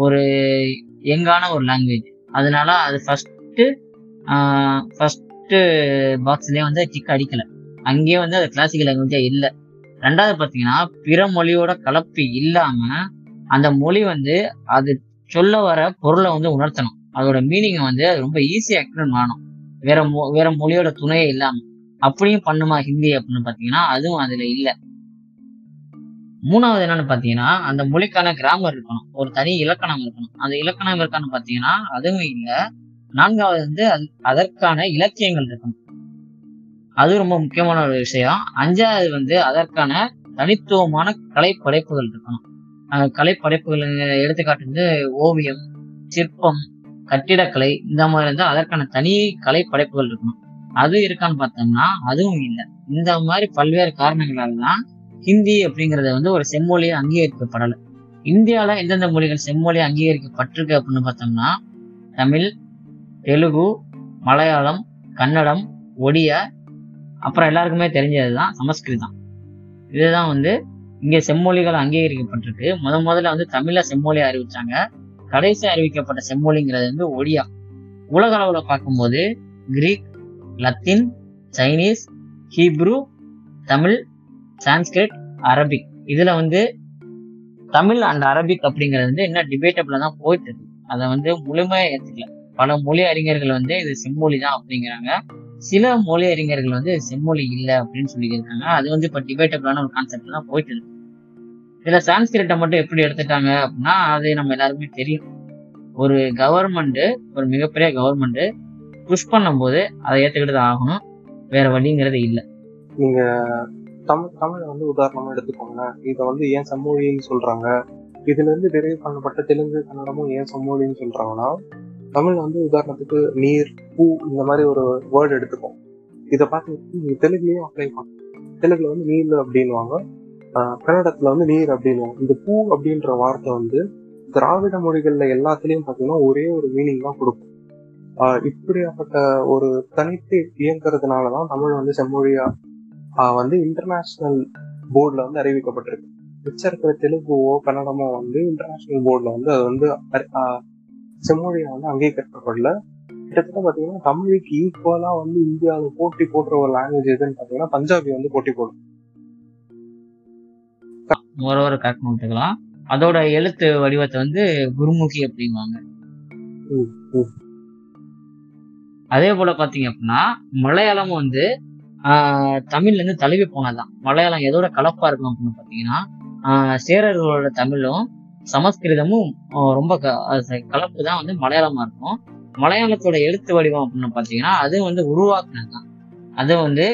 ஒரு எங்கான ஒரு லாங்குவேஜ் அதனால அது ஃபஸ்ட்டு ஃபஸ்ட்டு பாக்ஸ்லேயே வந்து கிக் அடிக்கலை. அங்கேயே வந்து அது கிளாசிக்கல் லாங்குவேஜாக இல்லை. ரெண்டாவது பார்த்தீங்கன்னா பிற மொழியோட கலப்பு இல்லாமல் அந்த மொழி வந்து அது சொல்ல வர பொருளை வந்து உணர்த்தணும். அதோட மீனிங்கை வந்து அது ரொம்ப ஈஸியாக எக்ஸ்பிளைன் பண்ணணும். வேற மொ- வேற மொழியோட துணையே இல்லாம அப்படியும் பண்ணுமா ஹிந்தி அப்படின்னு பாத்தீங்கன்னா அதுவும் அதுல இல்ல. மூணாவது என்னன்னு பாத்தீங்கன்னா அந்த மொழிக்கான கிராமர் இருக்கணும். ஒரு தனி இலக்கணம் இருக்கணும். அந்த இலக்கணம் இருக்கான்னு பாத்தீங்கன்னா அதுவும் இல்ல. நான்காவது வந்து அதற்கான இலக்கியங்கள் இருக்கணும். அது ரொம்ப முக்கியமான ஒரு விஷயம். அஞ்சாவது வந்து அதற்கான தனித்துவமான கலை படைப்புகள் இருக்கணும் கலைப்படைப்புகள் கலை படைப்புகள் எடுத்துக்காட்டு வந்து ஓவியம் சிற்பம் கட்டிடக்கலை இந்த மாதிரி இருந்தால் அதற்கான தனி கலை படைப்புகள் இருக்கணும். அது இருக்கான்னு பார்த்தோம்னா அதுவும் இல்லை. இந்த மாதிரி பல்வேறு காரணங்களால தான் ஹிந்தி அப்படிங்கிறத வந்து ஒரு செம்மொழியை அங்கீகரிக்கப்படலை. இந்தியாவில் எந்தெந்த மொழிகள் செம்மொழி அங்கீகரிக்கப்பட்டிருக்கு அப்படின்னு பார்த்தோம்னா தமிழ் தெலுங்கு மலையாளம் கன்னடம் ஒடியா அப்புறம் எல்லாருக்குமே தெரிஞ்சதுதான் சமஸ்கிருதம். இதுதான் வந்து இங்கே செம்மொழிகள் அங்கீகரிக்கப்பட்டிருக்கு. முத முதல்ல வந்து தமிழை செம்மொழி அறிவிச்சாங்க. கடைசி அறிவிக்கப்பட்ட செம்மொழிங்கிறது வந்து ஒடியா. உலக அளவுல பார்க்கும்போது Greek Latin Chinese Hebrew Tamil Sanskrit Arabic. இதுல வந்து தமிழ் அண்ட் அரபிக் அப்படிங்கிறது வந்து என்ன டிபேட்டபிளா தான் போயிட்டு இருக்கு அதை வந்து முழுமையா ஏத்துக்கல. பல மொழி அறிஞர்கள் வந்து இது செம்மொழி தான் அப்படிங்கிறாங்க. சில மொழி அறிஞர்கள் வந்து செம்மொழி இல்லை அப்படின்னு சொல்லியிருக்காங்க அது வந்து இப்போ டிபேட்டபிளான ஒரு கான்செப்ட் தான் போயிட்டு இருக்கு இதுல சான்ஸ்கிரிட்டை மட்டும் எப்படி எடுத்துட்டாங்க அப்படின்னா அது நம்ம எல்லாருக்குமே தெரியும். ஒரு கவர்மெண்ட் ஒரு மிகப்பெரிய கவர்மெண்ட் புஷ் பண்ணும்போது அதை ஏத்துக்கிட்டு தான் ஆகணும். வேற வழிங்கிறது இல்லை.
நீங்க தமிழ் தமிழை வந்து உதாரணமா எடுத்துக்கோங்க இதை வந்து ஏன் செம்மொழின்னு சொல்றாங்க? இதுல இருந்து டெரைவ் பண்ணப்பட்ட தெலுங்கு கன்னடமும் ஏன் செம்மொழின்னு சொல்றாங்கன்னா தமிழ் வந்து உதாரணத்துக்கு நீர் பூ இந்த மாதிரி ஒரு வேர்டு எடுத்துக்கோம். இதை பார்த்து நீங்க தெலுங்குலயும் அப்ளை பண்ணலாம். தெலுங்குல வந்து நீர் அப்படின்வாங்க கன்னடத்துல வந்து நீர் அப்படின்னு இந்த பூ அப்படின்ற வார்த்தை வந்து திராவிட மொழிகள்ல எல்லாத்துலயும் பாத்தீங்கன்னா ஒரே ஒரு மீனிங் தான் கொடுக்கும். இப்படியாப்பட்ட ஒரு தனித்து இயங்குறதுனாலதான் தமிழ் வந்து செம்மொழியா வந்து இன்டர்நேஷனல் போர்டில் வந்து அறிவிக்கப்பட்டிருக்கு. மிச்சம் இருக்கிற தெலுங்குவோ கன்னடமோ வந்து இன்டர்நேஷனல் போர்டில் வந்து அது வந்து அறி- செம்மொழியா வந்து அங்கீகரிக்கப்படல. கிட்டத்தட்ட பார்த்தீங்கன்னா தமிழுக்கு ஈக்குவலாக வந்து இந்தியாவில் போட்டி போடுற ஒரு லாங்குவேஜ் எதுன்னு பார்த்தீங்கன்னா பஞ்சாபி வந்து போட்டி போடும்.
ஒரு ஒரு கரெக்ட் எடுத்துக்கலாம் அதோட எழுத்து வடிவத்தை வந்து குருமுகி அப்படிங்குவாங்க. அதே போல பாத்தீங்க அப்படின்னா மலையாளம் வந்து தமிழ்ல இருந்து தழுவி போனதுதான். மலையாளம் எதோட கலப்பா இருக்கும் அப்படின்னு பாத்தீங்கன்னா சேரர்களோட தமிழும் சமஸ்கிருதமும் ரொம்ப கலப்பு தான் வந்து மலையாளமா இருக்கும். மலையாளத்தோட எழுத்து வடிவம் அப்படின்னு பாத்தீங்கன்னா அது வந்து உருவாக்குனது தான் அது வந்து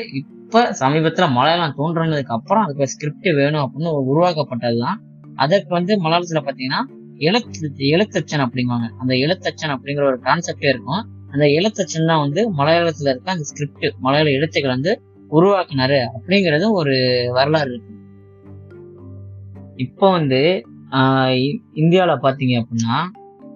இப்ப சமீபத்துல மலையாளம் தோன்றினதுக்கு அப்புறம் அதுக்கு ஸ்கிரிப்ட் வேணும் அப்படின்னு உருவாக்கப்பட்டதுதான். அதற்கு வந்து மலையாளத்துல பாத்தீங்கன்னா எழுத்து எழுத்தச்சன் அப்படிங்குவாங்க. அந்த எழுத்தச்சன் அப்படிங்கிற ஒரு கான்செப்டே இருக்கும். அந்த எழுத்தச்சன் தான் வந்து மலையாளத்துல இருக்க அந்த ஸ்கிரிப்ட் மலையாள எழுத்துக்கள் வந்து உருவாக்குனாரு அப்படிங்கிறது ஒரு வரலாறு இருக்கு. இப்போ வந்து ஆஹ் இ- பாத்தீங்க அப்படின்னா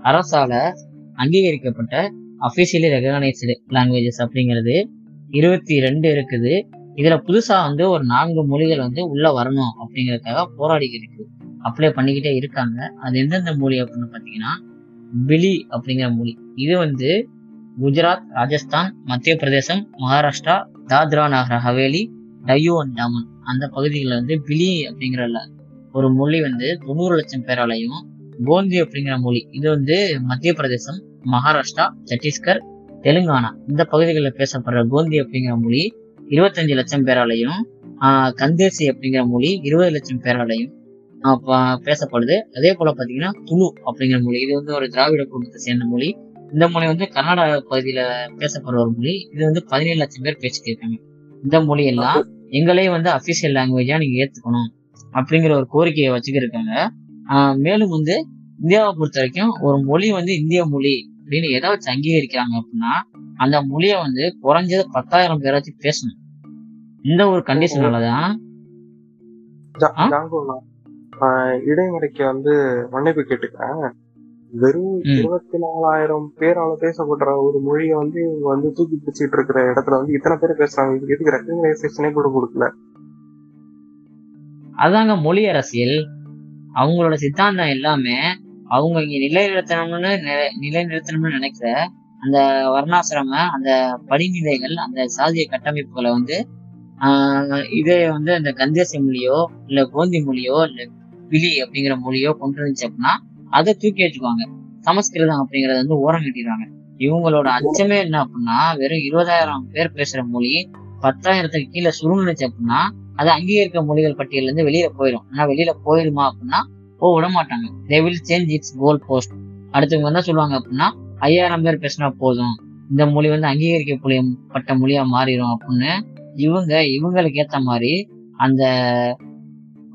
அரசால அங்கீகரிக்கப்பட்ட அபிஷியலி ரெகனைஸ்டு லாங்குவேஜஸ் அப்படிங்கிறது இருபத்தி ரெண்டு இருக்குது. இதுல புதுசா வந்து ஒரு நான்கு மொழிகள் வந்து உள்ள வரணும் அப்படிங்கறதுக்காக போராடிக்கிறதுக்கு அப்ளை பண்ணிக்கிட்டே இருக்காங்க. அது எந்தெந்த மொழி அப்படின்னு பாத்தீங்கன்னா பிலி அப்படிங்கிற மொழி. இது வந்து குஜராத் ராஜஸ்தான் மத்திய பிரதேசம் மகாராஷ்டிரா தாத்ரா நகர ஹவேலி டையூ அண்ட் டாமன். அந்த பகுதிகளில் வந்து பிலி அப்படிங்கிற ஒரு மொழி வந்து தொண்ணூறு லட்சம் பேராலையும் கோந்தி அப்படிங்கிற மொழி. இது வந்து மத்திய பிரதேசம் மகாராஷ்டிரா சத்தீஸ்கர் தெலுங்கானா. இந்த பகுதிகளில் பேசப்படுற கோந்தி அப்படிங்கிற மொழி இருபத்தஞ்சு லட்சம் பேராலையும் கந்தேசி அப்படிங்கிற மொழி இருபது லட்சம் பேராலையும் பேசப்படுது. அதே போல பாத்தீங்கன்னா துளு அப்படிங்கிற மொழி இது வந்து ஒரு திராவிட குடும்பத்தை சேர்ந்த மொழி. இந்த மொழி வந்து கர்நாடகா பகுதியில பேசப்படுற ஒரு மொழி. இது வந்து பதினேழு லட்சம் பேர் பேசிட்டு இருக்காங்க. இந்த மொழி எல்லாம் எங்களே வந்து அபிஷியல் லாங்குவேஜா நீங்க ஏத்துக்கணும் அப்படிங்கிற ஒரு கோரிக்கையை வச்சுக்கிருக்காங்க. மேலும் வந்து இந்தியாவை பொறுத்த வரைக்கும் ஒரு மொழி வந்து இந்திய மொழி அப்படின்னு ஏதாச்சும் அங்கீகரிக்கிறாங்க அப்படின்னா அந்த மொழியை வந்து குறைஞ்சது பத்தாயிரம் பேராச்சும் பேசணும். இந்த ஒரு கண்டிஷனாலதான்
இடைமறைக்கு வந்து மன்னிப்பு கேட்டுக்கிறேன். வெறும். இருபத்தி நாலாயிரம் பேரால பேசப்படுற ஒரு மொழியை வந்து இவங்க வந்து தூக்கி பிடிச்சிட்டு இருக்கிற இடத்துல வந்து இத்தனை பேர் பேசுறாங்க. இதுக்கு எதுக்கு ரெக்கக்னைசேஷனே கூட கொடுக்கல.
அதாங்க மொழி அரசியல். அவங்களோட சித்தாந்தம் எல்லாமே அவங்க இங்க நிலைநிறுத்தணும்னு நிலை- நிலைநிறுத்தணும்னு நினைக்கிற அந்த வர்ணாசிரம அந்த படிநிலைகள் அந்த சாதிய கட்டமைப்புகளை வந்து ஆஹ் இதே வந்து அந்த கந்தேசி மொழியோ இல்ல கோந்தி மொழியோ இல்ல பிலி அப்படிங்கிற மொழியோ கொண்டு இருந்துச்சு அப்படின்னா அதை தூக்கி வச்சுக்குவாங்க. சமஸ்கிருதம் அப்படிங்கறத வந்து ஓரம் கட்டிடுவாங்க. இவங்களோட அச்சமே என்ன அப்படின்னா வெறும் இருபதாயிரம் பேர் பேசுற மொழி பத்தாயிரத்துக்கு கீழே சுருங்கினுச்சு அப்படின்னா அது அங்கீகரிக்க மொழிகள் பட்டியல்ல இருந்து வெளியில போயிடும் ஆனா வெளியில போயிடுமா அப்படின்னா போ விட மாட்டாங்க they will change it's goal post அடுத்தவங்க என்ன சொல்லுவாங்க அப்படின்னா ஐயாயிரம் பேர் பேசினா போதும். இந்த மொழி வந்து அங்கீகரிக்கப்பட்ட மொழியா மாறிடும் அப்படின்னு இவங்க இவங்களுக்கு ஏத்த மாதிரி அந்த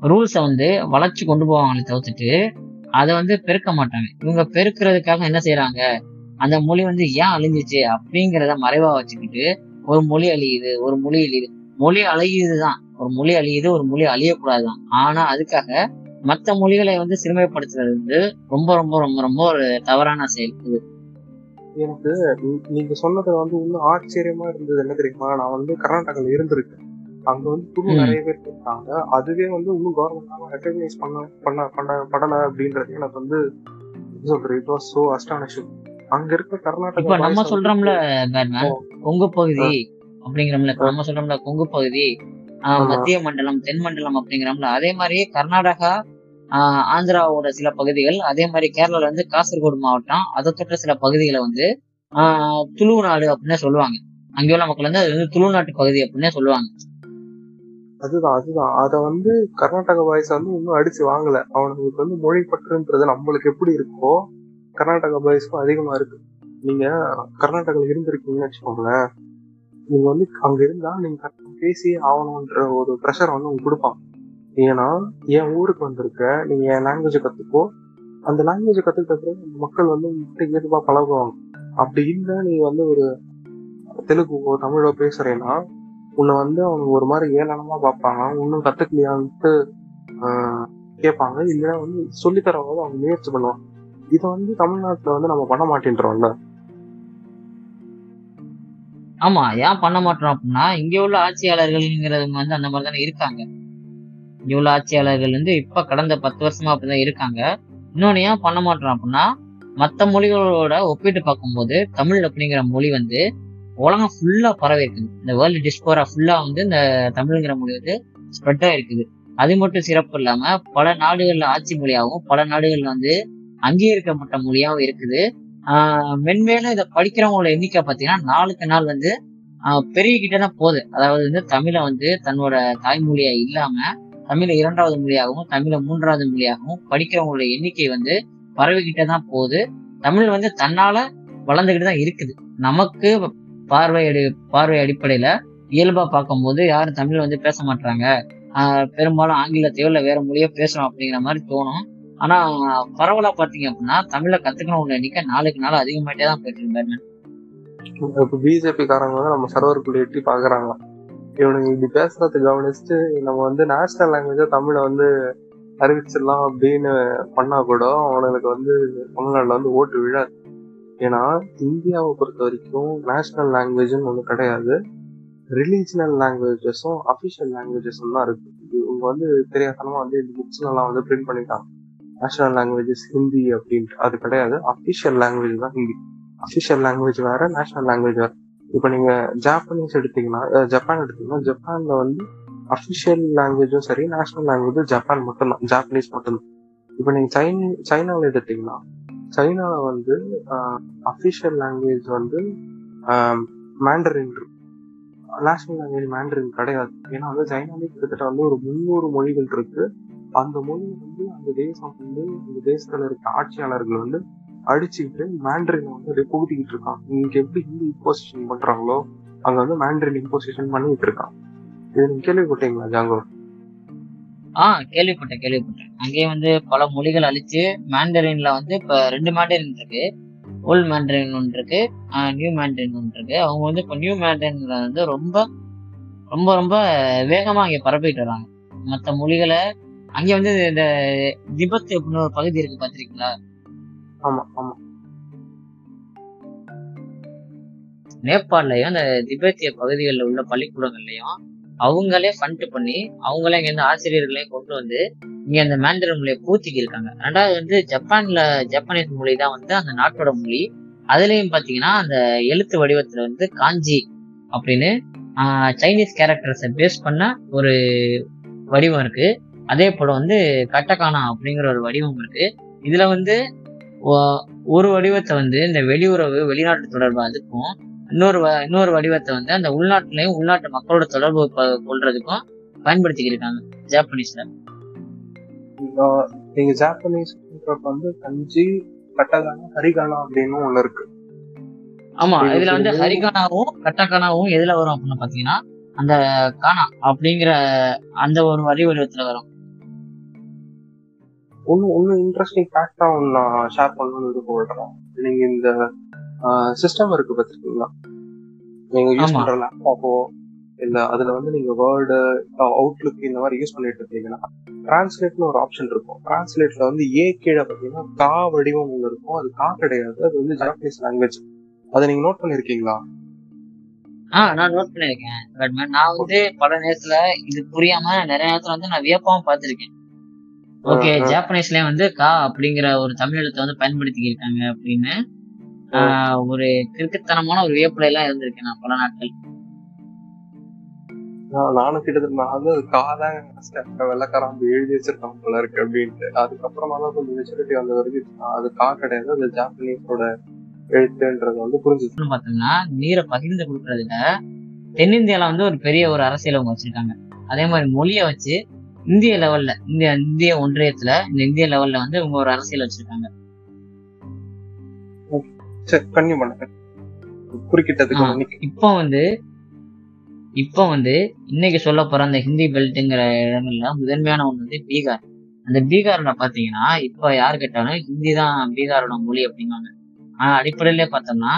ரூல்ஸை வந்து வளர்ச்சி கொண்டு போவாங்களே தவிர்த்துட்டு அதை வந்து பெருக்க மாட்டாங்க. இவங்க பெருக்கிறதுக்காக என்ன செய்யறாங்க அந்த மொழி வந்து ஏன் அழிஞ்சிச்சு அப்படிங்கிறத மறைவா வச்சுக்கிட்டு ஒரு மொழி அழியுது ஒரு மொழி அழியுது. மொழி அழியுதுதான். ஒரு மொழி அழியுது ஒரு மொழி அழியக்கூடாதுதான். ஆனா அதுக்காக மற்ற மொழிகளை வந்து சிறுமைப்படுத்துறது வந்து ரொம்ப ரொம்ப ரொம்ப ரொம்ப ஒரு தவறான செயல் இது.
எனக்கு நீங்க சொன்னது வந்து இன்னும் ஆச்சரியமா இருந்தது என்ன தெரியுமா? நான் வந்து கர்நாடகால இருந்திருக்கேன். அங்க வந்து
ம்.
நிறைய பேர் இருக்காங்க. அதுவே வந்து இன்னும் கவர்மெண்ட் ரெக்கக்னைஸ் பண்ண பண்ண பண்ண படல அப்படின்றது எனக்கு வந்து சொல்றது? இட் வாஸ் சோ அஸ்டானிஷிங் அங்க இருக்க கர்நாடகா
நம்ம சொல்றோம்ல கொங்கு பகுதி அப்படிங்கிறோம்ல. நம்ம சொல்றோம்ல கொங்கு பகுதி. மத்திய மண்டலம் தென் மண்டலம் அப்படிங்கிறோம்ல அதே மாதிரி கர்நாடகா ஆந்திராவோட சில பகுதிகள் அதே மாதிரி கேரளால வந்து காசர்கோடு மாவட்டம் அதை தொட்ட சில பகுதிகளை வந்து ஆஹ் துளு நாடு அப்படின்னே சொல்லுவாங்க. அங்கே உள்ள மக்கள் வந்து அது வந்து துளு நாட்டு பகுதி அப்படின்னே சொல்லுவாங்க.
அதுதான் அதுதான். அதை வந்து கர்நாடகா பாய்ஸ் வந்து இன்னும் அடிச்சு வாங்கல. அவனுக்கு வந்து மொழி பற்றுன்றது நம்மளுக்கு எப்படி இருக்கோ கர்நாடகா பாய்ஸ்க்கும் அதிகமா இருக்கு. நீங்க கர்நாடகாவில் இருந்திருக்கீங்கன்னு வச்சுக்கோங்களேன். நீங்க வந்து அங்க இருந்தா நீங்க பேசி ஆகணும்ன்ற ஒரு ப்ரெஷர் வந்து உங்களுக்கு கொடுப்பான் ஏன்னா என் ஊருக்கு வந்திருக்க நீங்க என் லாங்குவேஜ் கத்துக்கோ. அந்த லாங்குவேஜ் கத்துக்கிட்ட பிறகு மக்கள் வந்து உங்ககிட்ட இயல்பா பழகுவாங்க. அப்படி இல்லை நீ வந்து ஒரு தெலுங்குவோ தமிழோ பேசுறேன்னா உன்னை வந்து அவங்க ஒரு மாதிரி ஏளனமா பார்ப்பாங்க. இன்னும் கத்துக்கலையான்ட்டு கேட்பாங்க. இல்லைன்னா வந்து சொல்லித்தரவாத அவங்க முயற்சி பண்ணுவாங்க. இதை வந்து தமிழ்நாட்டுல வந்து நம்ம பண்ண மாட்டேன்றோம்ல?
ஆமா ஏன் பண்ண மாட்டோம் அப்படின்னா இங்க உள்ள ஆட்சியாளர்கள்ங்கிறவங்க வந்து அந்த மாதிரி தானே இருக்காங்க. இங்க ஆட்சியாளர்கள் வந்து இப்ப கடந்த பத்து வருஷமா அப்படிதான் இருக்காங்க. இன்னொன்னு ஏன் பண்ண மாட்டோம் அப்படின்னா மற்ற மொழிகளோட ஒப்பிட்டு பார்க்கும்போது தமிழ் அப்படிங்கிற மொழி வந்து உலகம் ஃபுல்லா பரவி இருக்குது இந்த வேர்ல்டு டிஸ்போரா ஃபுல்லா வந்து இந்த தமிழ்ங்கிற மொழி வந்து ஸ்ப்ரெட் ஆயிருக்குது. அது மட்டும் சிறப்பு இல்லாம பல நாடுகள்ல ஆட்சி மொழியாகவும் பல நாடுகள்ல வந்து அங்கீகரிக்கப்பட்ட மொழியாகவும் இருக்குது. ஆஹ் மென்மேலும் இதை படிக்கிறவங்களோட எண்ணிக்கை பார்த்தீங்கன்னா நாளுக்கு நாள் வந்து பெருகிக்கிட்டே தான் போகுது. அதாவது வந்து தமிழை வந்து தன்னோட தாய்மொழியா இல்லாம தமிழை இரண்டாவது மொழியாகவும் தமிழை மூன்றாவது மொழியாகவும் படிக்கிறவங்களோட எண்ணிக்கை வந்து பரவிக்கிட்டே தான் போகுது. தமிழ் வந்து தன்னால வளர்ந்துகிட்டு தான் இருக்குது. நமக்கு பார்வை அடி பார்வை அடிப்படையில இயல்பா பார்க்கும்போது யாரும் தமிழ் வந்து பேச மாட்டாங்க பெரும்பாலும் ஆங்கிலத்தையோ இல்லை வேற மொழியோ பேசுறோம் அப்படிங்கிற மாதிரி தோணும். ஆனா பரவலா பாத்தீங்க அப்படின்னா தமிழை கத்துக்கணும் எண்ணிக்கை நாளுக்கு நாள் அதிகமாயிட்டே தான் போயிட்டு இருந்தாரு
இப்ப பிஜேபி காரங்க வந்து நம்ம சர்வருக்குள்ள எட்டி பாக்குறாங்களா இவனுங்க இப்படி பேசுறத கவனிச்சுட்டு நம்ம வந்து நேஷனல் லாங்குவேஜா தமிழை வந்து அறிவிச்சிடலாம் அப்படின்னு பண்ணா கூட அவனுக்கு வந்து தமிழ்நாட்டில் வந்து ஓட்டு விழாது. ஏன்னா இந்தியாவை பொறுத்த வரைக்கும் நேஷனல் லாங்குவேஜ்னு ஒன்று கிடையாது. ரிலீஜனல் லாங்குவேஜஸும் அஃபிஷியல் லாங்குவேஜஸும் தான் இருக்கு. இவங்க வந்து தெரியாதனமா வந்து இந்த புக்ஸ்லாம் வந்து பிரிண்ட் பண்ணிட்டாங்க. நேஷனல் லாங்குவேஜஸ் ஹிந்தி அப்படின்ட்டு. அது கிடையாது. அஃபிஷியல் லாங்குவேஜ் தான் ஹிந்தி அஃபிஷியல் லாங்குவேஜ் வேற நேஷனல் லாங்குவேஜ் வேற. இப்போ நீங்க ஜாப்பனீஸ் எடுத்தீங்கன்னா ஜப்பான் எடுத்தீங்கன்னா ஜப்பான்ல வந்து அஃபிஷியல் லாங்குவேஜும் சரி நேஷனல் லாங்குவேஜும் ஜப்பான் மட்டும்தான். ஜாப்பனீஸ் மட்டும்தான். இப்போ நீங்க சைன் சைனாவில் எடுத்தீங்கன்னா சைனால வந்து அஃபிஷியல் லாங்குவேஜ் வந்து மேண்டரின் நேஷனல் லாங்குவேஜ் மேண்டரின் கிடையாது. ஏன்னா வந்து சைனாலே கிட்டத்தட்ட வந்து ஒரு முந்நூறு மொழிகள் இருக்கு. அந்த மொழி வந்து அந்த தேசம் வந்து அந்த தேசத்துல இருக்க ஆட்சியாளர்கள் வந்து அடிச்சுக்கிட்டு மேண்டரினை வந்து அப்படியே புகுத்திக்கிட்டு இருக்கான். இங்க எப்படி ஹிந்தி இம்போசிஷன் பண்றாங்களோ அங்க வந்து மேண்ட்ரின் இம்போசிஷன் பண்ணிட்டு இருக்கான். இது நீங்க கேள்விப்பட்டீங்களா ஜாங்கோ?
ஆ கேள்விப்பட்டேன் கேள்விப்பட்டேன். அங்கேயே வந்து பல மொழிகள் அழிச்சு மேண்டரின்ல வந்து இப்ப ரெண்டு மேண்டரின் இருக்கு. ஓல்ட் மேண்டரின் ஒன்று இருக்கு நியூ மேண்டரின் ஒன்று இருக்கு. அவங்க வந்து இப்போ நியூ மேண்டரின்ல வந்து ரொம்ப ரொம்ப ரொம்ப வேகமா அங்கே பரப்பிட்டு வராங்க. மற்ற மொழிகளை அங்கே வந்து இந்த திபத் அப்படின்னு ஒரு பகுதி இருக்கு பார்த்துருக்கீங்களா?
ஆமா ஆமா.
நேபாள்லயும் அந்த திபெத்திய பகுதிகளில் உள்ள பள்ளிக்கூடங்கள்லயும் அவங்களே ஃபண்ட் பண்ணி அவங்களே இங்க இருந்து ஆசிரியர்களையும் கொண்டு வந்து இங்க அந்த மேண்டரின் மொழியை பூத்திக்கி இருக்காங்க ரெண்டாவது வந்து ஜப்பான்ல ஜப்பானீஸ் மொழி தான் வந்து அந்த நாட்டோட மொழி. அதுலயும் பாத்தீங்கன்னா அந்த எழுத்து வடிவத்துல வந்து காஞ்சி அப்படின்னு சைனீஸ் கேரக்டர்ஸை பேஸ் பண்ண ஒரு வடிவம் இருக்கு. அதே போல வந்து கட்டகானா அப்படிங்கிற ஒரு வடிவம் இருக்கு. இதுல வந்து ஒரு வடிவத்தை வந்து இந்த வெளியுறவு வெளிநாட்டு தொடர்பு அதுக்கும் இன்னொரு இன்னொரு வடிவத்தை வந்து அந்த உள்நாட்டிலையும் உள்நாட்டு மக்களோட தொடர்பு கொள்றதுக்கும் பயன்படுத்திக்கிட்டு இருக்காங்க ஜாப்பனீஸ்ல
நீங்க ஜாப்பனீஸ் வந்து கஞ்சி கட்டகானா ஹரிகானா அப்படின்னு ஒண்ணு இருக்கு.
ஆமா
இது
இதுல வந்து
வந்து-
ஹரிகானாவும் கட்டகானாவும் எதுல வரும் அப்படின்னு பாத்தீங்கன்னா அந்த கானா அப்படிங்கிற அந்த ஒரு வரி வடிவத்துல வரும்.
ஒன்னும் ஒன்னும் இன்ட்ரெஸ்டிங் ஃபேக்டா ஒன்று நான் ஷேர் பண்ணணும்னு விருப்பப்படுறேன். நீங்க இந்த சிஸ்டம் இருக்கு பார்த்துருக்கீங்களா? நீங்க யூஸ். பண்ற லேப்டாப்போ இல்ல அதுல வந்து நீங்க வேர்டு அவுட்லுக் இந்த மாதிரி யூஸ் பண்ணிட்டு இருக்கீங்கன்னா டிரான்ஸ்லேட்னு ஒரு ஆப்ஷன் இருக்கும். டிரான்ஸ்லேட்ல வந்து ஏ கீழே பாத்தீங்கன்னா கா வடிவம் ஒன்று இருக்கும். அது கா கிடையாது. அது வந்து ஜாப்பனீஸ் லாங்குவேஜ் அதை நீங்க நோட் பண்ணிருக்கீங்களா?
ஆஹ் நான் நோட் பண்ணிருக்கேன். பட் நான் வந்து பல நேரத்துல இது புரியாம நிறைய நேரத்துல வந்து நான் வியப்பாவும் பார்த்திருக்கேன். ஓகே. ஜாப்பனீஸ்லயே வந்து கா அப்படிங்கிற ஒரு தமிழ் எழுத்தை வந்து பயன்படுத்திக்கிருக்காங்க அப்படின்னு ஆஹ், ஒரு கிறுக்குத்தனமான ஒரு வியப்புல எல்லாம் இருந்திருக்கேன் நான் பல நாட்கள்.
நான் நானும் கிட்டத்தட்ட நான் வந்து அது காதான் வெள்ளக்காரன் வந்து எழுதி வச்சிருக்கான் போல இருக்கு அப்படின்ட்டு. அதுக்கப்புறமா தான் கொஞ்சம் மெச்சூரிட்டி வந்த வரைக்கும் அது கா கிடையாது. அது ஜாப்பனீஸோட எழுத்துன்றது வந்து
இன்னும் பார்த்தோம்னா நீரை பகிர்ந்து கொடுக்கறதுல தென்னிந்தியால வந்து ஒரு பெரிய ஒரு அரசியல் அவங்க வச்சிருக்காங்க. அதே மாதிரி மொழியை வச்சு இந்திய லெவல்ல இந்திய இந்திய ஒன்றியத்துல இந்த இந்திய லெவல்ல வந்து இவங்க ஒரு அரசியல் வச்சிருக்காங்க. இப்போ வந்து இப்போ வந்து இன்னைக்கு சொல்ல போற அந்த ஹிந்தி பெல்ட்ங்கிற இடங்கள்ல முதன்மையான ஒண்ணு வந்து பீகார். அந்த பீகார்ல பாத்தீங்கன்னா இப்ப யாரு கேட்டாலும் ஹிந்தி தான் பீகாரோட மொழி அப்படிங்காங்க ஆனா அடிப்படையிலே பார்த்தோம்னா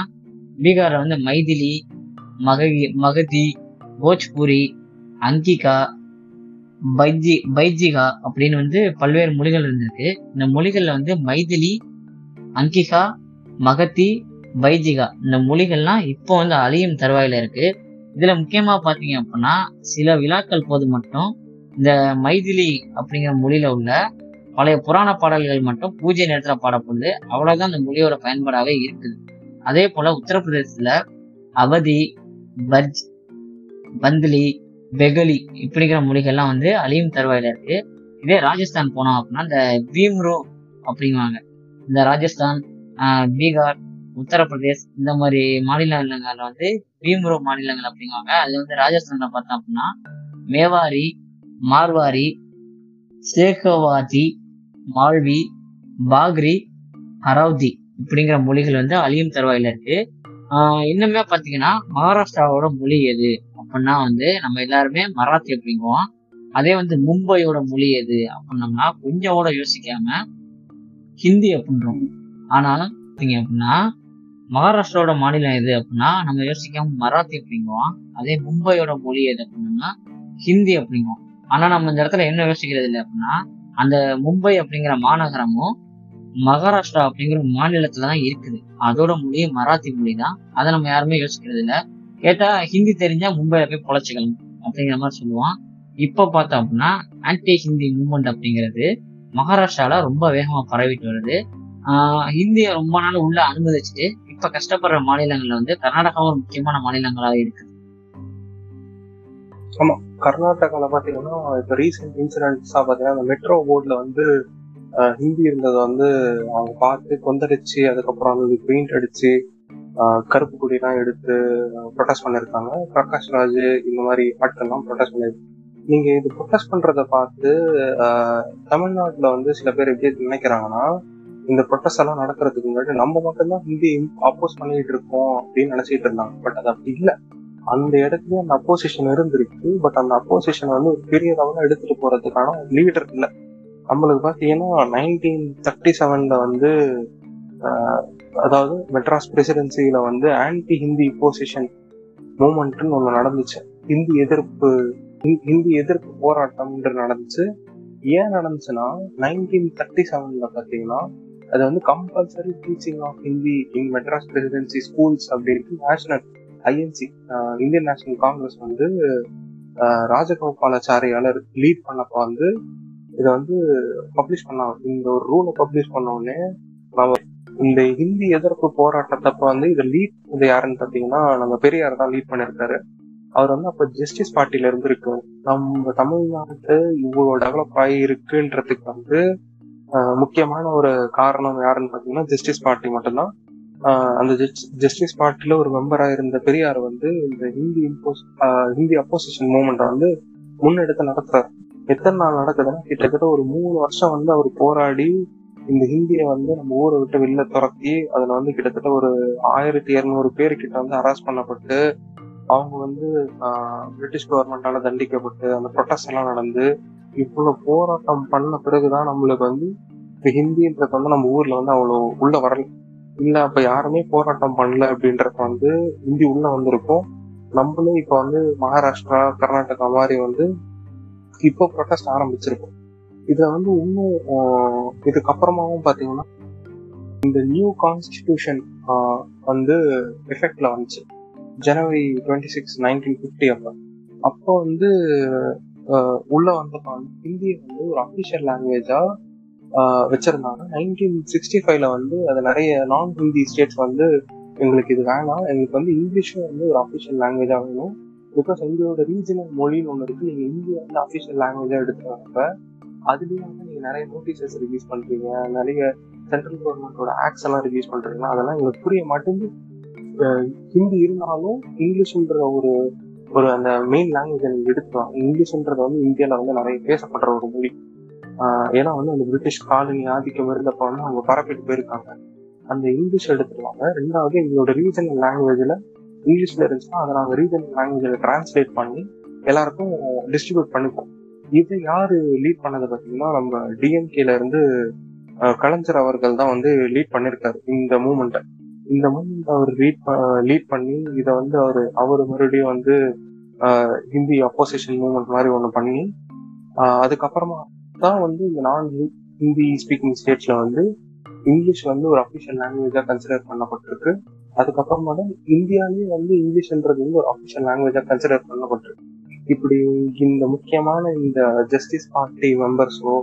பீகார்ல வந்து மைதிலி மகதி மகதி போஜ்பூரி அங்கிகா பைஜி பைஜிகா அப்படின்னு வந்து பல்வேறு மொழிகள் இருந்திருக்கு. இந்த மொழிகள்ல வந்து மைதிலி அங்கிகா மகதி பைஜிகா. இந்த மொழிகள்லாம் இப்போ வந்து அழியும் தருவாயில இருக்கு. இதுல முக்கியமா பாத்தீங்க அப்படின்னா சில விழாக்கள் போது மட்டும் இந்த மைதிலி அப்படிங்கிற மொழியில உள்ள பழைய புராண பாடல்கள் மட்டும் பூஜை நேரத்துல பாடப்படுது அவ்வளவுதான் அந்த மொழியோட பயன்பாடாவே இருக்குது. அதே போல உத்தரப்பிரதேசத்துல அவதி பர்ஜ் பந்த்லி பெகலி இப்படிங்கிற மொழிகள்லாம் வந்து அழியும் தருவாயில இருக்கு. இதே ராஜஸ்தான் போனோம் அப்படின்னா இந்த பீம்ரோ அப்படிங்குவாங்க. இந்த ராஜஸ்தான் பீகார் உத்தரப்பிரதேஷ் இந்த மாதிரி மாநிலங்களில் வந்து பீம்ரோ மாநிலங்கள் அப்படிங்குவாங்க. அது வந்து ராஜஸ்தான்ல பார்த்தோம் அப்படின்னா மேவாரி மார்வாரி சேகவாதி மால்வி பாக்ரி ஹரௌதி இப்படிங்கிற மொழிகள் வந்து அழியும் தருவாயில இருக்கு. இன்னுமே பார்த்தீங்கன்னா மகாராஷ்டிராவோட மொழி எது? அப்படின்னா வந்து நம்ம எல்லாருமே மராத்தி அப்படிங்குவோம். அதே வந்து மும்பையோட மொழி எது அப்படின்னோம்னா கொஞ்சம் கூட யோசிக்காம ஹிந்தி அப்படின்றோம். ஆனால் பார்த்தீங்க அப்படின்னா மகாராஷ்டிராவோட மாநிலம் எது அப்படின்னா நம்ம யோசிக்காம மராத்தி அப்படிங்குவோம். அதே மும்பையோட மொழி எது அப்படின்னோம்னா ஹிந்தி அப்படிங்குவோம். ஆனா நம்ம இந்த இடத்துல என்ன யோசிக்கிறது இல்லை அப்படின்னா அந்த மும்பை அப்படிங்கிற மாநகரமும் மகாராஷ்டிரா அப்படிங்கிற மாநிலத்துல தான் இருக்குது. அதோட மொழி மராத்தி மொழி தான் அதை நம்ம யாருமே யோசிக்கிறது இல்ல. கேட்டா ஹிந்தி தெரிஞ்சா மும்பையில போய் பொழைச்சிக்கலாம் அப்படிங்கிற மாதிரி சொல்லுவான். இப்ப பார்த்தோம் அப்படின்னா ஆன்டி ஹிந்தி மூவ்மெண்ட் அப்படிங்கிறது மகாராஷ்டிரால ரொம்ப வேகமா பரவிட்டு வருது. ஆஹ் ஹிந்தியை ரொம்ப நாள் உள்ள அனுமதிச்சுட்டு இப்ப கஷ்டப்படுற மாநிலங்கள்ல வந்து கர்நாடகாவும் ஒரு முக்கியமான மாநிலங்களா இருக்கு.
கர்நாடகால பாத்தீங்கன்னா இப்ப ரீசெண்ட் இன்சிடென்ட்ஸா பாத்தீங்கன்னா அந்த மெட்ரோ போர்ட்ல வந்து ஹிந்தி இருந்ததை வந்து அவங்க பார்த்து கொந்தடிச்சு அதுக்கப்புறம் வந்து பெயிண்ட் அடிச்சு கருப்பு கொடிலாம் எடுத்து ப்ரொட்டஸ்ட் பண்ணிருக்காங்க. பிரகாஷ் ராஜ் இந்த மாதிரி ஆட்கள்லாம் ப்ரொட்டஸ்ட் பண்ணியிருக்காங்க நீங்க இது ப்ரொட்டஸ்ட் பண்றத பார்த்து தமிழ்நாட்டுல வந்து சில பேர் எப்படி நினைக்கிறாங்கன்னா இந்த ப்ரொட்டஸ்ட் எல்லாம் நடக்கிறதுக்கு முன்னாடி நம்ம மட்டும்தான் ஹிந்தி அப்போஸ் பண்ணிட்டு இருக்கோம் அப்படின்னு நினைச்சிட்டு இருந்தாங்க. பட் அது அப்படி இல்லை. அந்த இடத்துல அந்த அப்போசிஷன் இருந்திருக்கு. பட் அந்த அப்போசிஷன் வந்து ஒரு பெரிய லெவலில் எடுத்துட்டு போறதுக்கான லீடர் இல்லை. நம்மளுக்கு பார்த்தீங்கன்னா நைன்டீன் தேர்ட்டி செவன்ல வந்து அதாவது மெட்ராஸ் பிரசிடென்சியில வந்து ஆன்டி ஹிந்தி போசிஷன் மூமெண்ட்னு ஒன்று நடந்துச்சு. ஹிந்தி எதிர்ப்பு ஹிந்தி- ஹிந்தி எதிர்ப்பு போராட்டம்ன்ற நடந்துச்சு. ஏன் நடந்துச்சுன்னா நைன்டீன் தேர்ட்டி செவன்ல பார்த்தீங்கன்னா அது வந்து compulsory teaching of Hindi in Madras presidency schools அப்படின்ட்டு national INC Indian national congress வந்து ஆஹ், ராஜகோபாலாச்சாரியால லீட் பண்ணப்ப வந்து இதை வந்து பப்ளிஷ் பண்ணாங்க. இந்த ஒரு ரூலை பப்ளிஷ் பண்ண உடனே நம்ம இந்த ஹிந்தி எதிர்ப்பு போராட்டத்தப்ப வந்து இதை லீட் இது யாருன்னு பார்த்தீங்கன்னா நம்ம பெரியார் தான் லீட் பண்ணியிருக்காரு. அவர் வந்து அப்ப ஜஸ்டிஸ் பார்ட்டில இருந்திருக்கு நம்ம தமிழ்நாட்டு இவ்வளோ டெவலப் ஆகி இருக்குன்றதுக்கு வந்து முக்கியமான ஒரு காரணம் யாருன்னு பார்த்தீங்கன்னா ஜஸ்டிஸ் பார்ட்டி மட்டும்தான். அந்த ஜஸ்டிஸ் பார்ட்டில ஒரு மெம்பரா இருந்த பெரியார் வந்து இந்த ஹிந்தி இம்போஸ் ஹிந்தி அப்போசிஷன் மூமெண்ட்டை வந்து முன்னெடுத்து நடத்துறாரு. எத்தனை நாள் நடக்குதுன்னா கிட்டத்தட்ட ஒரு மூணு வருஷம் வந்து அவர் போராடி இந்த ஹிந்தியை வந்து நம்ம ஊரை விட்டு வெளில துரத்தி அதுல வந்து கிட்டத்தட்ட ஒரு ஆயிரத்தி இருநூறு பேர் கிட்ட வந்து அரெஸ்ட் பண்ணப்பட்டு அவங்க வந்து பிரிட்டிஷ் கவர்மெண்டால தண்டிக்கப்பட்டு அந்த ப்ரொட்டஸ்ட் எல்லாம் நடந்து இவ்வளவு போராட்டம் பண்ண பிறகுதான் நம்மளுக்கு வந்து இப்போ ஹிந்தின்றது வந்து நம்ம ஊர்ல வந்து அவ்வளோ உள்ள வரல. இல்ல அப்ப யாருமே போராட்டம் பண்ணல அப்படின்றப்ப வந்து ஹிந்தி உள்ள வந்திருக்கும். நம்மளும் இப்ப வந்து மகாராஷ்டிரா கர்நாடகா மாதிரி வந்து இப்போ ப்ரொட்டஸ்ட் ஆரம்பிச்சிருக்கோம். இதுல வந்து இன்னும் இதுக்கப்புறமாவும் பாத்தீங்கன்னா இந்த நியூ கான்ஸ்டிடியூஷன் வந்து எஃபெக்ட்ல வந்துச்சு. January twenty six nineteen fifty அப்போ. அப்போ வந்து உள்ள வந்தப்ப வந்து ஹிந்தியை வந்து ஒரு அஃபிஷியல் லாங்குவேஜா வச்சிருந்தாங்க. நைன்டீன் சிக்ஸ்டி ஃபைவ்ல வந்து அது நிறைய நான் ஹிந்தி ஸ்டேட்ஸ் வந்து எங்களுக்கு இது வேணாம். எங்களுக்கு வந்து இங்கிலீஷும் வந்து ஒரு அஃபிஷியல் லாங்குவேஜா வேணும். பிகாஸ் எங்களோட ரீஜனல் மொழின்னு ஒன்று இருக்கு. நீங்க இந்தியா வந்து அஃபிஷியல் லாங்குவேஜா எடுத்துக்கிறப்ப அதுலேயும் வந்து நீங்க நிறைய நோட்டீசஸ் ரிலீஸ் பண்றீங்க. நிறைய சென்ட்ரல் கவர்மெண்டோட ஆக்ட்ஸ் எல்லாம் ரிலீஸ் பண்றீங்க அதெல்லாம் எங்களுக்கு புரிய மாட்டேங்குது. ஹிந்தி இருந்தாலும் இங்கிலீஷ்ன்ற ஒரு ஒரு அந்த மெயின் லாங்குவேஜ் நீங்க எடுத்துக்கலாம். இங்கிலீஷ்ன்றது வந்து இந்தியால வந்து நிறைய பேசப்படுற ஒரு மொழி. ஏன்னா வந்து அந்த பிரிட்டிஷ் காலனி ஆதிக்கம் இருந்தப்ப வந்து அவங்க பரப்பிட்டு போயிருக்காங்க. அந்த இங்கிலீஷ் எடுத்துருவாங்க ரெண்டாவது எங்களோட ரீஜனல் லாங்குவேஜ்ல இங்கிலீஷ்ல இருந்துச்சுன்னா அதை நாங்கள் ரீஜனல் லாங்குவேஜ்ல டிரான்ஸ்லேட் பண்ணி எல்லாருக்கும் டிஸ்ட்ரிபியூட் பண்ணிப்போம். இது யாரு லீட் பண்ணது பார்த்தீங்கன்னா நம்ம டிஎம்கேல இருந்து கலைஞர் அவர்கள் தான் வந்து லீட் பண்ணிருக்காரு இந்த மூமெண்ட்டை இந்த மூமெண்ட் அவர் லீட் லீட் பண்ணி இதை வந்து அவர் அவர் மறுபடியும் வந்து ஹிந்தி அப்போசிஷன் மூமெண்ட் மாதிரி ஒன்று பண்ணி அதுக்கப்புறமா தான் வந்து இந்த நான் ஹிந்தி ஸ்பீக்கிங் ஸ்டேட்ஸ்ல வந்து இங்கிலீஷ் வந்து ஒரு அஃபிஷியல் லாங்குவேஜாக கன்சிடர் பண்ணப்பட்டிருக்கு. அதுக்கப்புறமா தான் இந்தியாலேயே வந்து இங்கிலீஷ்ன்றது வந்து ஒரு அஃபிஷியல் லாங்குவேஜாக கன்சிடர் பண்ணப்பட்டிருக்கு. இப்படி இந்த முக்கியமான இந்த ஜஸ்டிஸ் பார்ட்டி மெம்பர்ஸோ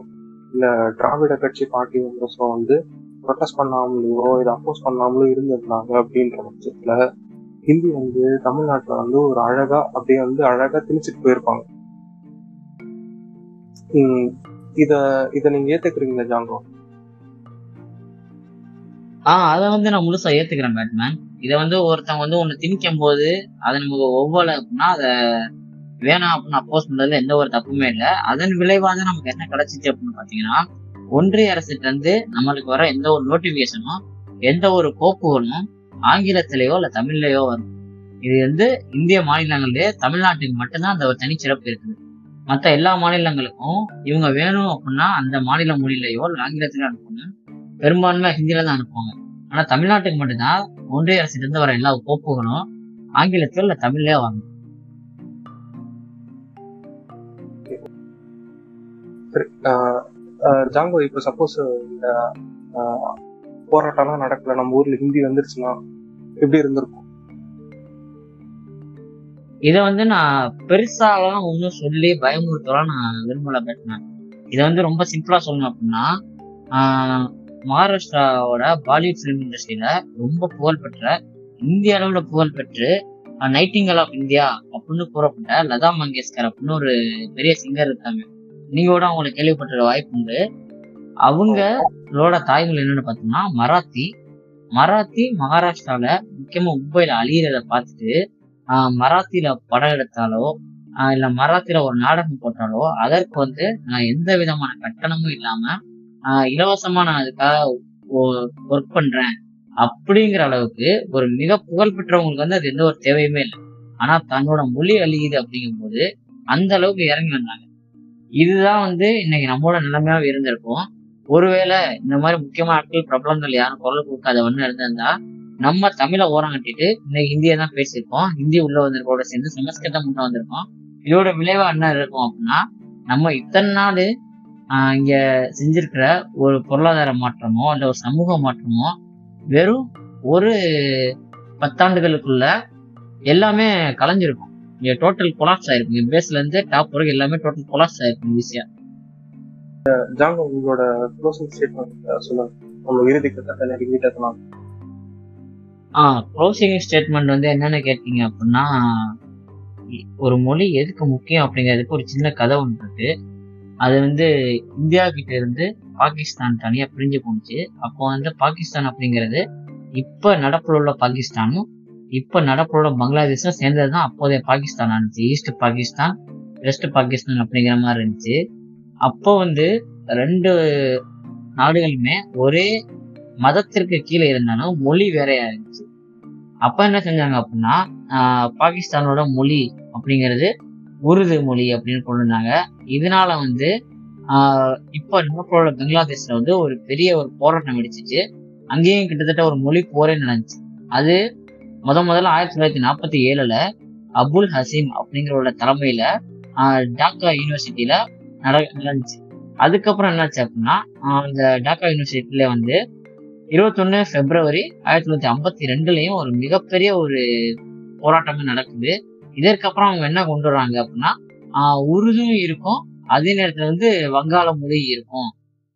இல்ல திராவிட கட்சி பார்ட்டி மெம்பர்ஸோ வந்து ப்ரொட்டஸ்ட் பண்ணாமலையோ இதை அப்போஸ் பண்ணாமலோ இருந்திருந்தாங்க அப்படின்ற பட்சத்துல ஹிந்தி வந்து தமிழ்நாட்டுல வந்து ஒரு அழகா அப்படியே வந்து அழகா திணிச்சிட்டு போயிருப்பாங்க. இத இத நீங்க ஏத்துக்கிறீங்களா ஜாங்கோ?
ஆஹ் அதை வந்து நான் முழுசா ஏத்துக்கிறேன் பேட்மேன். இதை வந்து ஒருத்தன் வந்து ஒண்ணு திணிக்கும் போது அதை நமக்கு ஒவ்வொரு அப்படின்னா அதை வேணாம் அப்படின்னு அப்போஸ் பண்றதுல எந்த ஒரு தப்புமே இல்லை. அதன் விளைவாக நமக்கு என்ன கிடைச்சிச்சு அப்படின்னு பாத்தீங்கன்னா ஒன்றிய அரசுகிட்ட இருந்து நம்மளுக்கு வர எந்த ஒரு நோட்டிபிகேஷனும் எந்த ஒரு கோப்புகளும் ஆங்கிலத்திலேயோ இல்ல தமிழ்லயோ வரும். இது வந்து இந்திய மாநிலங்களிலே தமிழ்நாட்டுக்கு மட்டும்தான் அந்த ஒரு தனிச்சிறப்பு இருக்குது. மற்ற எல்லா மாநிலங்களுக்கும் இவங்க வேணும் அப்படின்னா அந்த மாநில மொழியிலையோ இல்லை ஆங்கிலத்திலயோ அனுப்பணும். பெரும்பான்மை ஹிந்தியில தான் அனுப்புவாங்க. ஆனா தமிழ்நாட்டுக்கு மட்டும்தான் ஒன்றிய அரசுல இருந்து வர எல்லா கோப்புகளும் ஆங்கிலத்திலோ இல்லை தமிழ்லயோ வாங்க
ஜாங்கோ இப்போ சப்போஸ் இந்த போராட்டம்லாம் நடக்கல நம்ம ஊர்ல ஹிந்தி வந்துருச்சுன்னா எப்படி இருந்திருக்கும்?
இதை வந்து நான் பெருசாலாம் ஒன்றும் சொல்லி பயமுறுத்தலாம் நான் விரும்பல பேசினேன் இதை வந்து ரொம்ப சிம்பிளா சொல்லணும் அப்படின்னா மகாராஷ்டிராவோட பாலிவுட் ஃபிலிம் இண்டஸ்ட்ரியில ரொம்ப புகழ்பெற்ற இந்திய அளவுல புகழ்பெற்று நைட்டிங்கல் ஆஃப் இந்தியா அப்படின்னு கூறப்பட்ட லதா மங்கேஷ்கர் அப்படின்னு ஒரு பெரிய சிங்கர் இருக்காங்க. நீங்க கூட அவங்களை கேள்விப்பட்டிருக்க வாய்ப்பு உண்டு. அவங்களோட தாய்மொழி என்னன்னு பார்த்தோம்னா மராத்தி. மராத்தி மகாராஷ்டிரால முக்கியமா மும்பைல அழியிறத பார்த்துட்டு மராத்தியில படம் எடுத்தாலோ இல்ல மராத்தியில ஒரு நாடகம் போட்டாலோ அதற்கு வந்து நான் எந்த விதமான கட்டணமும் இல்லாம ஆஹ் இலவசமா நான் அதுக்காக ஒர்க் பண்றேன் அப்படிங்கிற அளவுக்கு ஒரு மிக புகழ் பெற்றவங்களுக்கு வந்து அது எந்த ஒரு தேவையுமே இல்லை. ஆனா தன்னோட மொழி அழியுது அப்படிங்கும்போது அந்த அளவுக்கு இறங்கி வந்தாங்க. இதுதான் வந்து இன்னைக்கு நம்மளோட நிலைமையாக இருந்திருக்கும். ஒருவேளை இந்த மாதிரி முக்கியமான ஆட்கள் பிரபலங்கள் யாரும் குரல் கொடுக்காத ஒன்று இருந்திருந்தா நம்ம தமிழை ஓரம் கட்டிட்டு இன்னைக்கு ஹிந்தியை தான் பேசியிருக்கோம். ஹிந்தி உள்ள வந்திருக்கோட சேர்ந்து சமஸ்கிருதம் உள்ள வந்திருக்கோம். இதோட விளைவா என்ன இருக்கும் அப்படின்னா நம்ம இத்தனை நாள் இங்க செஞ்சிருக்கிற ஒரு பொருளாதார மாற்றமோ இல்ல ஒரு சமூக மாற்றமோ வெறும் ஒரு பத்தாண்டுகளுக்குள்ள எல்லாமே கலைஞ்சிருக்கும். இங்க டோட்டல் கொலாப்ஸ் ஆயிருக்கும் பேஸ்ல இருந்து டாப் வரைக்கும் எல்லாமே டோட்டல் கொலாப்ஸ் ஆயிருக்கும் ஈஸியா
ஜாங்கோ உங்களோட க்ளோசிங் ஸ்டேட்மெண்ட் சொல்லுங்க. உங்க இறுதி கட்டத்தை கிட்டத்தலாம்
ஆ க்ளோசிங் ஸ்டேட்மெண்ட் வந்து என்னன்னு கேட்டீங்க அப்படின்னா ஒரு மொழி எதுக்கு முக்கியம் அப்படிங்கிறதுக்கு ஒரு சின்ன கதை ஒன்று இருக்கு. அது வந்து இந்தியா கிட்ட இருந்து பாகிஸ்தான் தனியா பிரிஞ்சு போணுச்சு. அப்போ வந்து பாகிஸ்தான் அப்படிங்கிறது இப்ப நடப்புல உள்ள பாகிஸ்தானும் இப்ப நடப்போட உள்ள பங்களாதேஷும் சேர்ந்தது தான் அப்போதைய பாகிஸ்தான். இருந்துச்சு ஈஸ்ட் பாகிஸ்தான் வெஸ்ட் பாகிஸ்தான் அப்படிங்கிற மாதிரி இருந்துச்சு. அப்போ வந்து ரெண்டு நாடுகளுமே ஒரே மதத்திற்கு கீழே இருந்தாலும் மொழி வேறையா இருந்துச்சு. அப்ப என்ன செஞ்சாங்க அப்படின்னா பாகிஸ்தானோட மொழி அப்படிங்கிறது உருது மொழி அப்படின்னு கொண்டு வந்தாங்க இதனால வந்து இப்போ இப்ப நம்மளோட பங்களாதேஷ்ல வந்து ஒரு பெரிய ஒரு போராட்டம் வெடிச்சிச்சு. அங்கேயும் கிட்டத்தட்ட ஒரு மொழி போரே நடந்துச்சு. அது முத முதல்ல ஆயிரத்தி தொள்ளாயிரத்தி நாற்பத்தி ஏழுல அபுல் ஹசீம் அப்படிங்கிறவரோட தலைமையில டாக்கா யூனிவர்சிட்டியில நட நடந்துச்சு. அதுக்கப்புறம் என்னாச்சு அப்படின்னா அந்த டாக்கா யூனிவர்சிட்டியில வந்து இருபத்தொன்னு பிப்ரவரி ஆயிரத்தி தொள்ளாயிரத்தி ஐம்பத்தி ரெண்டுலயும் ஒரு மிகப்பெரிய ஒரு போராட்டமே நடக்குது. இதற்கப்புறம் அவங்க என்ன கொண்டு வர்றாங்க அப்படின்னா உருதும் இருக்கும் அதே நேரத்துல வந்து வங்காள மொழி இருக்கும்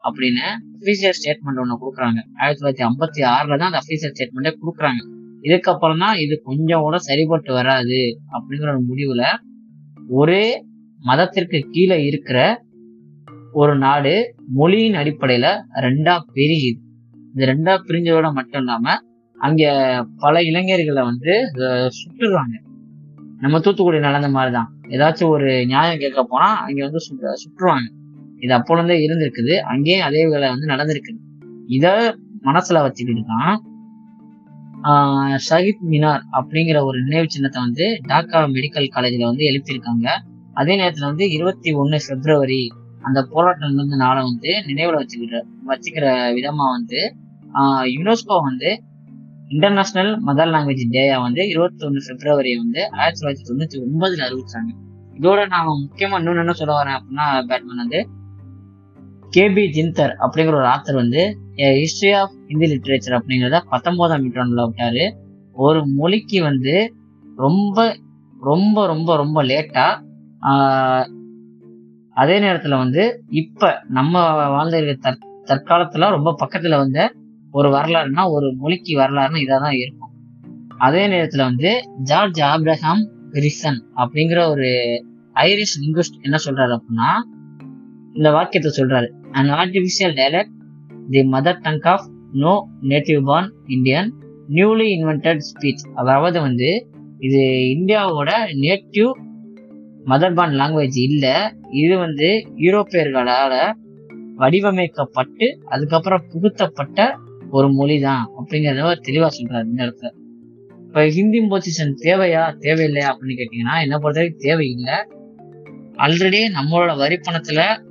அப்படின்னு அஃபீஷியல் ஸ்டேட்மெண்ட் ஒன்று கொடுக்குறாங்க. ஆயிரத்தி தொள்ளாயிரத்தி ஐம்பத்தி ஆறுல தான் அந்த அஃபீஷியல் ஸ்டேட்மெண்ட்டே கொடுக்குறாங்க. இதுக்கப்புறம் தான் இது கொஞ்சம் கூட சரிபட்டு வராது அப்படிங்கிற ஒரு முடிவுல ஒரே மதத்திற்கு கீழே இருக்கிற ஒரு நாடு மொழியின் அடிப்படையில ரெண்டா பிரியுது. இந்த ரெண்டா பிரிஞ்சதோட மட்டும் இல்லாம அங்க பல இளைஞர்களை வந்து சுட்டுடுறாங்க நம்ம தூத்துக்குடி நடந்த மாதிரிதான். ஏதாச்சும் ஒரு நியாயம் கேட்க போனா அங்க வந்து சுட்டு- சுட்டுருவாங்க. இது அப்போலேருந்தே இருந்திருக்குது. அங்கேயும் அதே வேலை வந்து நடந்திருக்குது. இத மனசுல வச்சுக்கிட்டு தான் ஷஹித் மினார் அப்படிங்கிற ஒரு நினைவு சின்னத்தை வந்து டாக்கா மெடிக்கல் காலேஜில் வந்து எழுப்பியிருக்காங்க. அதே நேரத்தில் வந்து இருபத்தி ஒன்று பிப்ரவரி அந்த போராட்டம் நடந்த நாளை வந்து நினைவில் வச்சுக்கிற வச்சுக்கிற விதமாக வந்து யுனெஸ்கோ வந்து இன்டர்நேஷ்னல் மதர் லாங்குவேஜ் டேயா வந்து இருபத்தி ஒன்று பிப்ரவரி வந்து ஆயிரத்தி தொள்ளாயிரத்தி தொண்ணூற்றி ஒன்பதில் அறிவிச்சாங்க. இதோட நான் முக்கியமாக இன்னொன்னு என்ன சொல்ல வரேன் அப்படின்னா பேட்மேன் வந்து கேபி ஜிந்தர் அப்படிங்கிற ஒரு ஆத்தர் வந்து ஹிஸ்டரி ஆஃப் ஹிந்தி லிட்ரேச்சர் அப்படிங்கிறத பத்தொன்பதாம் நூற்றாண்டுல விட்டாரு ஒரு மொழிக்கு வந்து ரொம்ப ரொம்ப ரொம்ப ரொம்ப லேட்டா அதே நேரத்துல வந்து இப்ப நம்ம வாழ்ந்த தற் தற்காலத்துல ரொம்ப பக்கத்துல வந்த ஒரு வரலாறுனா ஒரு மொழிக்கு வரலாறுனா இதாதான் இருக்கும். அதே நேரத்துல வந்து ஜார்ஜ் ஆப்ரஹாம் கிரிசன் அப்படிங்கிற ஒரு ஐரிஷ் லிங்குஸ்ட் என்ன சொல்றாரு அப்படின்னா இந்த வாக்கியத்தை சொல்றாரு. An artificial dialect the mother tongue of no native born Indian newly invented speech அதாவது வந்து இது இந்தியாவோட நேட்டிவ் மதர் பார்ன் லாங்குவேஜ் இல்லை இது வந்து யூரோப்பியர்களால் வடிவமைக்கப்பட்டு அதுக்கப்புறம் புகுத்தப்பட்ட ஒரு மொழி தான் அப்படிங்கிறத தெளிவாக சொல்கிறார் இந்த இடத்துல. இப்போ ஹிந்தி பொசிஷன் தேவையா தேவையில்லையா அப்படின்னு கேட்டிங்கன்னா என்ன பொறுத்தவரைக்கும் தேவையில்லை. ஆல்ரெடி நம்மளோட வரி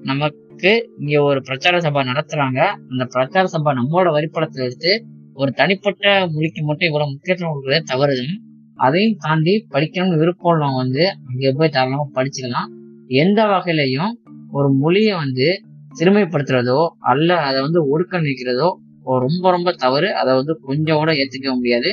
நம்ம அளவுக்கு இங்க ஒரு பிரச்சார சபா நடத்துறாங்க. அந்த பிரச்சார சபா நம்மளோட வரி எடுத்து ஒரு தனிப்பட்ட மொழிக்கு மட்டும் இவ்வளவு முக்கியத்துவம் கொடுக்கறது தவறுது அதையும் தாண்டி படிக்கணும்னு விருப்பம் உள்ளவங்க வந்து அங்க போய் தாராளமா படிச்சுக்கலாம். எந்த வகையிலையும் ஒரு மொழியை வந்து சிறுமைப்படுத்துறதோ அல்ல அதை வந்து ஒடுக்க நிற்கிறதோ ரொம்ப ரொம்ப தவறு. அதை வந்து கொஞ்சம் கூட ஏத்துக்க முடியாது.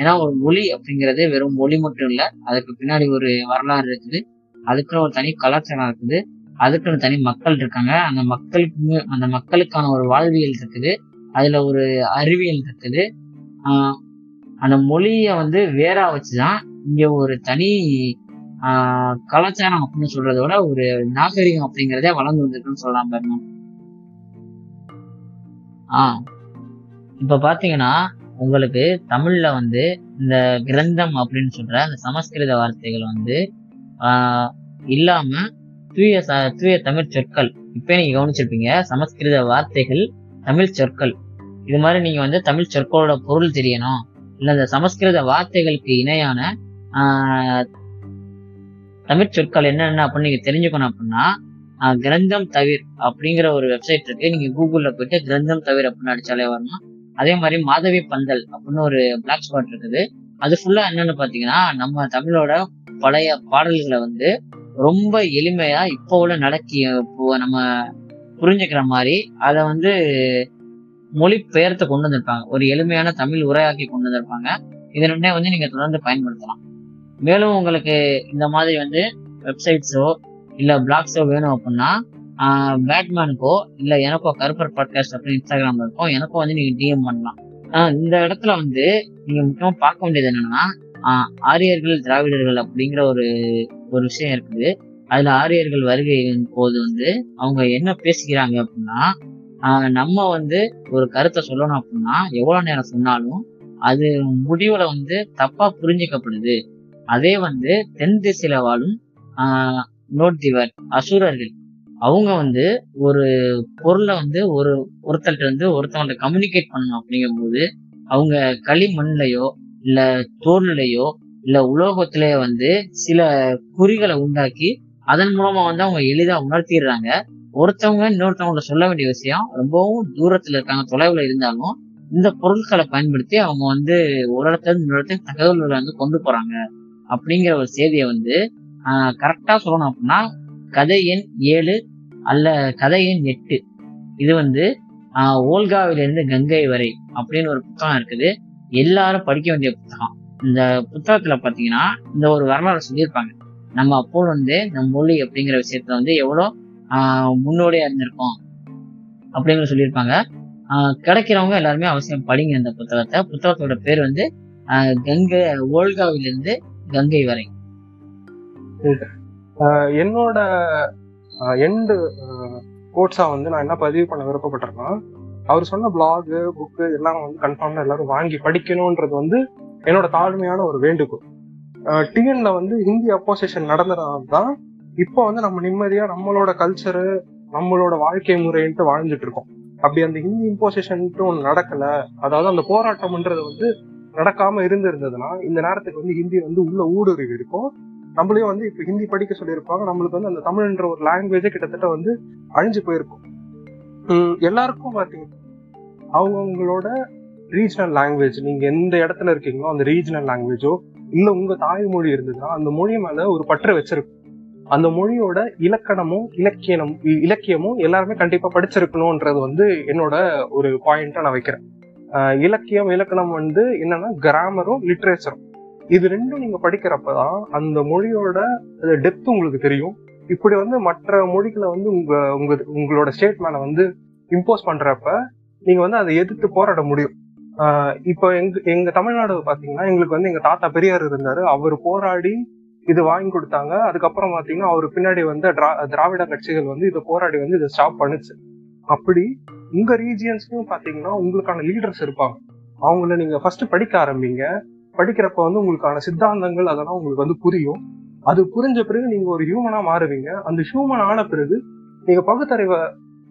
ஏன்னா ஒரு மொழி அப்படிங்கிறது வெறும் மொழி மட்டும் இல்ல. அதுக்கு பின்னாடி ஒரு வரலாறு இருக்குது. அதுக்குன்னு ஒரு தனி கலாச்சாரம் இருக்குது. அதுக்குன்னு தனி மக்கள் இருக்காங்க. அந்த மக்களுக்கு அந்த மக்களுக்கான ஒரு வாழ்வியல் இருக்குது. அதுல ஒரு அறிவியல் இருக்குது. அந்த மொழியை வந்து வேறா வச்சுதான் இங்க ஒரு தனி கலாச்சாரம் அப்படின்னு சொல்றத விட ஒரு நாகரிகம் அப்படிங்கிறதே வளர்ந்து வந்திருக்குன்னு சொல்லலாம் பாருங்க. ஆஹ் இப்ப பாத்தீங்கன்னா உங்களுக்கு தமிழ்ல வந்து இந்த கிரந்தம் அப்படின்னு சொல்ற அந்த சமஸ்கிருத வார்த்தைகள் வந்து ஆஹ் இல்லாம தூய தூய தமிழ் சொற்கள். இப்போ நீங்க கவனிச்சிருப்பீங்க சமஸ்கிருத வார்த்தைகள் தமிழ் சொற்கள். இது மாதிரி நீங்க வந்து தமிழ் சொற்களோட பொருள் தெரியணும். இல்ல இந்த சமஸ்கிருத வார்த்தைகளுக்கு இணையான ஆஹ் தமிழ் சொற்கள் என்னென்ன அப்படின்னு நீங்க தெரிஞ்சுக்கணும் அப்படின்னா கிரந்தம் தவிர் அப்படிங்கிற ஒரு வெப்சைட் இருக்கு. நீங்க கூகுள்ல போயிட்டு கிரந்தம் தவிர் அப்படின்னு அடிச்சாலே வரணும். அதே மாதிரி மாதவி பந்தல் அப்படின்னு ஒரு பிளாக் ஸ்பாட் இருக்குது. அது ஃபுல்லா என்னன்னு பாத்தீங்கன்னா நம்ம தமிழோட பழைய பாடல்களை வந்து ரொம்ப எளிமையா இப்போ உள்ள நடக்கி இப்போ நம்ம புரிஞ்சுக்கிற மாதிரி அதை வந்து மொழி பெயர்த்து கொண்டு வந்திருப்பாங்க. ஒரு எளிமையான தமிழ் உரையாக்கி கொண்டு வந்திருப்பாங்க. இது ரெண்டே வந்து நீங்க தொடர்ந்து பயன்படுத்தலாம். மேலும் உங்களுக்கு இந்த மாதிரி வந்து வெப்சைட்ஸோ இல்லை பிளாக்ஸோ வேணும் அப்படின்னா பேட்மேனுக்கோ இல்லை எனக்கோ கருப்பர் பாட்காஸ்ட் அப்படின்னு இன்ஸ்டாகிராம் இருக்கும் எனக்கும் வந்து நீங்க டிஎம் பண்ணலாம். இந்த இடத்துல வந்து நீங்க முக்கியமாக பார்க்க வேண்டியது என்னன்னா ஆரியர்கள் திராவிடர்கள் அப்படிங்கிற ஒரு ஒரு விஷயம் இருக்குது. அதுல ஆரியர்கள் வருகை போது வந்து அவங்க என்ன பேசிக்கிறாங்க அப்படின்னா நம்ம வந்து ஒரு கருத்தை சொல்லணும் அப்படின்னா எவ்வளவு நேரம் சொன்னாலும் அது முடிவுல வந்து தப்பா புரிஞ்சிக்கப்படுது. அதே வந்து தென் திசையில வாழும் ஆஹ் நோட்டிவர் அசுரர்கள். அவங்க வந்து ஒரு பொருளை வந்து ஒரு ஒருத்தர்கிட்ட வந்து ஒருத்தவங்கள்ட்ட கம்யூனிகேட் பண்ணணும் அப்படிங்கும்போது அவங்க களிமண்லையோ இல்ல தோல்லையோ இல்ல உலோகத்திலேயே வந்து சில குறிகளை உண்டாக்கி அதன் மூலமா வந்து அவங்க எளிதா உணர்த்திடுறாங்க. ஒருத்தவங்க இன்னொருத்தவங்கள சொல்ல வேண்டிய விஷயம் ரொம்பவும் தூரத்துல இருக்காங்க தொலைவில் இருந்தாலும் இந்த பொருட்களை பயன்படுத்தி அவங்க வந்து ஒரு இடத்துல இருந்து இன்னொரு இடத்துக்கு தகவல்களை வந்து கொண்டு போறாங்க. அப்படிங்கிற ஒரு செய்தியை வந்து கரெக்டா சொல்லணும் அப்படின்னா கதை எண் ஏழு அல்ல கதை எண் எட்டு. இது வந்து ஓல்காவிலிருந்து கங்கை வரை அப்படின்னு ஒரு புத்தகம் இருக்குது. எல்லாரும் படிக்க வேண்டிய புத்தகம். இந்த புத்தகத்துல பாத்தீங்கன்னா இந்த ஒரு வரலாறு சொல்லியிருப்பாங்க. நம்ம அப்போ வந்து நம்ம மொழி அப்படிங்கிற விஷயத்துல வந்து எவ்வளோ ஆஹ் முன்னோடியா இருந்திருக்கோம். அப்படிங்கிற சொல்லியிருப்பாங்க. கிடைக்கிறவங்க எல்லாருமே அவசியம் படிங்க இந்த புத்தகத்தை. புத்தகத்தோட பேர் வந்து கங்கை ஓல்காவிலிருந்து கங்கை வரை.
என்னோட எண்டு கோட்ஸா வந்து நான் என்ன பதிவு பண்ண விருப்பப்பட்டிருக்கேன் அவர் சொன்ன பிளாகு புக்கு எல்லாம் வந்து கன்ஃபார்ம்டா எல்லாரும் வாங்கி படிக்கணும்ன்றது வந்து என்னோட தாழ்மையான ஒரு வேண்டுகோள். டிஎன்ல வந்து ஹிந்தி அப்போசிஷன் நடந்ததுனால தான் இப்போ வந்து நம்ம நிம்மதியா நம்மளோட கல்ச்சரு நம்மளோட வாழ்க்கை முறைன்ட்டு வாழ்ந்துட்டு இருக்கோம். அப்படி அந்த ஹிந்தி இம்போசிஷன்ட்டு ஒன்று நடக்கல. அதாவது அந்த போராட்டம்ன்றது வந்து நடக்காம இருந்திருந்ததுன்னா இந்த நேரத்துக்கு வந்து ஹிந்தி வந்து உள்ள ஊடுருவி இருக்கும். நம்மளையும் வந்து இப்போ ஹிந்தி படிக்க சொல்லியிருப்பாங்க. நம்மளுக்கு வந்து அந்த தமிழ்ன்ற ஒரு லாங்குவேஜே கிட்டத்தட்ட வந்து அழிஞ்சு போயிருக்கும். எல்லாருக்கும் பார்த்தீங்கன்னா அவங்கவுங்களோட ரீஜனல் லாங்குவேஜ் நீங்க எந்த இடத்துல இருக்கீங்களோ அந்த ரீஜனல் லாங்குவேஜோ இல்ல உங்க தாய்மொழி இருந்ததுன்னா அந்த மொழி மேல ஒரு பற்று வச்சிருக்கும். அந்த மொழியோட இலக்கணமும் இலக்கியமும் இலக்கியமும் எல்லாருமே கண்டிப்பா படிச்சிருக்கணும்ன்றது வந்து என்னோட ஒரு பாயிண்டா நான் வைக்கிறேன். இலக்கியம் இலக்கணம் வந்து என்னன்னா கிராமரும் லிட்ரேச்சரும் இது ரெண்டும் நீங்க படிக்கிறப்பதான் அந்த மொழியோட டெப்த் உங்களுக்கு தெரியும். இப்படி வந்து மற்ற மொழிகளை வந்து உங்க உங்க உங்களோட ஸ்டேட் மேல வந்து இம்போஸ் பண்றப்ப நீங்க வந்து அதை எதிர்த்து போராட முடியும். இப்போ எங்க எங்க தமிழ்நாடு பாத்தீங்கன்னா எங்களுக்கு வந்து எங்க தாத்தா பெரியார் இருந்தாரு. அவர் போராடி இது வாங்கி கொடுத்தாங்க. அதுக்கப்புறம் பாத்தீங்கன்னா அவர் பின்னாடி வந்து திராவிட கட்சிகள் வந்து இதை போராடி வந்து இதை ஸ்டாப் பண்ணுச்சு. அப்படி உங்க ரீஜியன்ஸ்லயும் பாத்தீங்கன்னா உங்களுக்கான லீடர்ஸ் இருப்பாங்க. அவங்கள நீங்க ஃபர்ஸ்ட் படிக்க ஆரம்பிங்க. படிக்கிறப்ப வந்து உங்களுக்கான சித்தாந்தங்கள் அதெல்லாம் உங்களுக்கு வந்து புரியும். அது புரிஞ்ச பிறகு நீங்க ஒரு ஹியூமனா மாறுவீங்க. அந்த ஹியூமன் ஆன பிறகு நீங்க பகுத்தறிவை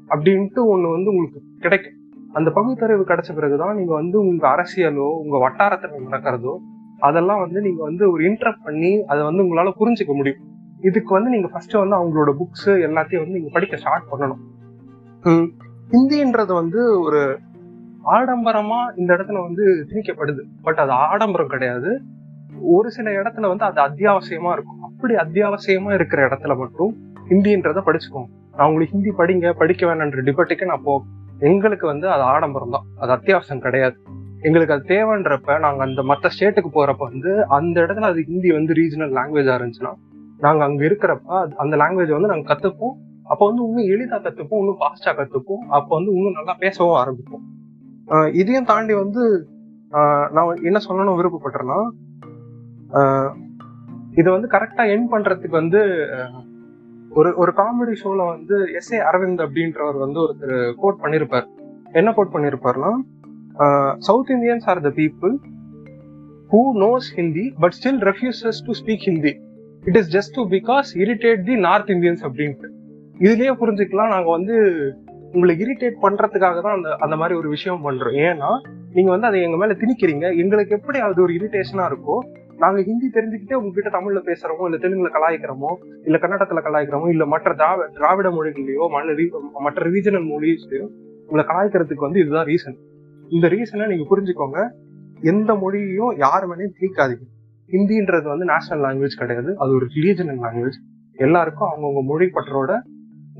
அப்படின்ட்டு ஒண்ணு வந்து உங்களுக்கு கிடைக்கும். அந்த பகுத்தறிவு கிடைச்ச பிறகுதான் நீங்க வந்து உங்க அரசியலோ உங்க வட்டாரத்துல நடக்கிறதோ அதெல்லாம் வந்து நீங்க வந்து ஒரு இன்டரப்ட் பண்ணி அதை வந்து உங்களால புரிஞ்சுக்க முடியும். இதுக்கு வந்து நீங்க ஃபர்ஸ்ட் வந்து அவங்களோட புக்ஸ் எல்லாத்தையும் வந்து நீங்க படிக்க ஸ்டார்ட் பண்ணணும். ஹிந்தின்றது வந்து ஒரு ஆடம்பரமா இந்த இடத்துல வந்து திணிக்கப்படுது. பட் அது ஆடம்பரம் கிடையாது. ஒரு சில இடத்துல வந்து அது அத்தியாவசியமா இருக்கும். அப்படி அத்தியாவசியமா இருக்கிற இடத்துல மட்டும் ஹிந்தின்றத படிச்சுக்கோங்க. நான் உங்களுக்கு ஹிந்தி படிங்க படிக்க வேணான்ற டிபேட்டுக்கு நான் போ எங்களுக்கு வந்து அது ஆடம்பரம் தான். அது அத்தியாவசியம் கிடையாது. எங்களுக்கு அது தேவைன்றப்ப நாங்கள் அந்த மற்ற ஸ்டேட்டுக்கு போறப்ப வந்து அந்த இடத்துல அது ஹிந்தி வந்து ரீஜனல் லாங்குவேஜா இருந்துச்சுன்னா நாங்கள் அங்கே இருக்கிறப்ப அந்த லாங்குவேஜை வந்து நாங்கள் கற்றுப்போம் அப்போ வந்து இன்னும் எளிதா கற்றுப்போம் இன்னும் ஃபாஸ்டா கற்றுப்போம் அப்போ வந்து இன்னும் நல்லா பேசவும் ஆரம்பிப்போம். இதையும் தாண்டி வந்து நான் என்ன சொல்லணும் விருப்பப்பட்டேன்னா இதை வந்து கரெக்டா என் பண்றதுக்கு வந்து ஒரு ஒரு காமெடி ஷோல வந்து எஸ் ஏ அரவிந்த் அப்படின்றவர் வந்து ஒருத்தர் கோட் பண்ணியிருப்பார் என்ன quote பண்ணியிருப்பார்னா south Indians are the people who knows Hindi but still refuses to speak Hindi it is just to because irritate the north Indians அப்படின்ட்டு. இதுலயே புரிஞ்சுக்கலாம். நாங்க வந்து உங்களை இரிட்டேட் பண்றதுக்காக தான் அந்த அந்த மாதிரி ஒரு விஷயம் பண்றோம். ஏன்னா நீங்க வந்து அதை எங்க மேல திணிக்கிறீங்க. எங்களுக்கு எப்படி அது ஒரு இரிட்டேஷனா இருக்கோ நாங்க ஹிந்தி தெரிஞ்சுக்கிட்டே உங்ககிட்ட தமிழ்ல பேசுறோமோ இல்ல தெலுங்குல கலாய்க்கிறோமோ இல்ல கன்னடத்துல கலாய்க்கிறோமோ இல்ல மற்ற திராவிட திராவிட மொழிகளையோ மற்ற மற்ற ரீஜனல் மொழிஸ்லயோ உங்களை கலாய்க்கிறதுக்கு வந்து இதுதான் ரீசன் இந்த ரீசனை நீங்க புரிஞ்சுக்கோங்க. எந்த மொழியையும் யார் வேணையும் திணிக்காதீங்க. ஹிந்தின்றது வந்து நேஷனல் லாங்குவேஜ் கிடையாது. அது ஒரு ரீஜனல் லாங்குவேஜ் எல்லாருக்கும் அவங்கவுங்க மொழி பற்றோட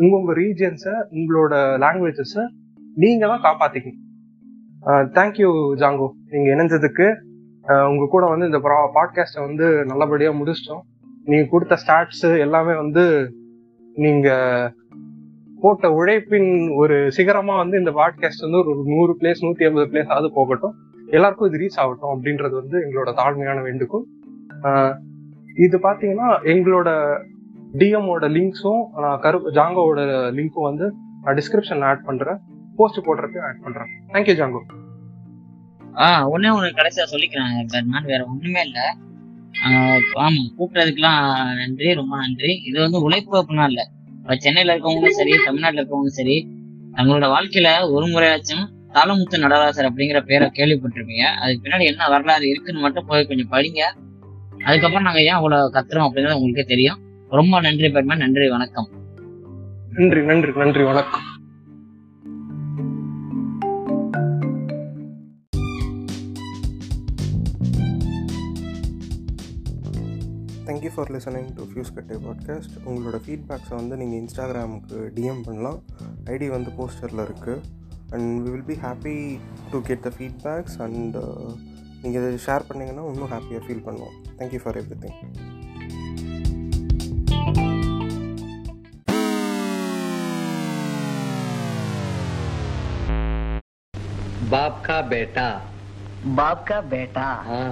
உங்கவுங்க ரீஜன்ஸை உங்களோட லாங்குவேஜஸை நீங்க தான் காப்பாத்திக்கணும். தேங்க்யூ ஜாங்கோ. நீங்க இணைஞ்சதுக்கு உங்க கூட வந்து இந்த பாட்காஸ்ட்டை வந்து நல்லபடியா முடிச்சிட்டோம். நீங்க கொடுத்த ஸ்டாட்ஸ் எல்லாமே வந்து நீங்க போட்ட உழைப்பின் ஒரு சிகரமா வந்து இந்த பாட்காஸ்ட் வந்து ஒரு நூறு பிளேஸ் நூத்தி ஐம்பது பிளேஸ் ஆகுது போகட்டும். எல்லாருக்கும் இது ரீச் ஆகட்டும் அப்படின்றது வந்து எங்களோட தாழ்மையான வேண்டுகோள். இது பாத்தீங்கன்னா எங்களோட டிஎம்மோட லிங்க்ஸும் நான் கரு ஜாங்கோவோட லிங்க்கும் வந்து நான் டிஸ்கிரிப்ஷன்ல ஆட் பண்றேன். போஸ்ட் போடுறதுக்கு ஆட் பண்றேன். Thank you Django.
ஆஹ் ஒண்ணே ஒண்ணு கடைசியா சொல்லிக்கிறேன் பேட்மேன் வேற ஒண்ணுமே இல்ல. ஆஹ் ஆமா கூப்பிட்டதுக்கெல்லாம் நன்றி ரொம்ப நன்றி. இது வந்து உழைப்பு அப்படின்னா இல்ல. இப்ப சென்னையில இருக்கவங்களும் சரி தமிழ்நாட்டுல இருக்கவங்களும் சரி தங்களோட வாழ்க்கையில ஒரு முறையாச்சும் தாளமுத்து நடராசர் அப்படிங்கிற பேரை கேள்விப்பட்டிருப்பீங்க. அதுக்கு பின்னாடி என்ன வரலாறு இருக்குன்னு மட்டும் போய் கொஞ்சம் படிங்க. அதுக்கப்புறம் நாங்க ஏன் அவ்வளவு கத்துறோம் அப்படிங்கிறது உங்களுக்கே தெரியும். ரொம்ப நன்றி பெருமை நன்றி வணக்கம்.
நன்றி நன்றி நன்றி வணக்கம்.
Thank you for listening to fuse கட்டே பாட்காஸ்ட் உங்களோட ஃபீட்பேக்ஸை வந்து நீங்கள் இன்ஸ்டாகிராமுக்கு டிஎம் பண்ணலாம் ஐடி வந்து போஸ்டரில் இருக்குது and we will be happy to get the feedbacks and நீங்கள் இதை ஷேர் பண்ணிங்கன்னா இன்னும் ஹாப்பியாக ஃபீல் பண்ணுவோம் தேங்க்யூ ஃபார் எவ்ரி திங்
बाप का बेटा
बाप का बेटा
हाँ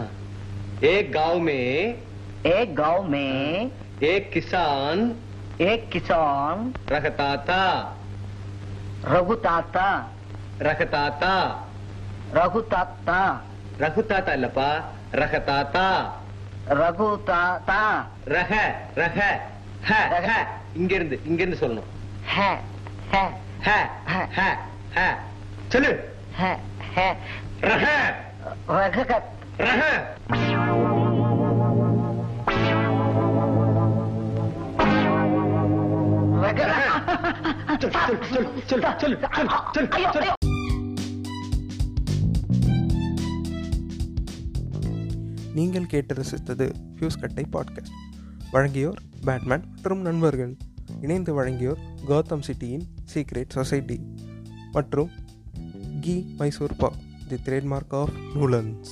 एक गांव में
एक गाँव में
एक किसान
एक किसान
रखता था।
रघुताता। रखताता
रघुताता। रघुताता लपा
रखताता रघुताता।
रह रह है है इंगेरंद इंगेरंद सुनो
है है
है है है। चलो।
है है।
रह। रह। ரஹ ரஹ
நீங்கள் கேட்டு ரசித்தது ஃபியூஸ் கட்டை பாட்காஸ்ட் வழங்கியோர் பேட்மேன் மற்றும் நண்பர்கள். இணைந்து வழங்கியோர் கௌதம் சிட்டியின் சீக்ரெட் சொசைட்டி மற்றும் கி Mysore pak the trademark of நூலன்ஸ்